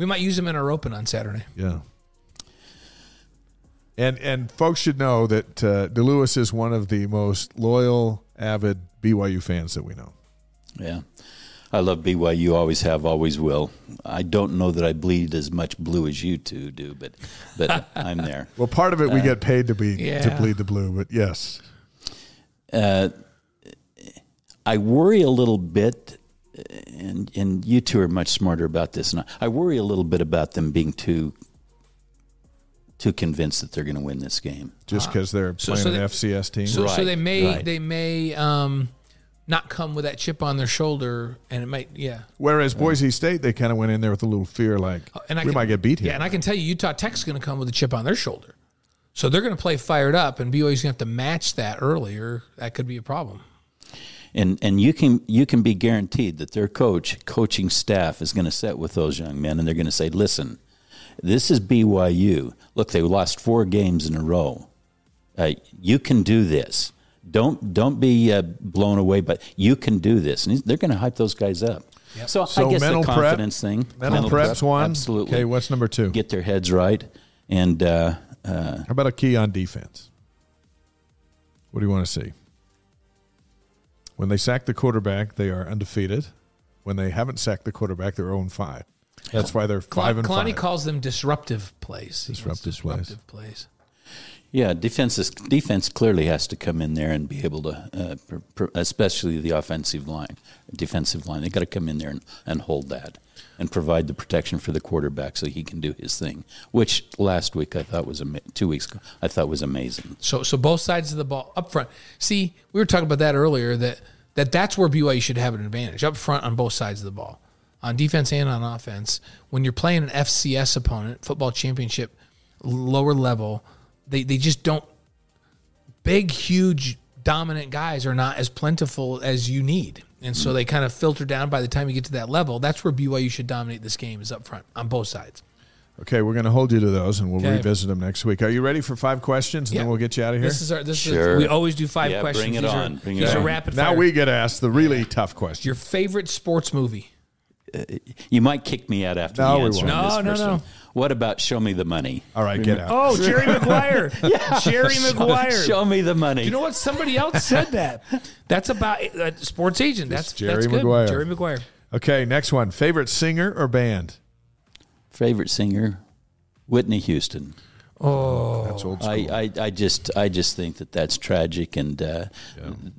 We might use them in our open on Saturday. Yeah. And and folks should know that uh, DeLewis is one of the most loyal, avid BYU fans that we know. Yeah. I love BYU, always have, always will. I don't know that I bleed as much blue as you two do, but but I'm there. Well, part of it we get paid to be to bleed the blue, but yes, Uh, I worry a little bit, and and you two are much smarter about this. And I, I worry a little bit about them being too too convinced that they're going to win this game. just because they're So- playing so an they- FCS team. So, so Right, they may right. they may um, not come with that chip on their shoulder, and it might yeah. Whereas Boise State, they kind of went in there with a little fear, like Uh, And I we can- might get beat here. Yeah, and I can tell you, Utah Tech's going to come with a chip on their shoulder, so they're going to play fired up, and BYU's going to have to match that earlier. That could be a problem. And and you can you can be guaranteed that their coach, coaching staff is going to sit with those young men and they're going to say, "Listen, this is BYU. Look, they lost four games in a row. Uh, you can do this. Don't don't be uh, blown away, but you can do this, and they're going to hype those guys up. So, So I guess mental the prep- confidence thing, Mental, prep's one. absolutely. Okay, what's number two? Get their heads right, and uh, uh, How about a key on defense? What do you want to see? When they sack the quarterback, they are undefeated. When they haven't sacked the quarterback, they're 0 5. That's why they're five and Kalani five. calls them disruptive plays. Wants Disruptive plays. disruptive plays. Yeah, defense is, defense clearly has to come in there and be able to, uh, especially the offensive line, defensive line. They got to come in there and, and hold that and provide the protection for the quarterback so he can do his thing. Which last week I thought was ama- two weeks ago I thought was amazing. So so both sides of the ball up front. See, we were talking about that earlier. That that that's where BYU should have an advantage up front on both sides of the ball, on defense and on offense. When you're playing an FCS opponent, football championship, lower level, they they just don't. Big, huge, dominant guys are not as plentiful as you need, and so mm. they kind of filter down. By the time you get to that level, that's where BYU should dominate this game is up front on both sides. Okay, we're going to hold you to those, and we'll Okay. revisit them next week. Are you ready for five questions, and Yeah. then we'll get you out of here? This is our this Sure. is we always do five Yeah, questions. bring it these on. Are, Bring it these are on. rapid now fire. we get asked the really tough question. Your favorite sports movie? Uh, you might kick me out after No, the we answer won't. on this No, no, no. One. What about show me the money? All right, get out. Oh, Jerry Maguire. yeah. Jerry Maguire. Show me the money. you know what? Somebody else said that. That's about uh, sports agent. That's Jerry that's good. Maguire. Jerry Maguire. Okay, next one. Favorite singer or band? Favorite singer, Whitney Houston. Oh, That's old school. I, I, I just I just think that that's tragic, and uh,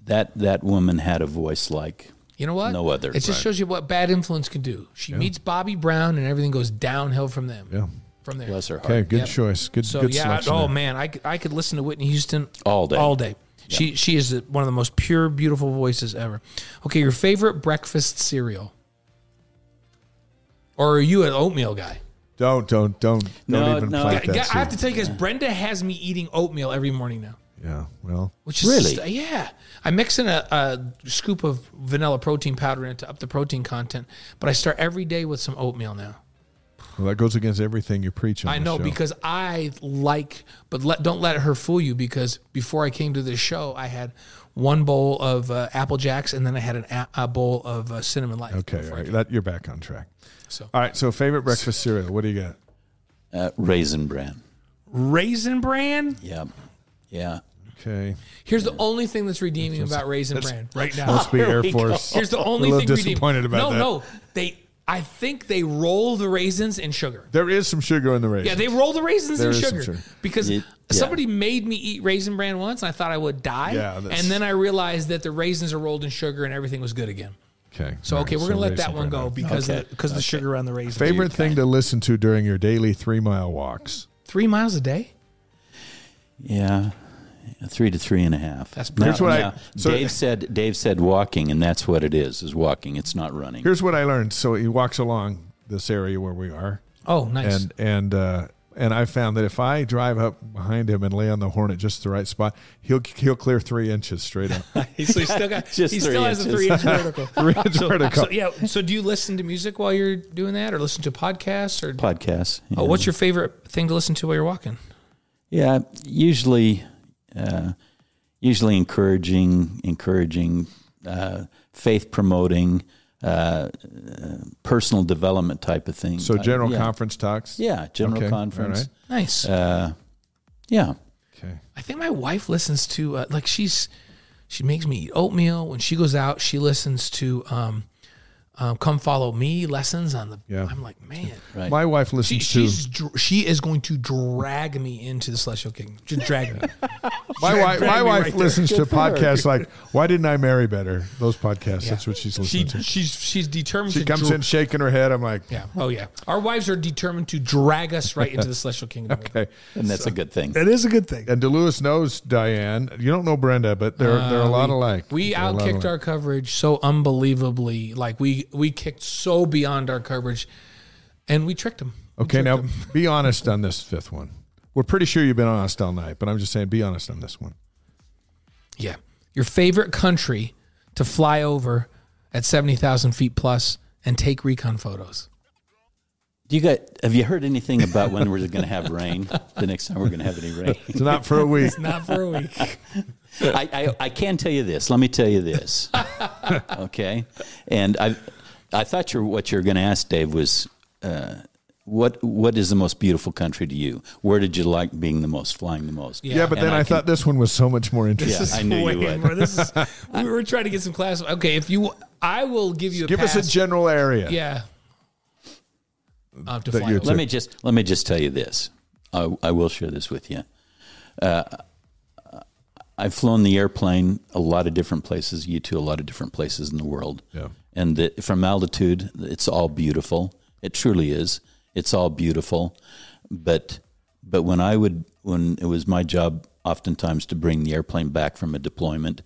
that that woman had a voice like you know what? No other. It just Right. shows you what bad influence can do. She meets Bobby Brown, and everything goes downhill from them. yeah. From there. bless her heart. Okay, good Yep. choice. Good, So good yeah. selection. Oh there. man, I, could- I could listen to Whitney Houston All day. All day. She she is one of the most pure, beautiful voices ever. Okay, your favorite breakfast cereal, or are you an oatmeal guy? Don't, don't, don't, don't No, even no. plant I, that I have to tell you guys, Brenda has me eating oatmeal every morning now. Yeah, well, Which is Really? just- yeah. I mix in a, a scoop of vanilla protein powder in it to up the protein content, but I start every day with some oatmeal now. well, that goes against everything you preach on I the know show. because I like, but let, don't let her fool you because before I came to this show, I had one bowl of uh, Apple Jacks and then I had an a, a bowl of uh, cinnamon lights. Okay, all before I right, that you're back on track. So All right, so favorite breakfast cereal. What do you got? Uh, Raisin Bran. Raisin Bran. Yeah, yeah. Okay, Here's the only thing that's redeeming about Raisin Bran right now. must be Air Force. Here's the only a little thing redeeming. disappointed about no, that. no, no. they. I think they roll the raisins in sugar. There is some sugar in the raisins. Yeah, they roll the raisins There in is some sugar sugar. because Ye- yeah. somebody made me eat raisin bran once, and I thought I would die. Yeah, and then I realized that the raisins are rolled in sugar, and everything was good again. Okay, So all okay, we're gonna let raisin that one bran. go because Okay. of, because of the sugar on the raisins. Favorite thing to listen to during your daily three mile walks. Three miles a day. Yeah, three to three and a half. That's Now- Here's what I- so- Dave said. Dave said walking, and that's what it is: is walking. It's not running. Here's what I learned. So he walks along this area where we are, Oh, nice. and and uh, and I found that if I drive up behind him and lay on the horn at just the right spot, he'll he'll clear three inches straight up. He's, he's still got. Just he three still has a three inch vertical. three inch vertical. So yeah. So do you listen to music while you're doing that, or listen to podcasts, or Podcasts. oh, what's your favorite thing to listen to while you're walking? Yeah, usually, uh, usually encouraging, encouraging, uh, faith promoting, uh, uh, personal development type of thing. So Uh, general yeah. conference talks. Yeah, general Okay, conference. all right. Nice. Uh, yeah, Okay. I think my wife listens to uh, like she's she makes me eat oatmeal when she goes out. She listens to um, um, "Come Follow Me" lessons on the. Yeah. I'm like, man, right. My wife she, listens to she's dr- she is going to drag me into the celestial kingdom. Just drag me. my wife. drag My me wife right there. listens to podcasts like "Why Didn't I Marry Better?" Those podcasts. That's what she's she listening to. she's she's determined. She to comes dr- in shaking her head. I'm like, Yeah. Oh yeah. Our wives are determined to drag us right into the celestial kingdom. okay. and that's a good thing. It is a good thing. And DeLewis knows Diane. You don't know Brenda, but they're they're a lot alike. Uh, We They're outkicked our coverage so unbelievably. Like we we kicked so beyond our coverage, and we tricked them. We Okay, tricked now them. be honest on this fifth one. We're pretty sure you've been honest all night, but I'm just saying, be honest on this one. yeah, your favorite country to fly over at seventy thousand feet plus and take recon photos. Do you got? Have you heard anything about when we're going to have rain? The next time we're going to have any rain? It's not for a week. It's not for a week. I, I, I can tell you this. Let me tell you this. okay, and I I thought you're, what you're going to ask, Dave, was uh, what what is the most beautiful country to you? Where did you like being the most, flying the most? Yeah, but And then I, I can- thought this one was so much more interesting. Yeah, I knew you would. more. This is, we were trying to get some class. Okay, if you, I will give you a Give pass. us a general area. Yeah. I'll have to fly. Let me just let me just tell you this. I, I will share this with you. Uh, I've flown the airplane a lot of different places. You to a lot of different places in the world. Yeah. And the, from altitude, it's all beautiful. It truly is. It's all beautiful. But but when I would when it was my job oftentimes to bring the airplane back from a deployment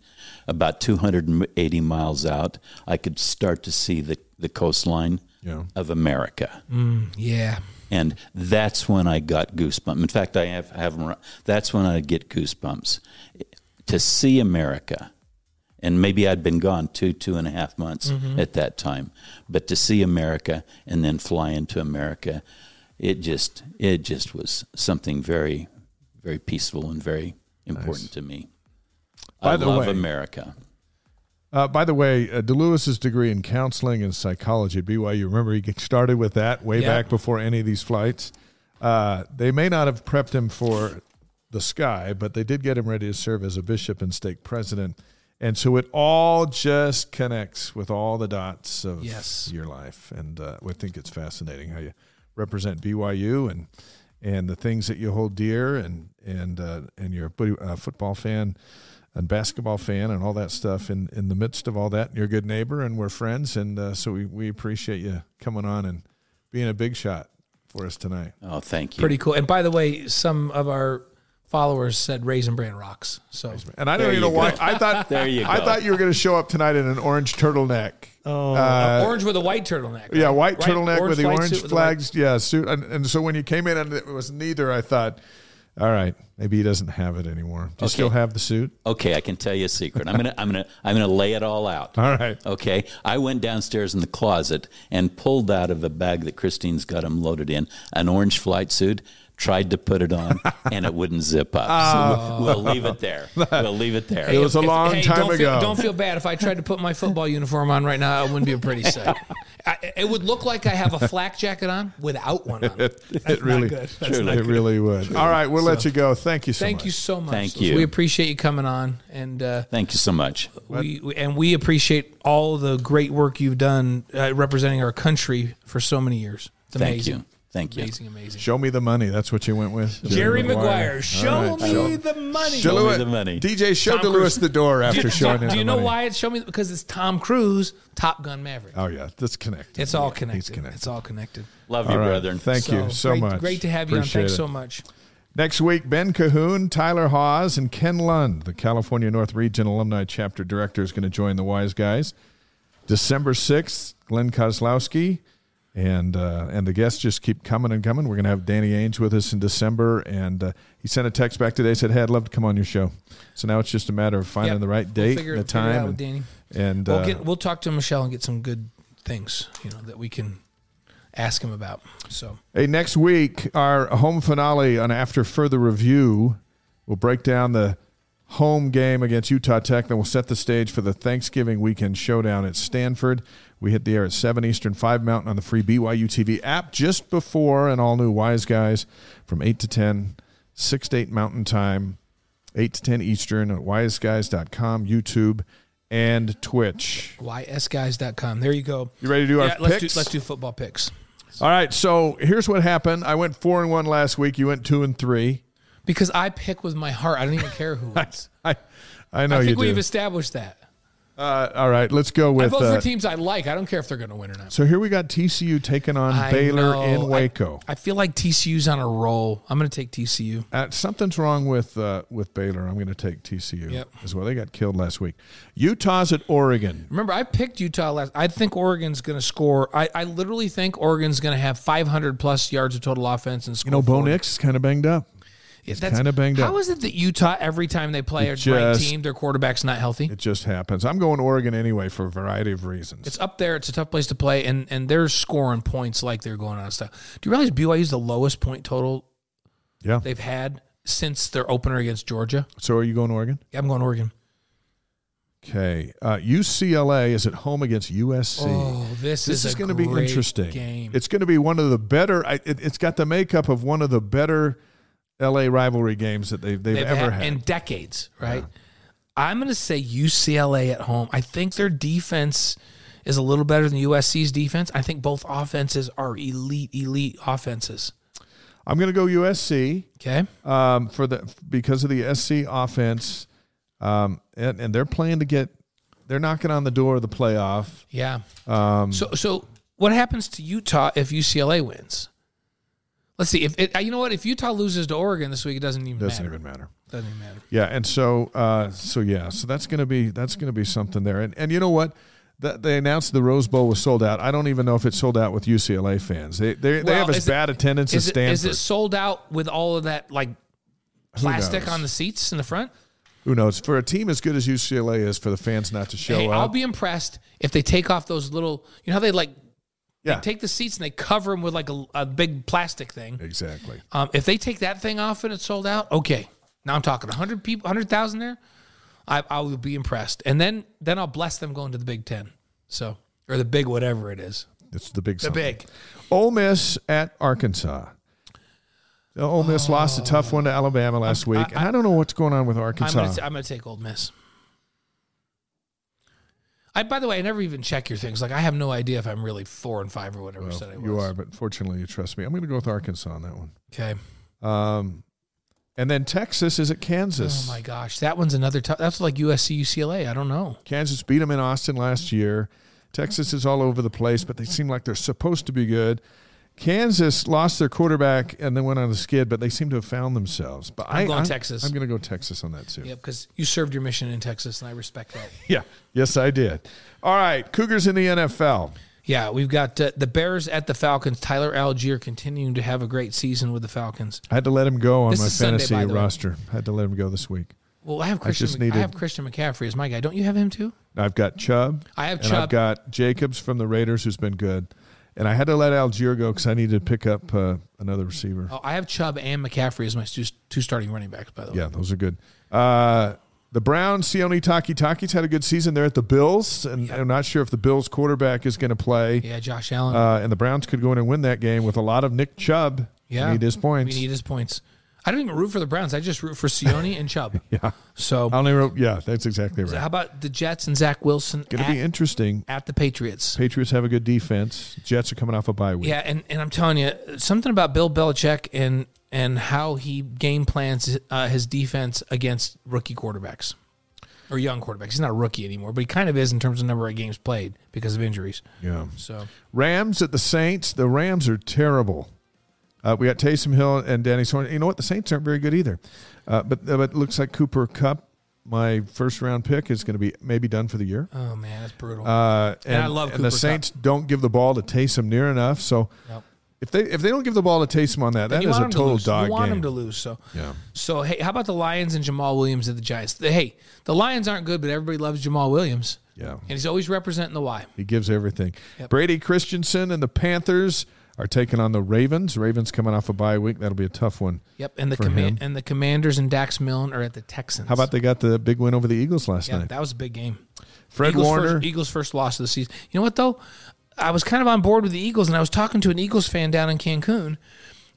about 280 miles out, I could start to see the, the coastline Yeah. of America mm, Yeah. and that's when I got goosebumps. In fact, I have have them. That's when I get goosebumps to see America, and maybe I'd been gone two two and a half months at that time, but to see America and then fly into America, it just it just was something very very peaceful and very important to me. By I the love way- America. Uh, by the way, uh, DeLewis's degree in counseling and psychology at BYU. Remember, he started with that way Yeah. back before any of these flights. Uh, they may not have prepped him for the sky, but they did get him ready to serve as a bishop and stake president. And so it all just connects with all the dots of Yes. your life. And uh, I think it's fascinating how you represent BYU and and the things that you hold dear, and and uh, and you're a uh, football fan and basketball fan and all that stuff. In in the midst of all that, you're a good neighbor, and we're friends, and uh, so we we appreciate you coming on and being a big shot for us tonight. Oh, thank you. Pretty cool. And by the way, some of our followers said Raisin Bran rocks. So And I don't even know why. I thought There you I thought you were going to show up tonight in an orange turtleneck. Oh, uh, orange with a white turtleneck. Yeah, white Right? turtleneck with the orange suit with the flags. Yeah, suit. And, and so when you came in and it was neither, I thought, all right, maybe he doesn't have it anymore. Do you still have the suit? Okay, I can tell you a secret. I'm gonna I'm gonna I'm gonna lay it all out. All right. Okay, I went downstairs in the closet and pulled out of a bag that Christine's got him loaded in an orange flight suit. Tried to put it on, and it wouldn't zip up. So we'll, we'll leave it there. We'll leave it there. It was a If- long hey, time don't feel, ago. don't feel bad if I tried to put my football uniform on right now. It wouldn't be a pretty sight. I, it would look like I have a flak jacket on without one on. It, That's it really, good. That's not it good. really would. All right, we'll let you go. Thank you so Thank much. Thank you so much. Thank you. We appreciate you coming on, and uh, Thank you so much. we, we and we appreciate all the great work you've done uh, representing our country for so many years. It's Thank amazing. you. Thank you. Amazing, amazing. Show me the money. That's what you went with. Jerry Maguire. Maguire, show All right, me show- the money. Show me the money. DJ, show Tom DeLewis Cruise. the door after you, showing do, him do you the know money. why it's show me? Because it's Tom Cruise, Top Gun Maverick. Oh yeah, that's connected. It's all He's connected. connected. It's all connected. Love All you, right. brethren. Thank you so great, much. Great to have you Appreciate on. Thanks it. so much. Next week, Ben Cahoon, Tyler Hawes, and Ken Lund, the California North Region Alumni Chapter Director, is going to join the Wise Guys. December 6th, Glenn Kozlowski. And uh, and the guests just keep coming and coming. We're going to have Danny Ainge with us in December. And uh, he sent a text back today, said, Hey, I'd love to come on your show. So now it's just a matter of finding Yep. the right We'll date, figure- the time. with Danny. And, We'll uh, get we'll talk to Michelle and get some good things, you know, that we can ask him about. So Hey, next week, our home finale on After Further Review we'll break down the home game against Utah Tech. Then we'll set the stage for the Thanksgiving weekend showdown at Stanford. We hit the air at 7 Eastern, 5 Mountain on the free BYU TV app just before an all new Wise Guys from 8 to 10, 6 to 8 Mountain Time, 8 to 10 Eastern at wiseguys.com, YouTube, and Twitch. ysguys.com. There you go. You ready to do yeah, our let's picks? do let's do football picks. All right, so here's what happened. I went 4 and 1 last week. You went 2 and 3. Because I pick with my heart. I don't even care who wins. I, I know I you think do. we've established that. Uh, all right, let's go with. I vote Uh, for teams I like. I don't care if they're going to win or not. so here we got TCU taking on I Baylor know. in Waco. I, feel like TCU's on a roll. I'm going to take TCU. Uh, something's wrong with uh, with Baylor. I'm going to take TCU Yep. as well. They got killed last week. Utah's at Oregon. Remember, I picked Utah last. I think Oregon's going to score. I, I literally think Oregon's going to have 500 plus yards of total offense and score. You know, Bo Nix is kind of banged up. It's kind of banged up. How is it that Utah every time they play a ranked team, their quarterback's not healthy? It just happens. I'm going Oregon anyway for a variety of reasons. It's up there. It's a tough place to play, and and they're scoring points like they're going on stuff. Do you realize BYU's the lowest point total yeah. they've had since their opener against Georgia? So are you going Oregon? Yeah, I'm going Oregon. Okay. Uh, UCLA is at home against USC. Oh, this, this is, is going to be interesting. Game. It's going to be one of the better. I- It, it's got the makeup of one of the better LA rivalry games that they've they've, they've ever had, had. in decades, right? I'm going to say UCLA at home. I think their defense is a little better than USC's defense. I think both offenses are elite, elite offenses. I'm going to go USC Okay. um, for the because of the SC offense, um, and, and they're playing to get. They're knocking on the door of the playoff. Yeah. Um, So, so what happens to Utah if UCLA wins? Let's see. If it, you know what, if Utah loses to Oregon this week, it doesn't even doesn't matter. even matter. Doesn't even matter. Yeah, and so uh, so yeah, so that's gonna be that's gonna be something there. And and you know what? That they announced the Rose Bowl was sold out. I don't even know if it's sold out with UCLA fans. They they, they have as it- bad attendance as Stanford. is it sold out with all of that like plastic on the seats in the front? Who knows? For a team as good as UCLA is, for the fans not to show Hey, up. I'll be impressed if they take off those little. You know how they like yeah, take the seats and they cover them with like a, a big plastic thing. exactly. Um, if they take that thing off and it's sold out, okay. Now I'm talking 100 people, 100,000 there. I, I will be impressed, and then then I'll bless them going to the Big Ten. So or the big whatever it is, It's the big the something. big. Ole Miss at Arkansas. The Ole Miss lost a tough one to Alabama last week, and I don't know what's going on with Arkansas. I'm gonna take Old Miss. I by the way, I never even check your things. Like I have no idea if I'm really four and five or whatever Well, I was. you are, but fortunately, you trust me. I'm going to go with Arkansas on that one. okay. Um, and then Texas is at Kansas. Oh my gosh, that one's another tough. That's like USC, UCLA. I don't know. Kansas beat them in Austin last year. Texas is all over the place, but they seem like they're supposed to be good. Kansas lost their quarterback and then went on a skid, but they seem to have found themselves. But I'm I, going Texas. I'm going to go Texas on that too. Yep, because you served your mission in Texas, and I respect that. Yeah. Yes, I did. All right. Cougars in the NFL. Yeah, we've got uh, the Bears at the Falcons. Tyler Allgeier continuing to have a great season with the Falcons. I had to let him go on This my is Sunday, fantasy way. roster. I had to let him go this week. Well, I have Christian. just Mc- I have Christian McCaffrey as my guy. Don't you have him too? I've got Chubb. I have and I've got Jacobs from the Raiders, who's been good. And I had to let Allgeier go because I needed to pick up uh, another receiver. Oh, I have Chubb and McCaffrey as my two, two starting running backs. By the way, Yeah, those are good. Uh, the Browns, Sione Takitaki's had a good season there at the Bills, and I'm not sure if the Bills quarterback is going to play. yeah, Josh Allen. Uh, and the Browns could go in and win that game with a lot of Nick Chubb. yeah, need his points. We need his points. I don't even root for the Browns. I just root for Sione and Chubb. yeah, So, I only root. Yeah, that's exactly right. how about the Jets and Zach Wilson Going to be interesting. at the Patriots? Patriots have a good defense. Jets are coming off a bye week. Yeah, and, and I'm telling you something about Bill Belichick and and how he game plans uh, his defense against rookie quarterbacks or young quarterbacks. He's not a rookie anymore, but he kind of is in terms of number of games played because of injuries. yeah. So Rams at the Saints. The Rams are terrible. Uh, we got Taysom Hill and Danny Soren. You know what? The Saints aren't very good either. Uh, but but it looks like Cooper Kupp, my first round pick, is going to be maybe done for the year. oh man, that's brutal. Uh, and, I love and the Saints don't give the ball to Taysom near enough. So Yep. if they if they don't give the ball to Taysom on that, that you a to total lose. dog You want game. him to lose. So yeah. so hey, how about the Lions and Jamaal Williams at the Giants? The- hey, the Lions aren't good, but everybody loves Jamaal Williams, Yeah. and he's always representing the Y. He gives everything. Yep. Brady Christensen and the Panthers are taking on the Ravens. Ravens coming off a bye week. That'll be a tough one. Yep, and the command and the Commanders and Dax Milne are at the Texans. How about they got the big win over the Eagles last Yeah, night? that was a big game. Fred Eagles Warner. First, Eagles' first loss of the season. You know what though? I was kind of on board with the Eagles, and I was talking to an Eagles fan down in Cancun,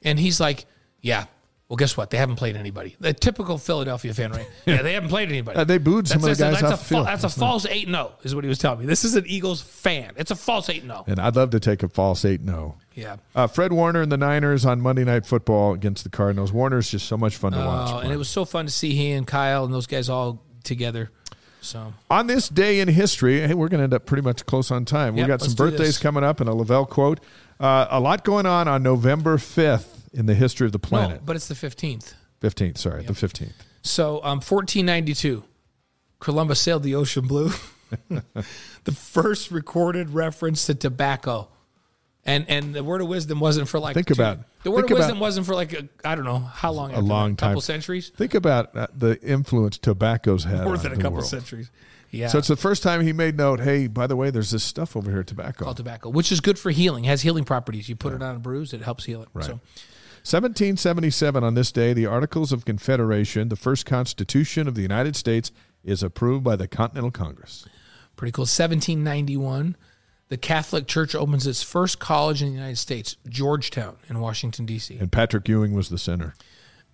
and he's like, "Yeah, well, guess what? They haven't played anybody. The typical Philadelphia fan, right? Yeah, they haven't played anybody. Uh, they booed some That's, of the that's, guys that's off a the field. fa- that's a false eight zero, is what he was telling me. This is an Eagles fan. It's a false eight zero. and I'd love to take a false 8 0. Yeah. Uh, Fred Warner and the Niners on Monday Night Football against the Cardinals. Warner's just so much fun to watch. Oh, and it was so fun to see he and Kyle and those guys all together. So on this day in history, hey, we're going to end up pretty much close on time. we got some birthdays coming up and a LaVell quote. Uh, a lot going on on November 5th in the history of the no, planet. but it's the fifteenth. 15th, sorry, the 15th. So, um, 1492, Columbus sailed the ocean blue. the first recorded reference to tobacco And and the word of wisdom wasn't for like Think two- about- the word of wisdom about- wasn't for like a, I don't know how long A long time. couple centuries Think about uh, the influence tobacco's had more than a couple world. centuries. Yeah, So it's the first time he made note. Hey, by the way, there's this stuff over here, tobacco. called tobacco, which is good for healing. Has healing properties. You put it on a bruise, it helps heal it. Right. So 1777 on this day, the Articles of Confederation, the first Constitution of the United States, is approved by the Continental Congress. pretty cool. 1791, the Catholic Church opens its first college in the United States, Georgetown in Washington D.C. And Patrick Ewing was the center.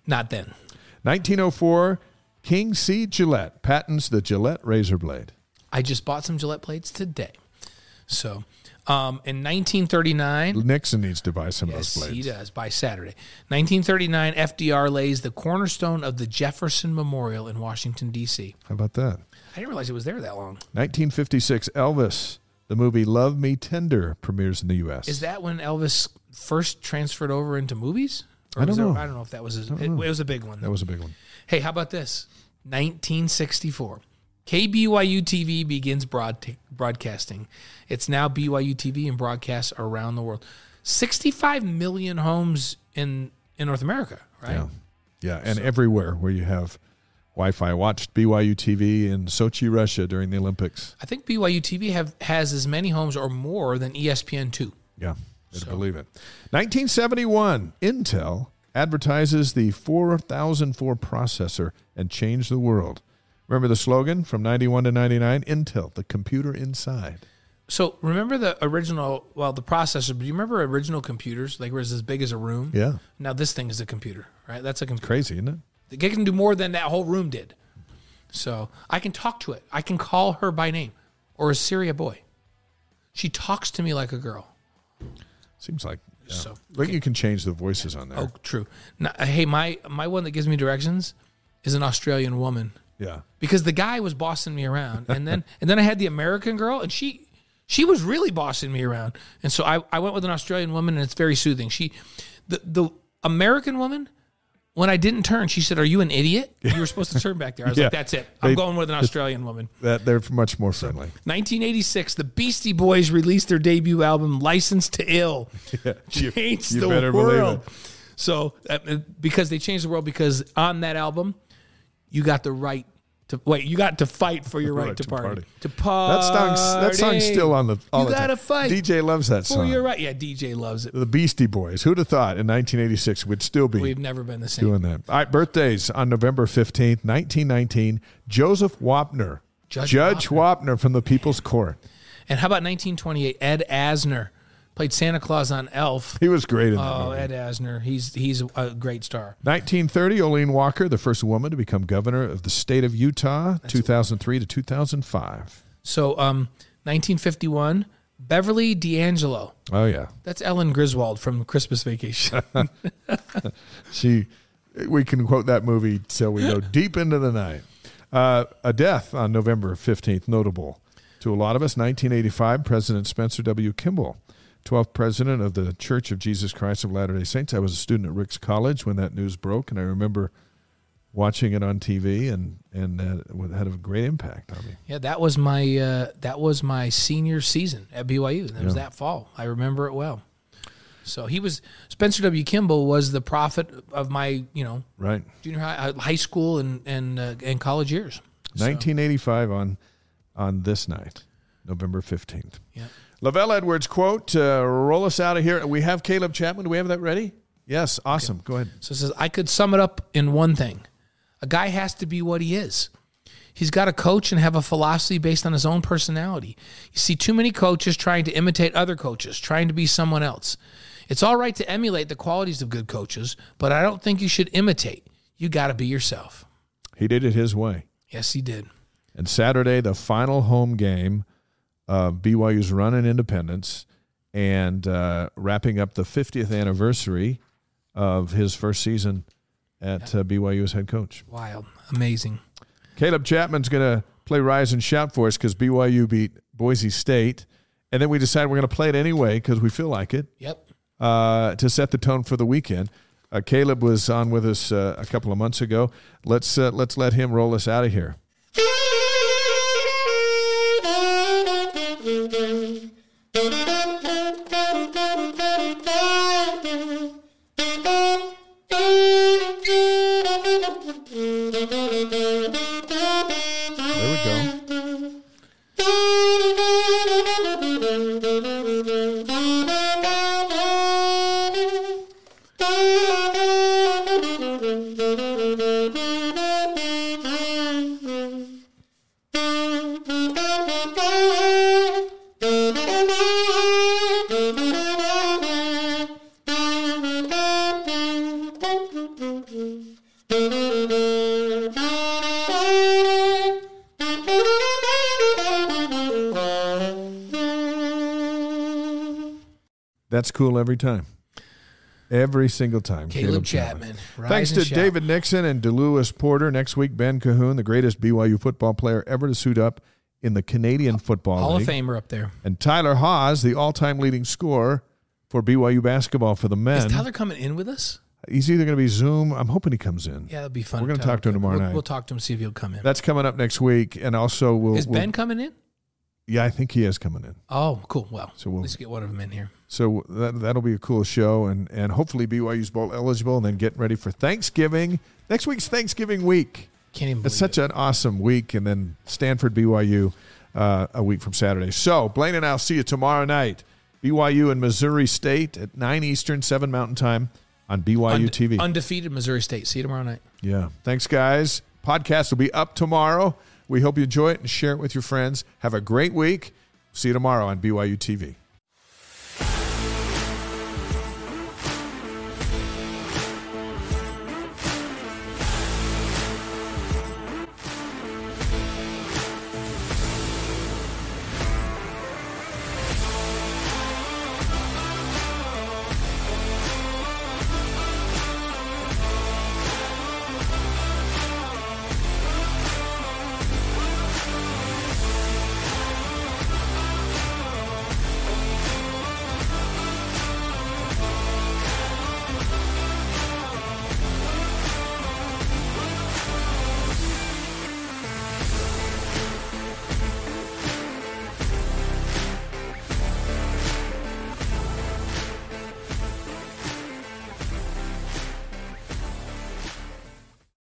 Not then. 1904, King C. Gillette patents the Gillette razor blade. I just bought some Gillette blades today. So, um, in 1939, Nixon needs to buy some yes, of those he does by Saturday. 1939, FDR lays the cornerstone of the Jefferson Memorial in Washington D.C. How about that? I didn't realize it was there that long. 1956, Elvis, the movie Love Me Tender premieres in the U.S. Is that when Elvis first transferred over into movies? Or I don't there- know. I don't know if that was his. It, it was a big one. that was a big one. Hey, how about this? 1964. KBYU TV begins broad- broadcasting. It's now BYU TV and broadcasts around the world. 65 million homes in in North America, right? Yeah. Yeah, and everywhere where you have Wi-Fi. Watched BYU TV in Sochi, Russia during the Olympics. I think BYU TV have has as many homes or more than E ESPN2. Yeah, better believe it. 1971, Intel advertises the 4004 processor and changed the world. Remember the slogan from 91 to 99? Intel, the computer inside. So remember the original, well, the processor, but do you remember original computers? Like, where it's as big as a room? Yeah, Now this thing is a computer, right? That's a computer. crazy, isn't it? It can do more than that whole room did. So I can talk to it. I can call her by name. Or a boy? She talks to me like a girl. Seems like. Yeah. So, But you can change the voices on there. Oh, true. Now, hey, my my one that gives me directions is an Australian woman Yeah. because the guy was bossing me around, and then and then I had the American girl, and she she was really bossing me around, and so I, I went with an Australian woman, and it's very soothing. She, the the American woman, when I didn't turn, she said, "Are you an idiot? You were supposed to turn back there." I was Yeah. like, "That's it. I'm They- going with an Australian woman." That they're much more friendly. 1986, the Beastie Boys released their debut album, "License to Ill." You- changed you the better believe world. it. So, uh, because they changed the world, because on that album, you got the right to wait. You got to fight for your right, to, party. To party. That party. song's that song's still on the. All You the gotta time. fight DJ loves that song. You're right. Yeah, DJ loves it. The Beastie Boys. Who'd have thought in 1986 we'd still be We've never been the same. doing that. All right, birthdays on November 15th, 1919. Joseph Wapner. Judge Wapner from the People's Court. And how about 1928? Ed Asner played Santa Claus on Elf. He was great in that Oh, movie. Ed Asner. He's he's a great star. 1930, Olene Walker, the first woman to become governor of the state of Utah, 2003 to 2005. So, um, 1951, Beverly D'Angelo. Oh, yeah. That's Ellen Griswold from Christmas Vacation. She, we can quote that movie till we go deep into the night. Uh, a death on November 15th, notable to a lot of us. 1985, President Spencer W. Kimball, 12th president of the Church of Jesus Christ of Latter day Saints. I was a student at Ricks College when that news broke, and I remember watching it on TV, and, and uh, had a great impact on me. yeah, that was my uh, that was my senior season at BYU. That was that fall. I remember it well. So he was Spencer W. Kimball was the prophet of my you know Right. junior high, uh, high school and and uh, and college years. So, 1985 on on this night, November 15th. yeah. LaVell Edwards quote, uh, roll us out of here. We have Caleb Chapman. Do we have that ready? Yes, awesome. Go ahead. So it says, I could sum it up in one thing. A guy has to be what he is. He's got to coach and have a philosophy based on his own personality. You see too many coaches trying to imitate other coaches, trying to be someone else. It's all right to emulate the qualities of good coaches, but I don't think you should imitate. You got to be yourself. He did it his way. Yes, he did. And Saturday, the final home game of BYU's run in independence and uh, wrapping up the 50th anniversary of his first season at uh, BYU as head coach. Wild. Amazing. Caleb Chapman's going to play Rise and Shout for us because BYU beat Boise State. And then we decided we're going to play it anyway because we feel like it. Yep. uh, to set the tone for the weekend. Uh, Caleb was on with us uh, a couple of months ago. Let's uh, let's let him roll us out of here. Thank you. That's cool every time. Every single time. Caleb, Chapman. Rise Thanks to shout. David Nixon and DeLewis Porter. Next week, Ben Cahoon, the greatest BYU football player ever to suit up in the Canadian Football Hall League. of Famer up there. And Tyler Haws, the all-time leading scorer for BYU basketball for the men. Is Tyler coming in with us? He's either going to be Zoom. I'm hoping he comes in. Yeah, that'd be fun. We're gonna talk to him tomorrow we'll, night. We'll talk to him see if he'll come in. That's coming up next week, and also we'll. Is we'll- Ben coming in? Yeah, I think he is coming in. Oh, cool. Well, So we'll- least get one of them in here. So that that'll be a cool show, and and hopefully BYU's bowl eligible, and then get ready for Thanksgiving. Next week's Thanksgiving week. Can't even believe It's such it. an awesome week, and then Stanford BYU uh, a week from Saturday. So Blaine and I'll see you tomorrow night. BYU and Missouri State at nine Eastern, seven Mountain Time on BYU Unde- TV. Undefeated Missouri State. See you tomorrow night. yeah, thanks guys. Podcast will be up tomorrow. We hope you enjoy it and share it with your friends. Have a great week. See you tomorrow on BYU TV.